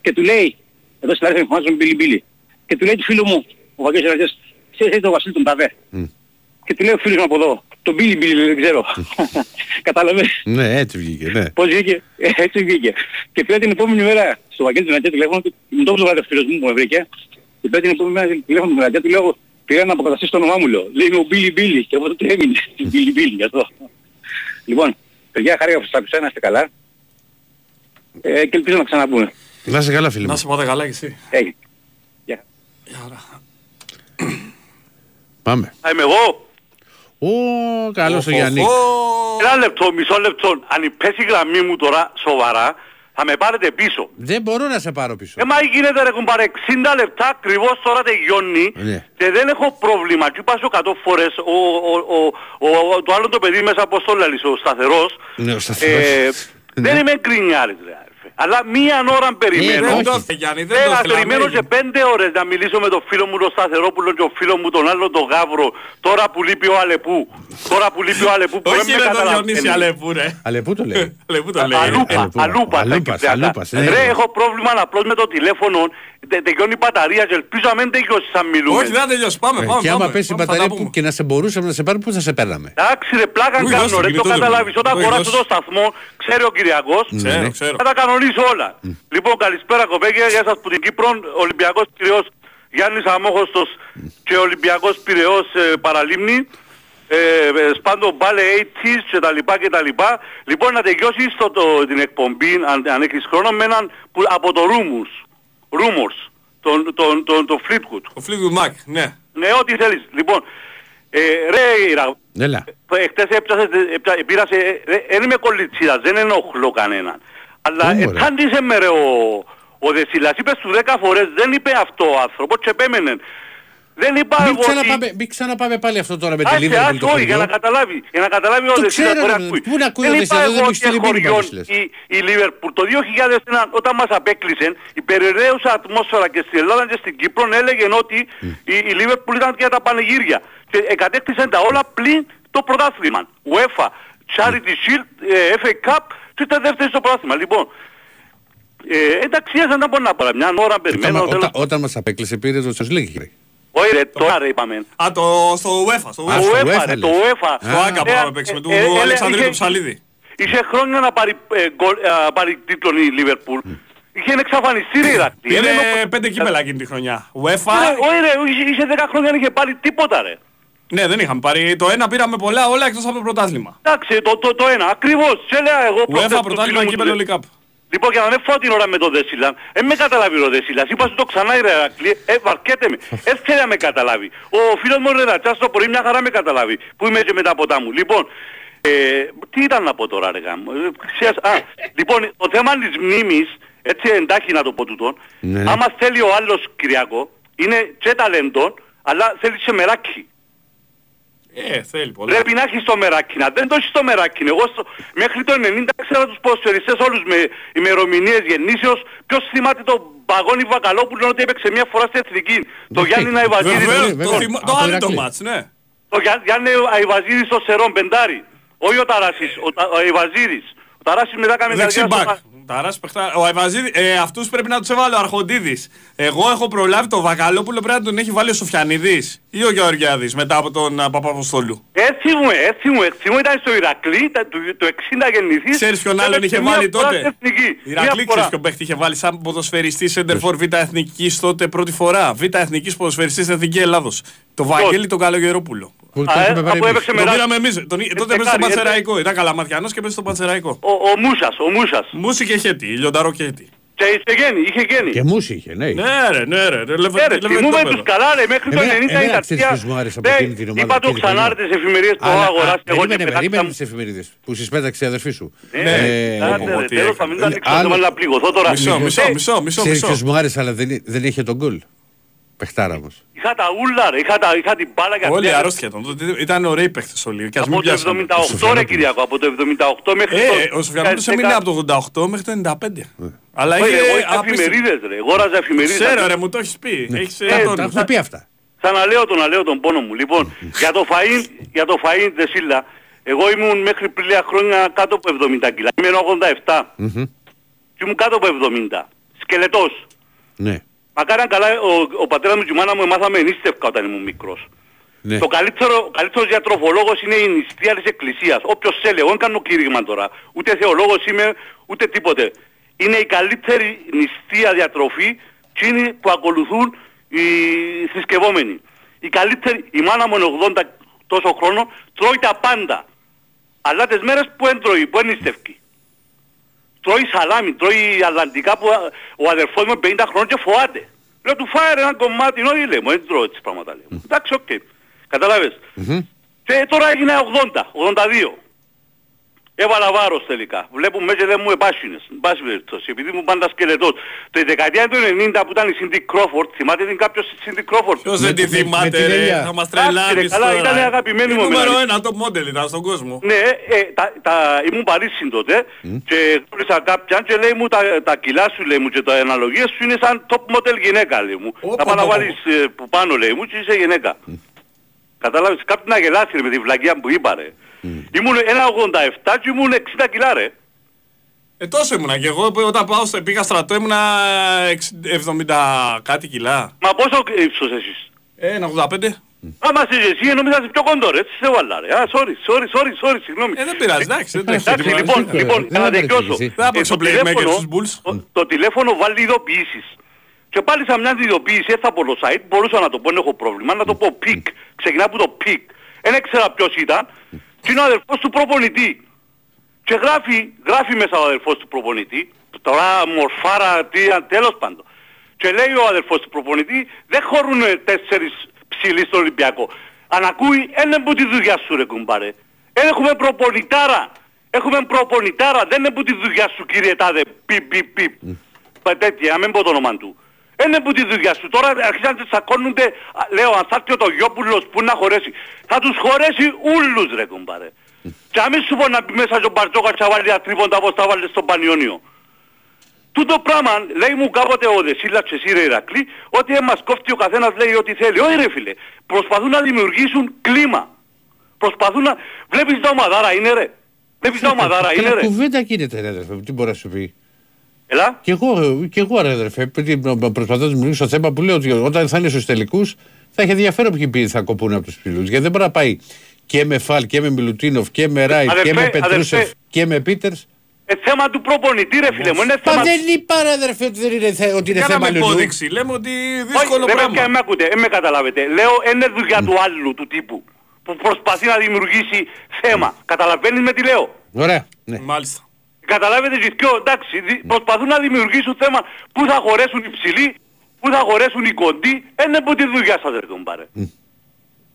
Και του λέει, εδώ στη Λάρισα με φωνάζουν Μπίλι Μπίλι. Και του λέει του φίλου μου, ο Βαγγέλης Συνεργατζιάς, ξέρεις έτσι τον Βασίλη τον Ταβέ. Μμ. Και του λέει ο φίλος μου από εδώ, τον Μπίλι Μπίλι δεν ξέρω. Κατάλαβες; Ναι, έτσι βγήκε, ναι. Πώς βγήκε, Ε, έτσι βγήκε. Και πήρα την επόμενη μέρα στο Βαγγέλη του Νατζέ τηλέφωνο του, μου το έβγαλε ο φίλος μου που με βρήκε. Και πήρα την επόμενη μέρα τηλέφωνο του Νατζέ, του λέω, πήρα να αποκαταστήσω το όνομά μου, λέω. Λέει είμαι ο Μπίλι Μπίλι και από τότε έμεινε. Μπίλι Μπίλι, γι' αυτό. Λοιπόν, παιδιά, χάρηκα που σας άκουσα, να είστε καλά. Ε, και ελπίζω να ξαναπούμε. Να είσαι καλά, φίλε Να μου. σε πάτε καλά και εσύ. Έγινε. Γεια. Γεια χαρά. Πάμε. Α, είμαι εγώ. Ω, καλός ο Γιάννης. Ένα λεπτό, μισό λεπτό. Αν πέσει η γραμμή μου τώρα σοβαρά, θα με πάρετε πίσω. Δεν μπορώ να σε πάρω πίσω. Ε, μα γίνεται ρε κουμπάρε, 60 λεπτά ακριβώς τώρα τελειώνει Ναι. και δεν έχω πρόβλημα. Και είπα σου 100 φορές, ο, ο, ο, ο, ο- το άλλο το παιδί μέσα από το λαλείς, ο σταθερός, Ναι, ο σταθερός. ε, δεν Ναι. είμαι γκρινιάρης ρε αδερφέ. Αλλά μία ώρα περιμένω. Ε, Δεν όχι. το θε, Γιάννη, δεν Ε, το να θέλω. περιμένω και πέντε ώρες να μιλήσω με τον φίλο μου τον Σταθερόπουλο και τον φίλο μου τον άλλο τον Γαύρο τώρα που λείπει ο Αλεπού. Τώρα που λείπει ο Αλεπού που δεν Όχι με ρε το καταλαβαίνει. Διονύση Αλεπού ρε. Αλλά πού το λέει. Αλεπού το λέει. Αλούπα, Αλεπού. αλούπα, Αλούπας, στα αλούπας, Κυπριακά. ναι. Ρε, έχω πρόβλημα απλώς με το τηλέφωνο. Τε- Τελειώνει η μπαταρία και ελπίζω να μην τελειώσει σαν μιλούμε. Όχι, δεν θα τελειώσει. Πάμε, Ε, πάμε. Και άμα πάμε. πέσει η Πάμε, θα τα μπαταρία που πούμε. και να σε μπορούσαμε να σε πάρουμε, πού θα σε παίρναμε; Εντάξει ρε, πλάκα Ui, κάνω δώσε, ρε, το κινητό δεν καταλάβεις. είναι. Όταν Ui, αγοράσω δώσε. το σταθμό, ξέρει ο Κυριακός, Ξέρω, Ναι. ξέρω. θα τα κανονίσω όλα. Λοιπόν, καλησπέρα κοπέγια, γεια σας που την Κύπρο, Ολυμπιακός Πυραιός Γιάννης Αμόχωστος και Ολυμπιακός Πυραιός ε, Παραλίμνη. Ε, ε, σπάντο μπάλε 80's και τα λοιπά και τα λοιπά. Λοιπόν, να τελειώσεις το, το, την εκπομπή, αν, αν έχεις χρόνο, με έναν που, από το Rumors, Rumors, τον, τον, τον, τον Fleetwood. Ο Fleetwood Mac, ναι. Ναι, ό,τι θέλεις. Λοιπόν, ε, ρε Ιρα, Έλα. ε, χτες έπιασες, έπια, πήρασε, ε, δεν είμαι κολλητσίδας, δεν ενοχλώ κανέναν. Αλλά Ω, ρε; ετάντησε με ρε ο, ο Δεσίλας, είπε σου δέκα φορές, δεν είπε αυτό ο άνθρωπος και επέμενε. Δεν είπα Μην εγώ ότι... ξαναπάμε, μην ξαναπάμε πάλι αυτό τώρα με τη Άσε, Λίβερπουλ άσε, το όχι, για να χωριό. καταλάβει, για να καταλάβει ο Το Δεσίλας ξέρω, μπορεί ρε, να ακούει. πού να ακούει ο Δεν Δεσίλας, είπα δεν εγώ μου ότι στείλει μήνυμα, χωριό Δεσίλας. η, η Λίβερπουλ. Το 2001 όταν μας απέκλεισε η περιραίουσα ατμόσφαιρα και στην Ελλάδα και στην Κύπρο έλεγε ότι η, η Λίβερπουλ ήταν για τα πανηγύρια. Και εκατέκτησαν τα όλα πλην το πρωτάθλημα. UEFA, Charity Shield, ε, FA Cup και ήταν δεύτερη στο πρωτάθλημα. Λοιπόν, ε, εντάξει, δεν τα μπορώ να πάρω. Μια ώρα περιμένω. Όταν, τέλος- όταν, όταν μας απέκλεισε πήρε το Champions League. Ρε. Όχι ρε, τώρα ρε είπαμε. Α, το, στο UEFA, στο Α, Το UEFA. στο UEFA UEFA ρε, λες. το UEFA. Στο Άκα Ε, πάμε να παίξουμε, ε, του ε, ε, Αλεξανδρίου είχε- του Ψαλίδη. Είχε χρόνια να πάρει, ε, γκολ- α, πάρει τίτλο η Λίβερπουλ. Είχε εξαφανιστεί ρε Ηρακλή. Πήρε Δεν είναι πέντε κύπελα εκείνη τη χρονιά. UEFA. Ρε, Όχι ρε, είχε- είχε 10 χρόνια δεν είχε πάρει τίποτα ρε. Ναι, δεν είχαμε πάρει. Το ένα πήραμε πολλά, όλα εκτός από το πρωτάθλημα. Εντάξει, το, το, το ένα, ακριβώς. Σε έλεγα εγώ προχτές UEFA, στον πρωτάθλημα, φίλο μου κύπελο, του- League Cup. Λοιπόν, για να μην φάω την ώρα με τον Δεσίλαν, δεν με καταλάβει ο Δεσίλας. Είπα σου το ξανά ρε Ηρακλή, ε, βαρκέτε με. Δεν θέλει να με καταλάβει. Ο φίλος μου ο Ρερατσάς το πρωί μια χαρά με καταλάβει. Που είμαι και με τα ποτά μου. Λοιπόν, ε, τι ήταν να πω τώρα ρε γάμο. Ε, ξέρεις- α, λοιπόν, το θέμα της μνήμης, έτσι εντάχει να το πω τούτον, Ναι. άμα θέλει ο άλλος Κυριακό, είναι και ταλέντον, αλλά θέλει και μεράκι. Ε, θέλει πολλά. Πρέπει να έχεις το μεράκι. Να δεν το έχεις το μεράκι. Εγώ στο, μέχρι το 90 ξέρω τους ποσοριστές όλους με ημερομηνίες γεννήσεως. Ποιος θυμάται τον Παγόνι Βακαλόπουλο ότι έπαιξε μια φορά στην Εθνική; Το Γιάννη Αϊβαζίδη. Βεβαίως, βέβαια, το βέβαια. θυμα- Από το το άλλο το Ηρακλή. μάτς, ναι. Το Γιά- Γιάννη Αϊβαζίδη στο Σερόν Πεντάρι. Όχι ο Ταράσης. Ο, Τα- ο Αϊβαζίδης. Ο Ταράσης μετά κάμε Δεξί καριέρα μπακ. στο- Παιχτάρας, παιχτάρα. Ο Αϊβαζίδη, ε, αυτούς πρέπει να τους έβαλε ο Αρχοντίδης. Εγώ έχω προλάβει το Βακαλόπουλο πρέπει να τον έχει βάλει ο Σοφιανίδης ή ο Γεωργιάδης μετά από τον α, Παπαποστόλου. Έτσι μου, έτσι μου, έτσι μου ήταν στο Ηρακλή, τα- το, το 60 γεννηθής. Ξέρεις ποιον και άλλον έπαιξε είχε μία βάλει φορά τότε; στην Εθνική. Η Μία Ρακλή φορά. ξέρεις ποιον παίχτη είχε βάλει σαν ποδοσφαιριστή Σέντερφορ Β' Εθνικής τότε πρώτη φορά. Β' Εθνικής ποδοσφαιριστής στην Εθνικής Ελλάδος. Το Βαγγέλη τον Καλογερόπουλο. Που το Α, ε, έχουμε από παρεμβεί. έπαιξε Τον μετά. πήραμε εμείς. Τον, τότε έπαιζε στο δεκάρι, Πανσεραϊκό. Ήταν καλαμαθιανός και έπαιζε στο Πανσεραϊκό. Ο, ο Μούσας, ο Μούσας. Μούση και χέτη, λιονταρό και χέτη. Και είχε γέννη, είχε γέννη. Και μουσι είχε, ναι. Ναι ρε, ναι ρε. ρε, λεβε- Ε, ρε, λεβε- θυμούμε το τους παιδό. καλά ρε, μέχρι το Εμένα- 90 εμένα ήταν ξέρεις ποιος μου άρεσε από Ναι, εκείνη την ομάδα, Είπα το εκείνη την ξανά ρε χρονιά. τις εφημερίες που έχω Αλλά, αγοράσει α, εγώ και περίμενε, περίμενε πετάξα. τις εφημερίδες που συспέταξε η αδερφή σου. Ναι, Ε, άντε, ρε, τι τέλος θα έκανε. μην τα ανοίξω, Άλλο- δεν βάλει να πληγωθώ τώρα. Μισό, Ε, μισό, μισό, μισό, Ξέρεις ποιος μισό. μου άρεσε αλλά δεν, δεν είχε τον γκολ. Παιχτάρα όμως. Είχα τα ούλα ρε, είχα, τα, είχα την μπάλα και Όλοι αυτή. αρρώστια ήταν. Τότε Ήταν ωραίοι παίχτες όλοι. Και ας μην Από το πιάσαμε. 78 ρε Κυριακό, από το 78 μέχρι Ε, το... ο Σοφιανόπουλος έμεινε από το 88 μέχρι το 95. Αλλά Όχι, είχε εγώ είχα απίστευτο- εφημερίδες ρε, αγόραζα εφημερίδες. Ξέρω ρε, μου το έχεις πει. Έχεις Τα- ένα Τα τόνο. έχουμε πει αυτά. Σαν να λέω τον, να λέω τον πόνο μου. Λοιπόν, για το Φαΐν, για το Φαΐν Δεσίλα, εγώ ήμουν μέχρι πριν λίγα χρόνια κάτω από 70 κιλά. Είμαι 87 Μμμ. και ήμουν κάτω από 70. Σκελετός. Ναι. Μα κάναν καλά, ο, ο πατέρας μου και η μάνα μου μάθαμε νηστεύκα όταν ήμουν μικρός. ναι. Το καλύτερο, ο καλύτερος διατροφολόγος είναι η νηστεία της εκκλησίας. Όποιος σε λέει, εγώ δεν κάνω κήρυγμα τώρα. Ούτε θεολόγος είμαι, ούτε τίποτε. Είναι η καλύτερη νηστεία διατροφή και είναι που ακολουθούν οι θρησκευόμενοι. Η καλύτερη, η μάνα μου είναι 80 τόσο χρόνο, τρώει τα πάντα. Αλλά τις μέρες που δεν τρώει, που δεν νηστεύει. Τρώει σαλάμι, τρώει αλλαντικά που α- ο αδερφός μου είναι 50 χρόνια και φοάται. Λέω του φάε ρε ένα κομμάτι, όχι λέει μου, δεν τρώω έτσι πράγματα λέει. μου. Εντάξει, οκ. Καταλάβες. Και τώρα έγινε 80, 82. Έβαλα βάρος τελικά. Βλέπουν μέσα δεν μου επάσχυνες. Εν πάση περιπτώσει. Επειδή μου πάντα σκελετός. Το δεκαετία του 90 που ήταν η Cindy Crawford, θυμάται την κάποιος η Cindy Crawford. Ποιος δεν τη με- με θυμάται την ρε, Ελιά. θα μας Εντάξει, ρε, τρελάνεις καλά, τώρα. ήταν αγαπημένη μου Νούμερο εμένα. ένα, το μόντελ ήταν στον κόσμο. Ναι, ε, τα, τα, ήμουν Παρίσι τότε και γνώρισα κάποιαν και λέει μου τα, τα κιλά σου λέει μου και τα αναλογίες σου είναι σαν top model γυναίκα λέει μου. Ωπα, Θα πάω να ωπα, βάλεις ε, που πάνω λέει μου και είσαι γυναίκα. Κατάλαβες, κάποιοι να γελάσει ρε με τη βλαγιά που είπα ρε. Ήμουν 1,87 και ήμουν 60 κιλά ρε. Ε, τόσο ήμουνα και εγώ που όταν πάω στο, πήγα στρατό ήμουνα 60 70 κάτι κιλά. Μα πόσο ύψος εσείς; Ε, ένα 85. Άμα είσαι εσύ νόμιζα είσαι πιο κοντό ρε, έτσι σε βάλα ρε. Α, sorry, sorry, sorry, sorry, συγγνώμη. Ε, δεν πειράζει, εντάξει, δεν τρέχει. Εντάξει, τίποτα. λοιπόν, δεν λοιπόν, θα να έπαιξε τελειώσω. εσύ. Δεν θα παίξω το playmaker τηλέφωνο- στους Bulls. το- Το τηλέφωνο βάλει ειδοποιήσεις. Και πάλι σαν μια ειδοποίηση, έτσι από το site, μπορούσα να το πω, δεν έχω πρόβλημα, να το πω πικ. Ξεκινά από το πικ. Δεν ήξερα ποιος ήταν. Και είναι ο αδερφός του προπονητή. Και γράφει, γράφει μέσα ο αδερφός του προπονητή, τώρα μορφάρα, τι, τέλος πάντων. Και λέει ο αδερφός του προπονητή, δεν χωρούν τέσσερις ψηλοί στο Ολυμπιακό. Αν ακούει, είναι που τη δουλειά σου ρε κουμπάρε. Ε, Έχουμε προπονητάρα. Έχουμε προπονητάρα. Δεν είναι που τη δουλειά σου κύριε Τάδε. Πιπ, πιπ, πιπ. Πα- Τέτοια, να μην πω το όνομα του. Είναι που τη δουλειά σου. Τώρα αρχίζαν να τσακώνονται. Α, Λέω, αν θα έρθει ο Τογιόπουλος που να χωρέσει. Θα τους χωρέσει ούλους ρε κουμπάρε. Και να μην σου πω να μπει μέσα και ο Μπαρτζόκας και να βάλει τα τρίποντα όπως τα βάλει στον Πανιόνιο. Τούτο πράγμα λέει μου κάποτε ο Δεσίλας και εσύ ρε Ηρακλή ότι ε, μας κόφτει ο καθένας λέει ό,τι θέλει. Όχι ρε φίλε. Προσπαθούν να δημιουργήσουν κλίμα. Προσπαθούν να... Βλέπεις τα ομαδάρα είναι ρε. Βλέπεις τα ομαδάρα είναι Καλά ρε. κουβέντα γίνεται ρε αδερφέ μου, τι μπορεί να σου πει. Έλα. Κι εγώ, κι εγώ ρε αδερφέ, επειδή προσπαθώ να δημιουργήσω θέμα που λέω ότι όταν θα είναι στους τελικούς θα έχει ενδιαφέρον ποιοι ποιοι θα κοπούν από τους ψηλούς. Γιατί δεν μπορεί να πάει και με Φαλ και με Μιλουτίνοφ και με Ράιτ και Αδερφέ, με Πετρούσεφ αδερφέ. και με Πίτερς. Ε, θέμα του προπονητή ρε φίλε μου. Είναι Μα θέμα... δεν είπα ρε αδερφέ ότι, δεν είναι, θε- ότι είναι θέμα Κάναμε λουλού. υπόδειξη. Λέμε ότι Όχι, δύσκολο δεν πράγμα. με, με ακούτε, δεν με καταλάβετε. Λέω, είναι δουλειά του άλλου του τύπου. Που προσπαθεί να δημιουργήσει θέμα. Καταλαβαίνεις με τι λέω; Ωραία. Ναι. Μάλιστα. Καταλάβετε και δυο, εντάξει, δι- προσπαθούν να δημιουργήσουν θέμα πού θα χωρέσουν οι ψηλοί, πού θα χωρέσουν οι κοντοί, είναι από τη δουλειά σας ρε κομπάρε.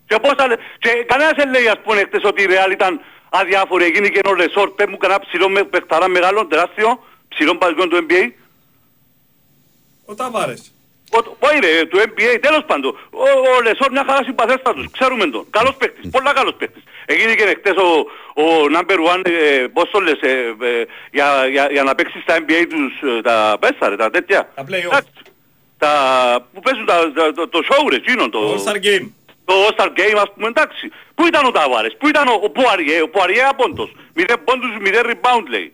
Και πώς θα λέ... Και κανένας δεν λέει ας πούμε χτες ότι η Real ήταν αδιάφορη, έγινε και ένα ρεσόρ, πες μου κανένα ψηλό με παιχταρά μεγάλο, τεράστιο, ψηλό παζιόν του NBA. Ο Ταβάρες. Ο- Όχι ρε, του NBA, τέλος πάντων. Ο, ο Λεσόρ μια χαρά συμπαθέστατος, ξέρουμε τον. Καλός παίκτης, πολλά καλός παίκτης. Έγινε και χτες ο, ο number one, ε, πώς το λες, ε, ε, για, για, για να παίξει στα NBA τους ε, τα πέσα ρε, τα τέτοια. Τα play-off. Εντάξει. Τα, που παίζουν τα, τα- το, το show ρε, εκείνο, το, Το All-Star Game. το All-Star Game ας πούμε, εντάξει. Πού ήταν ο Ταβάρες, πού ήταν ο, ο Πουαριέ, ο Πουαριέ απόντος. Μηδέν πόντους, μηδέν rebound λέει.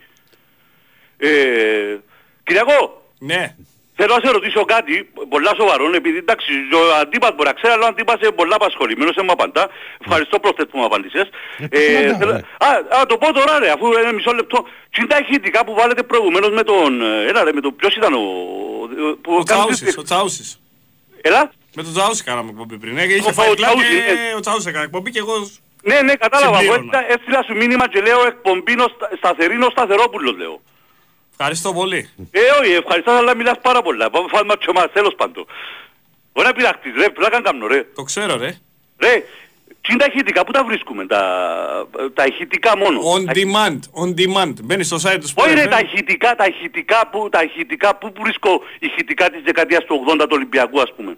Ε, Κυριακό, Ναι. Θέλω να σε ρωτήσω κάτι, πολλά σοβαρό, επειδή εντάξει, ο αντίπας μπορεί να ξέρει, αλλά ο αντίπας είναι πολλά απασχολημένος, δεν μου απαντά. Ευχαριστώ πρόσθετο που μου απαντήσες. Ε, θέλω- α, α, το πω τώρα ρε, αφού είναι μισό λεπτό. Τι είναι τα ηχητικά που βάλετε προηγουμένως με τον, ε, έλα ρε, με τον, ποιος ήταν ο... Που Ο κάνει Τσάουσης, τις- ο Τσάουσης. Έλα; Με τον Τσάουσι κάναμε εκπομπή πριν. Ε, είχε Ο- φάει ο κλαμπ Τσάουσι, και ναι. ο Τσάουσι έκανε εκπομπή και εγώ... Ναι, ναι, κατάλαβα. Εγώ Συμπλήρωνα. έστειλα- έστειλα σου μήνυμα και λέω εκπομπή νο- σταθερή νο σταθερόπουλος λέω. Ευχαριστώ πολύ. Ε, όχι, ευχαριστώ, αλλά μιλάς πάρα πολλά. Πάμε φάμε και μας, τέλος πάντων. Μπορεί να πειραχτείς, ρε, πλάκα κάνω, ρε. Το ξέρω ρε. Ρε, τι είναι τα ηχητικά, πού τα βρίσκουμε, τα, τα ηχητικά μόνο; On Τα- demand, on demand. Μπαίνεις στο site του Όχι ρε, Sport τα FM. ηχητικά, τα ηχητικά, που, τα ηχητικά, πού βρίσκω ηχητικά της δεκαετίας του 80 του Ολυμπιακού, ας πούμε.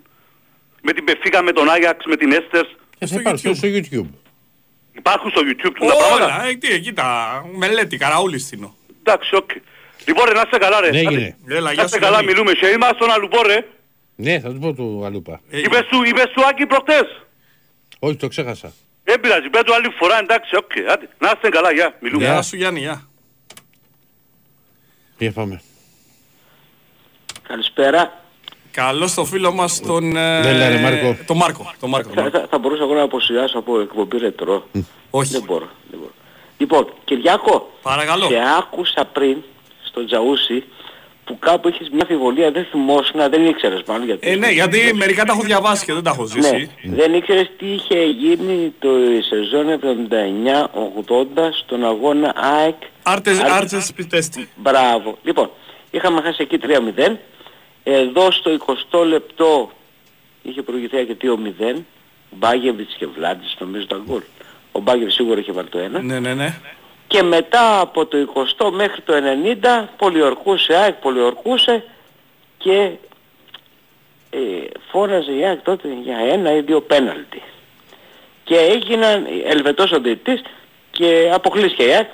Με την Πεφίκα, με τον Άγιαξ, με την Έστερς. Και θα υπάρχουν στο YouTube. Υπάρχουν στο YouTube του τα πράγματα. Όλα, ε, τι, κοίτα, μελέτη, καραούλη στείνω. Εντάξει, οκ. Λοιπόν, ρε, να είστε καλά, ρε. Ναι, Άντε. έγινε. Έλα, Να γεια είστε σου. καλά, Γιάννη. μιλούμε. Και είμαστε στον Αλουπό, ρε. Ναι, θα του πω του Αλούπα. Ε, Είπες του, είπες του Άκη προχτές. Όχι, το ξέχασα. Δεν πειράζει, πες του άλλη φορά, εντάξει, οκ. Άντε, να είστε καλά, γεια, μιλούμε. Γεια σου Γιάννη, γεια. Για πάμε. Καλησπέρα. Καλό στο φίλο μας τον... ε, Έλα, ρε, Μάρκο. Τον Μάρκο. Τον Μάρκο. τον Θα, Μάρκο. θα, θα μπορούσα εγώ να αποσιάσω από εκπομπή ρετρό. Όχι. Δεν μπορώ. Δεν μπορώ. Λοιπόν, Κυριάκο, Παρακαλώ. σε άκουσα πριν στο Τζαούσι που κάπου είχες μια αμφιβολία, δεν θυμόσουν, δεν ήξερες μάλλον γιατί... Ε, ναι, γιατί μερικά τα έχω διαβάσει και δεν τα έχω Ναι, ζήσει. δεν ήξερες τι είχε γίνει το σεζόν 79-80 στον αγώνα ΑΕΚ. Άρτες, Άρτες- άρτες πιστέστη. Μπράβο. Λοιπόν, είχαμε χάσει εκεί 3-0. Εδώ στο 20 λεπτό είχε προηγηθεί και 2-0. Μπάγεβιτς και Βλάντης νομίζω τα γκολ. Ο Μπάγεβιτς σίγουρα είχε βάλει το ένα. Ναι, ναι, ναι. Και μετά από το 20 μέχρι το 90 πολιορκούσε ΑΕΚ, πολιορκούσε και ε, φώναζε η ΑΕΚ τότε για ένα ή δύο πέναλτι. Και έγιναν ελβετός ο διαιτητής και αποκλείστηκε η ΑΕΚ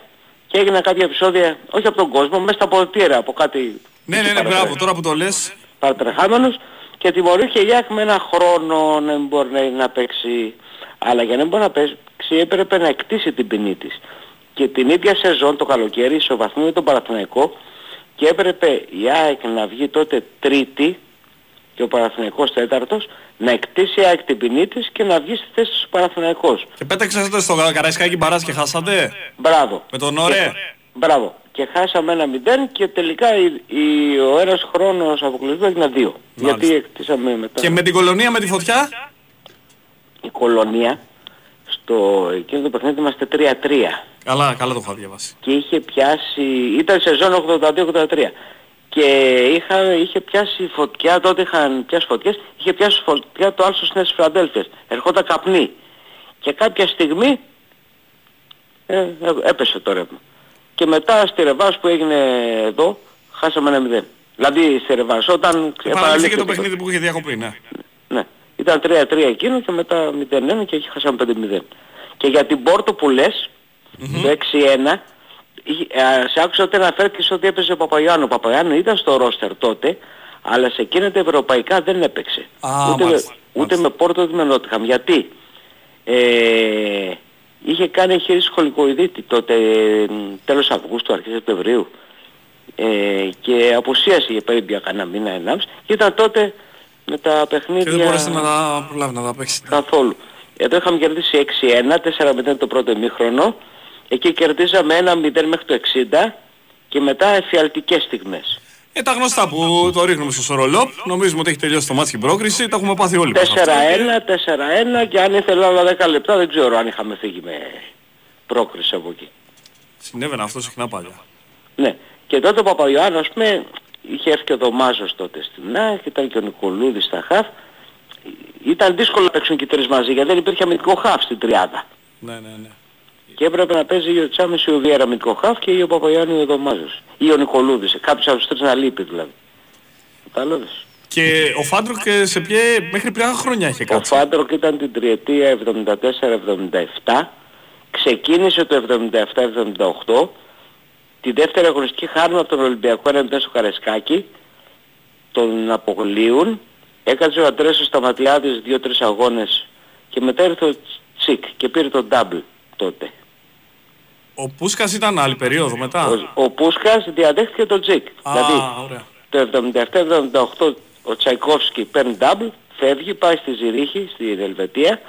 και έγιναν κάποια επεισόδια, όχι από τον κόσμο, μέσα στα ποτήρα, από κάτι Ναι, ναι, ναι, μπράβο. Τώρα που το λες, παρατρεχάμενος και τιμωρήθηκε η ΑΕΚ με ένα χρόνο να μην μπορεί να, να παίξει. Αλλά για να μην μπορεί να παίξει έπρεπε να εκτίσει την ποινή της. Και την ίδια σεζόν το καλοκαίρι ισοβαθμεί με τον Παναθηναϊκό και έπρεπε η ΑΕΚ να βγει τότε τρίτη και ο Παναθηναϊκός τέταρτος να εκτίσει η ΑΕΚ την ποινή της και να βγει στη θέση του Παναθηναϊκός. και πέταξατε στο Καραϊσκάκι Μπαράς και χάσατε. Μπράβο. Με τον Ωρέ. Μπράβο. Και χάσαμε ένα μηδέν και τελικά η, η, ο ένας χρόνος αποκλεισμού έγινε δύο. Μάλιστα. Γιατί εκτίσαμε μετά. Και με την κολονία με τη φωτιά; η κολονία στο εκείνο το παιχνίδι είμαστε 3-3 Καλά, καλά το είχα διαβάσει. και είχε πιάσει, ήταν σεζόν 82-83 και είχα, είχε πιάσει φωτιά, τότε είχαν πιάσει φωτιές, είχε πιάσει φωτιά το άλσο στις Φιλαδέλφειας, ερχόταν καπνί και κάποια στιγμή ε, ε, έπεσε το ρεύμα. Και μετά στη Ρεβάς που έγινε εδώ, χάσαμε ένα μηδέν. Δηλαδή στη Ρεβάς όταν Επαναλήφθηκε επαναλήφθηκε το παιχνίδι που είχε διακοπεί, ναι. ναι. Ήταν 3-3 εκείνο και μετά 0-1 και εκεί χάσαμε 5-0. Και για την Πόρτο που λες, το 6-1, είχε- ε, σε άκουσα ότι αναφέρθηκες ότι έπαιζε ο Παπαγιάννου. Ο Παπαγιάννου ήταν στο ρόστερ τότε, αλλά σε εκείνα τα ευρωπαϊκά δεν έπαιξε. Α, ούτε, μάλιστα, με, ούτε με Πόρτο ούτε με Νότιχαμ. Γιατί; Ε, είχε κάνει εγχείρηση σχολικοειδίτη τότε ε, τέλος Αυγούστου, αρχές Σεπτεμβρίου ε, και απουσίασε για περίπου για κανένα μήνα, ενάμιση και ήταν τότε με τα παιχνίδια... Και δεν μπορέσατε να τα προλάβει να τα παίξετε. Καθόλου. Εδώ είχαμε κερδίσει 6-1, 4-0 το πρώτο ημίχρονο. Εκεί κερδίζαμε 1-0 μέχρι το 60 και μετά εφιαλτικές στιγμές. Ε, τα γνωστά που το ρίχνουμε στο σορολόπ. Νομίζουμε ότι έχει τελειώσει το μάτι και η πρόκριση. Τα έχουμε πάθει όλοι. μας αυτό. 4-1, 4-1 και αν ήθελα άλλα 10 λεπτά δεν ξέρω αν είχαμε φύγει με πρόκριση από εκεί. Συνέβαινε αυτό συχνά παλιά. Ναι. Και τότε ο Παπαγιάννου, ας πούμε, είχε έρθει και ο Δωμάζος τότε στην ΑΕΚ, ήταν και ο Νικολούδης στα χαφ. Ήταν δύσκολο να παίξουν και οι τρεις μαζί γιατί δεν υπήρχε αμυντικό χαφ στην τριάδα. Ναι, ναι, ναι. Και έπρεπε να παίζει ή ο Τσάμις ή ο Βιέρα αμυντικό χαφ και ή ο Παπαγιάννου ή ο Δομάζος. Ή ο Νικολούδης. Κάποιος από τους τρεις να λείπει δηλαδή. Κατάλαβες. Και ο Φάντρονκ ε, σε ποιε, μέχρι ποια χρόνια είχε Ο κάτσει; Φάντρονκ ήταν την τριετία 74-77. Ξεκίνησε το 77-78. Τη δεύτερη αγωνιστική χάρμα από τον Ολυμπιακό 1-0 στο Καραϊσκάκη. Τον αποκλείουν. Έκατσε ο Αντρέσος Σταματιάδης 2-3 αγώνες και μετά ήρθε ο Τσικ και πήρε τον double τότε. Ο Πούσκας ήταν άλλη περίοδο μετά; Ο, ο Πούσκας διαδέχτηκε τον Τζικ. Α, δηλαδή ωραία. το 77-78 ο Τσαϊκόφσκι παίρνει double, φεύγει, πάει στη Ζηρίχη, στην Ελβετία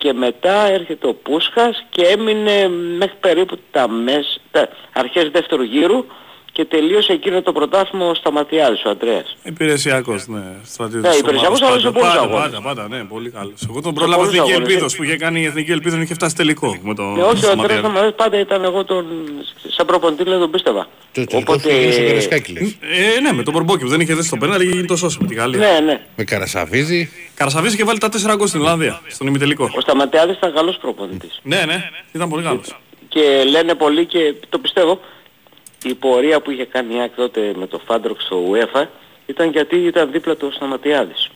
και μετά έρχεται ο Πούσχας και έμεινε μέχρι περίπου τα, μες, τα αρχές δεύτερου γύρου και τελείωσε εκείνο το πρωτάθλημα ο Σταματιάδης, ο Αντρέας. Υπηρεσιακός, ναι. Στρατιώτης Ναι, της υπηρεσιακός, ομάδας, αλλά σε πάντα, πολλούς πάντα, αγώνες. πάντα, πάντα, ναι, πολύ καλός. Εγώ τον Σε πρόλαβα πολλούς Εθνική αγώνες, Ελπίδος ναι. που είχε κάνει η Εθνική Ελπίδος και είχε φτάσει τελικό με το Ναι, όχι, ο Αντρέας Σταματιάδη. να μου αρέσει, πάντα ήταν εγώ τον, σαν προπονητή δεν τον πίστευα. Το τελικό Οπότε- πήγε στο Καρασκάκι λες. Ε, ναι, με τον Μπορμπόκι που δεν είχε δέσει το πέναλτι και γίνει το σώσο με τη Γαλλία. Ναι, ναι. Με Καρασαβίδη. Καρασαβής είχε βάλει τα 4 γκολ στην Ολλανδία, στον ημιτελικό. Ο Σταματιάδης ήταν καλός προπονητής. Ναι, ναι, ήταν πολύ καλός. Και λένε πολλοί και το πιστεύω, η πορεία που είχε κάνει η ΑΕΚ τότε με το Φάντροξ στο UEFA ήταν γιατί ήταν δίπλα του ο Σταματιάδης.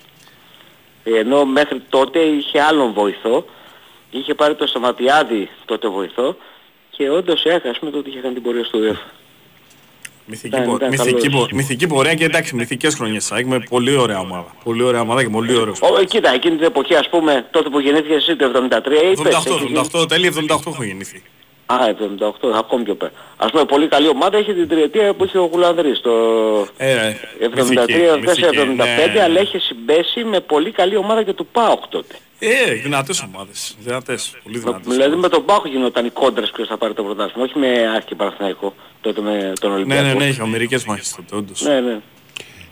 Ενώ μέχρι τότε είχε άλλον βοηθό, είχε πάρει το Σταματιάδη τότε βοηθό και όντως έχασε με το ότι είχε κάνει την πορεία στο UEFA. Μυθική, Ήταν- πο- ήταν μυθική, καλός. πο- μυθική πορεία και εντάξει, μυθικές χρονιές ΑΕΚ με πολύ ωραία ομάδα. Πολύ ωραία ομάδα και πολύ ωραίος. Ω, ε, κοίτα, εκείνη την εποχή ας πούμε, τότε που γεννήθηκες εσύ το 73 είπες. 78, έχει γίνει- 78, τέλη 78 έχω γεννηθεί. Α, 78, ακόμη πιο πέρα. Ας πούμε, πολύ καλή ομάδα είχε την τριετία που είχε ο Γουλανδρής, το Ε, ε, 73, μυθική, 75, ναι. αλλά είχε συμπέσει με πολύ καλή ομάδα και του ΠΑΟΚ τότε. Ε, δυνατές ομάδες. Δυνατές, πολύ δυνατές. Δηλαδή με τον ΠΑΟΚ γινόταν οι κόντρες ποιος θα πάρει το πρωτάθλημα, όχι με Άκη Παναθηναϊκό, τότε με τον Ναι, Ολυμπιακό. ναι, ναι, είχε μερικές μάχες τότε, όντως. ναι, ναι.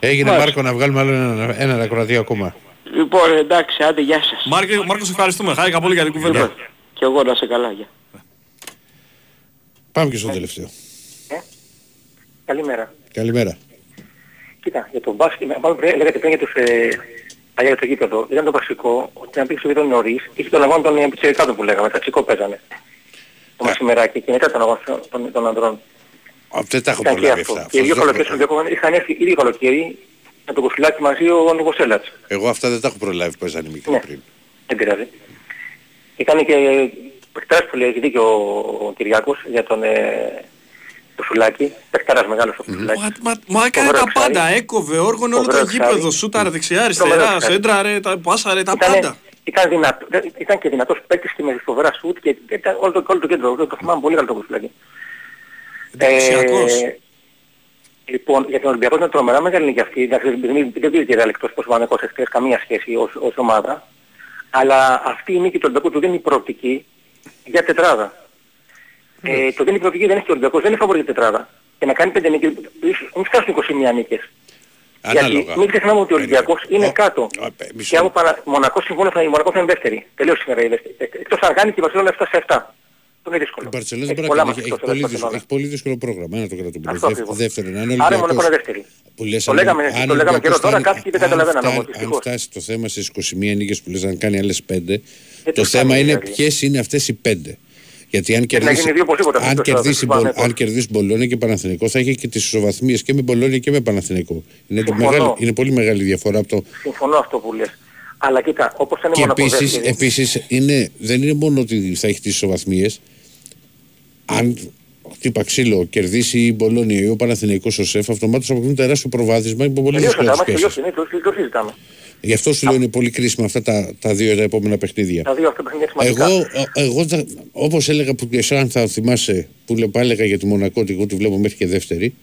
Έγινε Μάλιστα. Μάρκο να βγάλουμε άλλο ένα, ένα ακροατή ακόμα. Λοιπόν, εντάξει, άντε, γεια σας. Μάρκο, Μάρκο, σε ευχαριστούμε. Χάρηκα πολύ για την κουβέντα. Και εγώ να σε καλά, γεια. Πάμε και στο τελευταίο. Καλημέρα. Καλημέρα. Κοίτα, για τον μπάσκετ, μάλλον πριν- λέγατε πριν για τους ε, παλιά για το γήπεδο, ήταν το βασικό ότι να πήγες στο γήπεδο νωρίς, είχε τον αγώνα των πιτσιρικάτων που λέγαμε, τα τσικό παίζανε. Το μεσημεράκι και μετά τον αγώνα των, των ανδρών. Α, Δεν τα έχω Ήταν και προλάβει αυτό. αυτά. Και οι δύο Αυτό δεν καλοκαίρια έχω στον Ολυμπιακό είχαν έρθει ήδη καλοκαίρι με τον Κοφυλάκη μαζί ο Νογοσέλατς. Εγώ αυτά δεν τα έχω προλάβει που έζανε μικρή Ναι. πριν. Δεν πειράζει. Και κάνει και παιχτάρας που λέει, έχει δίκιο ο, ο Κυριάκος για τον ε, το Σουλάκη. Παιχτάρας μεγάλος ο Σουλάκη. Μα, μα, μα έκανε Φοβερό τα πάντα. εξάρι. Έκοβε, όργωνε όλο το Φοβερό γήπεδο. εξάρι. Σούταρε δεξιά, Φοβερό αριστερά, εξάρι. σέντραρε, τα πάσαρε, τα Ήτανε- πάντα. Ήταν, δυνατό, δεν- ήταν και δυνατός παίκτης και με φοβερά σουτ και ήταν όλο το, όλο το κέντρο. Το, το θυμάμαι πολύ καλό το Κοφυλάκη. Εντυπωσιακός. λοιπόν, για τον Ολυμπιακό ήταν τρομερά μεγάλη νίκη αυτή. Εντάξει, δεν, δεν, δεν πήρε και ρεάλ εκτός πως ο Παναγικός εχθές καμία σχέση ως, ως ομάδα. Αλλά αυτή η νίκη του Ολυμπιακού του δίνει προοπτική για τετράδα. Ε, το δίνει προοπτική δεν έχει και ο Ολυμπιακός, δεν είναι φαβορή για τετράδα. Και να κάνει πέντε νίκες, μην φτάσουν 21 νίκες. Ανάλογα. Γιατί μην ξεχνάμε ότι ο Ολυμπιακός είναι Ω, κάτω. ω, πε- μισό. Και από παρα... Μονακός συμφωνώ θα η Μονακός θα είναι δεύτερη. Τελείωσε σήμερα η δεύτερη. Ε, Εκτός αν κάνει και η Βαρσελόνα 7 σε 7. Το είναι δύσκολο. Η Μπαρτσελόνα Έχει δεν πολλά μπορεί να μάτια κάνει. Έχει, εκτός, πολύ εκτός δύσκολο, Βαρσελόνα. έχει πολύ δύσκολο πρόγραμμα. Ένα το κρατούμε. Αυτό Δεύ- ακριβώς. Δεύτερον, αν ο Άρα η Μονακός Ολυμπιακός- είναι δεύτερη. Που λες, Το αν- λέγαμε- αν το ο λέγαμε καιρό Ολυμπιακός τώρα, φτάνει- κάποιοι δεν αν καταλαβαίνανε φτάνει- όμως, Αν δυστυχώς. φτάσει το θέμα στις 21 νίκες που λες να κάνει άλλες 5, το τους θέμα κάνει, είναι δηλαδή. ποιες είναι αυτές οι 5. Γιατί αν να κερδίσει, γίνει δύο οπωσδήποτε αυτό αν το κερδίσει, στο Μπολ- Παναθηναϊκό. αν κερδίσει Μπολόνια και Παναθηναϊκό θα έχει και τις ισοβαθμίες και με Μπολόνια και με Παναθηναϊκό. Είναι, τη Συμφωνώ. μεγάλη, είναι πολύ μεγάλη διαφορά από το... Συμφωνώ αυτό που λες. Αλλά κοίτα, όπως ήταν η Και Μονακό επίσης, δεύτερη, επίσης είναι, δεν είναι μόνο ότι θα έχει τις ισοβαθμίες. Αν χτύπα ξύλο, κερδίσει η Μπολόνια ή ο Παναθηναϊκός ο ΣΕΦ, αυτομάτως αποκτούν τεράστιο προβάδισμα υπό πολύ τελείωσε δύσκολες τα μάτια, σχέσεις. τελειώσει, είναι, το, το συζητάμε. Γι' αυτό σου λέω είναι πολύ κρίσιμα αυτά τα, τα δύο τα επόμενα παιχνίδια. Τα δύο αυτά παιχνίδια σημαντικά. Εγώ, ε, εγώ θα- όπως έλεγα που και εσύ αν θα θυμάσαι που λέ- έλεγα για τη Μονακό ότι εγώ τη βλέπω μέχρι και δεύτερη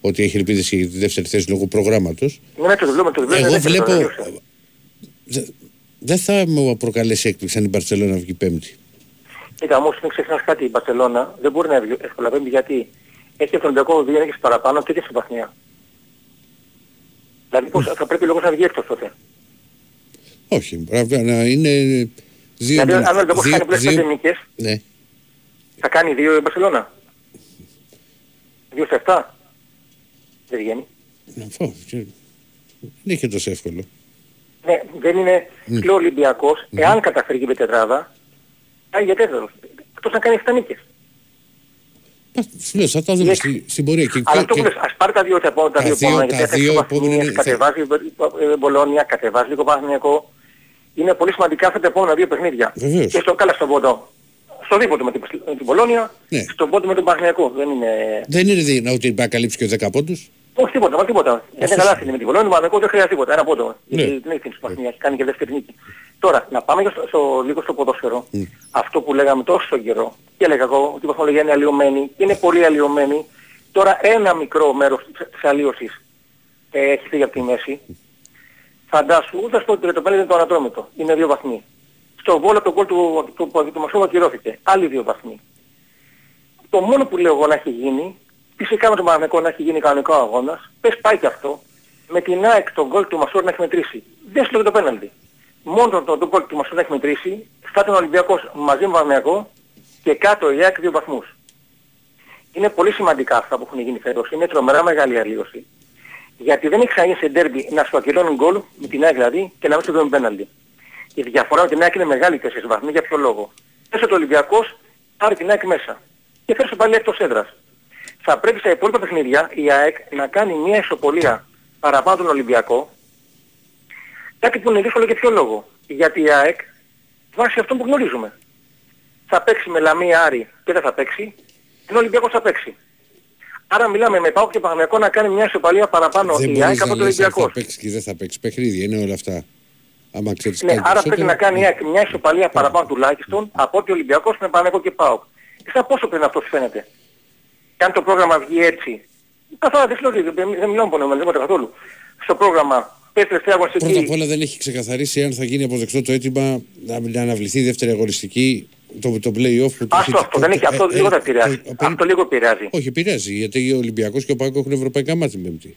ότι έχει ελπίδες και για τη δεύτερη θέση λόγω προγράμματος Ναι, ναι, το βλέπουμε, το βλέπουμε. εγώ ναι, βλέπω το τελείωσε. δε- δεν θα μου προκαλέσει έκπληξη αν η Μπαρτσελόνα βγει πέμπτη Κοίτα, όμως μην ξεχνάς κάτι, η Μπαρσελόνα δεν μπορεί να βγει εύκολα πέμπτη γιατί έχει από τον Ολυμπιακό δύο νίκες παραπάνω και έχεις βαθμία. Δηλαδή πώς, θα πρέπει λόγος να βγει έκτος τότε. όχι μπράβο, να είναι δύο, Δηλαδή αν ο Ολυμπιακός δύο- κάνει πλέον δύο- πέντε νίκες, ναι, θα κάνει δύο η Μπαρσελόνα. Δύο σε εφτά. Δεν βγαίνει. να πω, και- δεν είναι και τόσο εύκολο Ναι, δεν είναι Μμ. και ο Ολυμπιακός, εάν καταφέρει και με τετράδα, πάει για τέταρτος. Εκτός να κάνει 7 νίκες. Α, σου λέω, θα τα δούμε Η στη- στην πορεία και, Αλλά και- αυτό που και- λες, ας πάρει τα δύο τα επόμενα, τα Τα δύο δύο- επόμενα, τα γιατί θα δύο έχει επόμενα βαθμίες, είναι- κατεβάζει ε, Μπολόνια, κατεβάζει λίγο Παναθηναϊκό. Είναι πολύ σημαντικά αυτά τα επόμενα δύο παιχνίδια. Βεβαίως. Και στο καλά στον πόντο. Στο δίποτο με την, με την Μπολόνια, Ναι. στον πόντο με τον Παναθηναϊκό. Δεν είναι... δεν είναι δυνατό ότι πάει να καλύψει και 10 πόντους Όχι τίποτα, μα τίποτα. Δεν είναι καλά με την Βολόνη, Μανεκό δεν χρειάζεται τίποτα. Ένα πόντο. Ναι. Γιατί την έχει την Ισπανία, έχει κάνει και δεύτερη νίκη. Τώρα, να πάμε και στο, στο, λίγο στο ποδόσφαιρο. Αυτό που λέγαμε τόσο καιρό. Και έλεγα εγώ ότι η βαθμολογία είναι αλλοιωμένη. και Είναι πολύ αλλοιωμένη. Τώρα ένα μικρό μέρος της- της αλλίωσης ε, έχει φύγει από τη μέση. Φαντάσου, ούτε στο τριτοπέλι είναι το ανατρόμητο. Είναι δύο βαθμοί. Στο βόλο το γκολ του, του, του, του Μασόβα ακυρώθηκε. Άλλοι δύο βαθμοί. Το μόνο που λέω εγώ να έχει γίνει, φυσικά με τον Παναγενικό να έχει γίνει κανονικό αγώνας, πες πάει και αυτό, με την ΑΕΚ το γκολ του Μασόρ να έχει μετρήσει. Δεν σου λέω το πέναλτι. Μόνο το, το γκολ του Μασόρ να έχει μετρήσει, θα ήταν ο Ολυμπιακός μαζί με τον Παναγενικό και κάτω η ΑΕΚ δύο βαθμούς. Είναι πολύ σημαντικά αυτά που έχουν γίνει φέτος. Είναι τρομερά μεγάλη αλλίωση. Γιατί δεν έχει ξαναγίνει σε ντέρμπι να σου ακυρώνουν γκολ, με την ΑΕΚ δηλαδή, και να μην σου δίνουν πέναλτι. Η διαφορά με την ΑΕΚ είναι μεγάλη 4 βαθμοί για ποιο λόγο; Έσαι το Ολυμπιακός, πάρει την ΑΕΚ μέσα. Και φέρει πάλι εκτός έδρας. Θα πρέπει στα υπόλοιπα παιχνίδια η ΑΕΚ να κάνει μια ισοπολία παραπάνω τον Ολυμπιακό. Κάτι που είναι δύσκολο για ποιο λόγο. Γιατί η ΑΕΚ βάσει αυτό που γνωρίζουμε. Θα παίξει με Λαμία Άρη και δεν θα παίξει. Ενώ ο Ολυμπιακός θα παίξει. Άρα μιλάμε με Πάο και Παναγιακό να κάνει μια ισοπαλία παραπάνω Δεν η ΑΕΚ μπορείς από να τον λες αν Ολυμπιακό. θα παίξει και δεν θα παίξει. Παιχνίδια είναι όλα αυτά. Άμα ξέρεις Ναι, κάτι άρα πρέπει περισσότερο, να κάνει η ΑΕΚ μια ισοπαλία παραπάνω τουλάχιστον από ότι ο Ολυμπιακός με Παναγιακό και ΠΑΟΚ. Εσά πόσο πριν αυτό σου φαίνεται; Και αν το πρόγραμμα βγει έτσι. Καθόλου δεν λέω, δεν δεν μιλάω μόνο με τίποτα καθόλου. Στο πρόγραμμα πες τελευταία Πρώτα απ' αγωνιστική. όλα δεν έχει ξεκαθαρίσει αν θα γίνει αποδεκτό το αίτημα να, να αναβληθεί η δεύτερη αγωνιστική το, το play-off που το Άστο αυτό, δεν έχει, αυτό ε, λίγο θα ε, επηρεάζει. το- Αυτό λίγο επηρεάζει. Όχι, επηρεάζει γιατί ο Ολυμπιακός και ο Πάκο έχουν ευρωπαϊκά μάτια την Πέμπτη.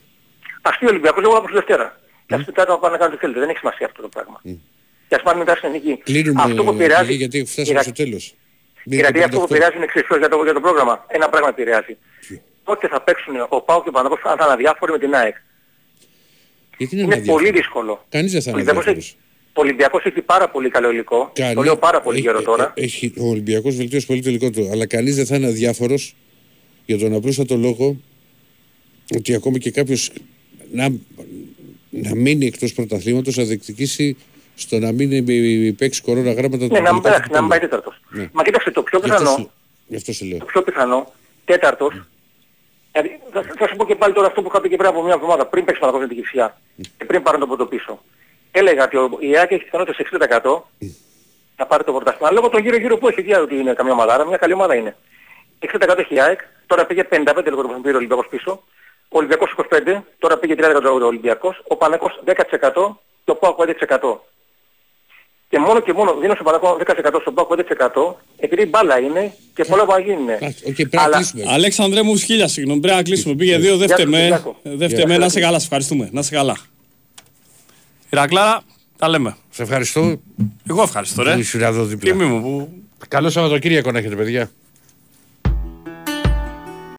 Ας πει ο Ολυμπιακός λίγο από τη Δευτέρα. Και ας πει κάτω να πάνε να κάνουν τι θέλετε. Δεν έχει σημασία αυτό το πράγμα. Και ας πάνε μετά στην εθνική. Κλείνουμε Αυτό που κύριε, επηρεάζει... γιατί φτάσαμε στο τέλος. Γιατί αυτό που επηρεάζει είναι εξής για το, για το πρόγραμμα. Ένα πράγμα επηρεάζει. Πότε θα παίξουν ο Πάο και ο Παναγός αν θα είναι αδιάφοροι με την ΑΕΚ. Γιατί είναι, Είναι αδιάφορο. πολύ δύσκολο. Κανείς δεν θα Ο είναι Ολυμπιακός αδιάφορος. έχει, ο Ολυμπιακός έχει πάρα πολύ καλό υλικό. Κανεί- Το λέω πάρα πολύ έχει- καιρό τώρα. ε, Έχει, ο Ολυμπιακός βελτίωσε πολύ το υλικό του. Αλλά κανείς δεν θα είναι αδιάφορος για τον απλούστατο λόγο ότι ακόμη και κάποιος να, να μείνει εκτός πρωταθλήματος θα διεκδικήσει στο να μην ε, παίξει κορώνα γράμματα Ναι, να μην, τελικά πέρασε, του να μην πάει τέλους. τέταρτος. Ναι. Μα κοίταξε, το πιο Γι' αυτό πιθανό, σου- Γι' αυτό σε λέω. το πιο πιθανό, τέταρτος, δηλαδή, θα, θα σου πω και πάλι τώρα αυτό που είχα πει και πριν από μια εβδομάδα, πριν παίξει Παναγός με την Κυψιά και πριν πάρουν τον πρωτοπίσω. Έλεγα ότι ο- η ΑΕΚ έχει πιθανότητα σε 60% να πάρει το πρωτάθλημα. Λόγω των γύρω-γύρω που έχει δει ότι είναι καμιά ομάδα, άρα μια καλή ομάδα είναι. 60% έχει η ΑΕΚ, τώρα πήγε 55% το που πήρε ο Ολυμπιακός πίσω. Ο Ολυμπιακός 25, τώρα πήγε 30% ο Ολυμπιακός, ο Πανεκός 10% και ο ΠΑΟΚ 5%. Και μόνο και μόνο δίνω στον Πανεκό 10% στον ΠΑΟΚ 5% επειδή μπάλα είναι και πολλά που γίνουν. Οκ, πρέπει να Αλλά- κλείσουμε. Αλέξανδρε μου, χίλια συγγνώμη. Πρέπει να κλείσουμε. Πήγε δύο, Γεια δεύτε σου, με. Κυριάκο. Δεύτε Γεια με, σου. να σε καλά. Σε ευχαριστούμε. Να σε καλά. Ηρακλάρα, τα λέμε. Σε ευχαριστώ. Εγώ ευχαριστώ, ρε. Που ήσουν εδώ δίπλα. Τιμή μου που Καλό Σαββατοκύριακο να έχετε, παιδιά.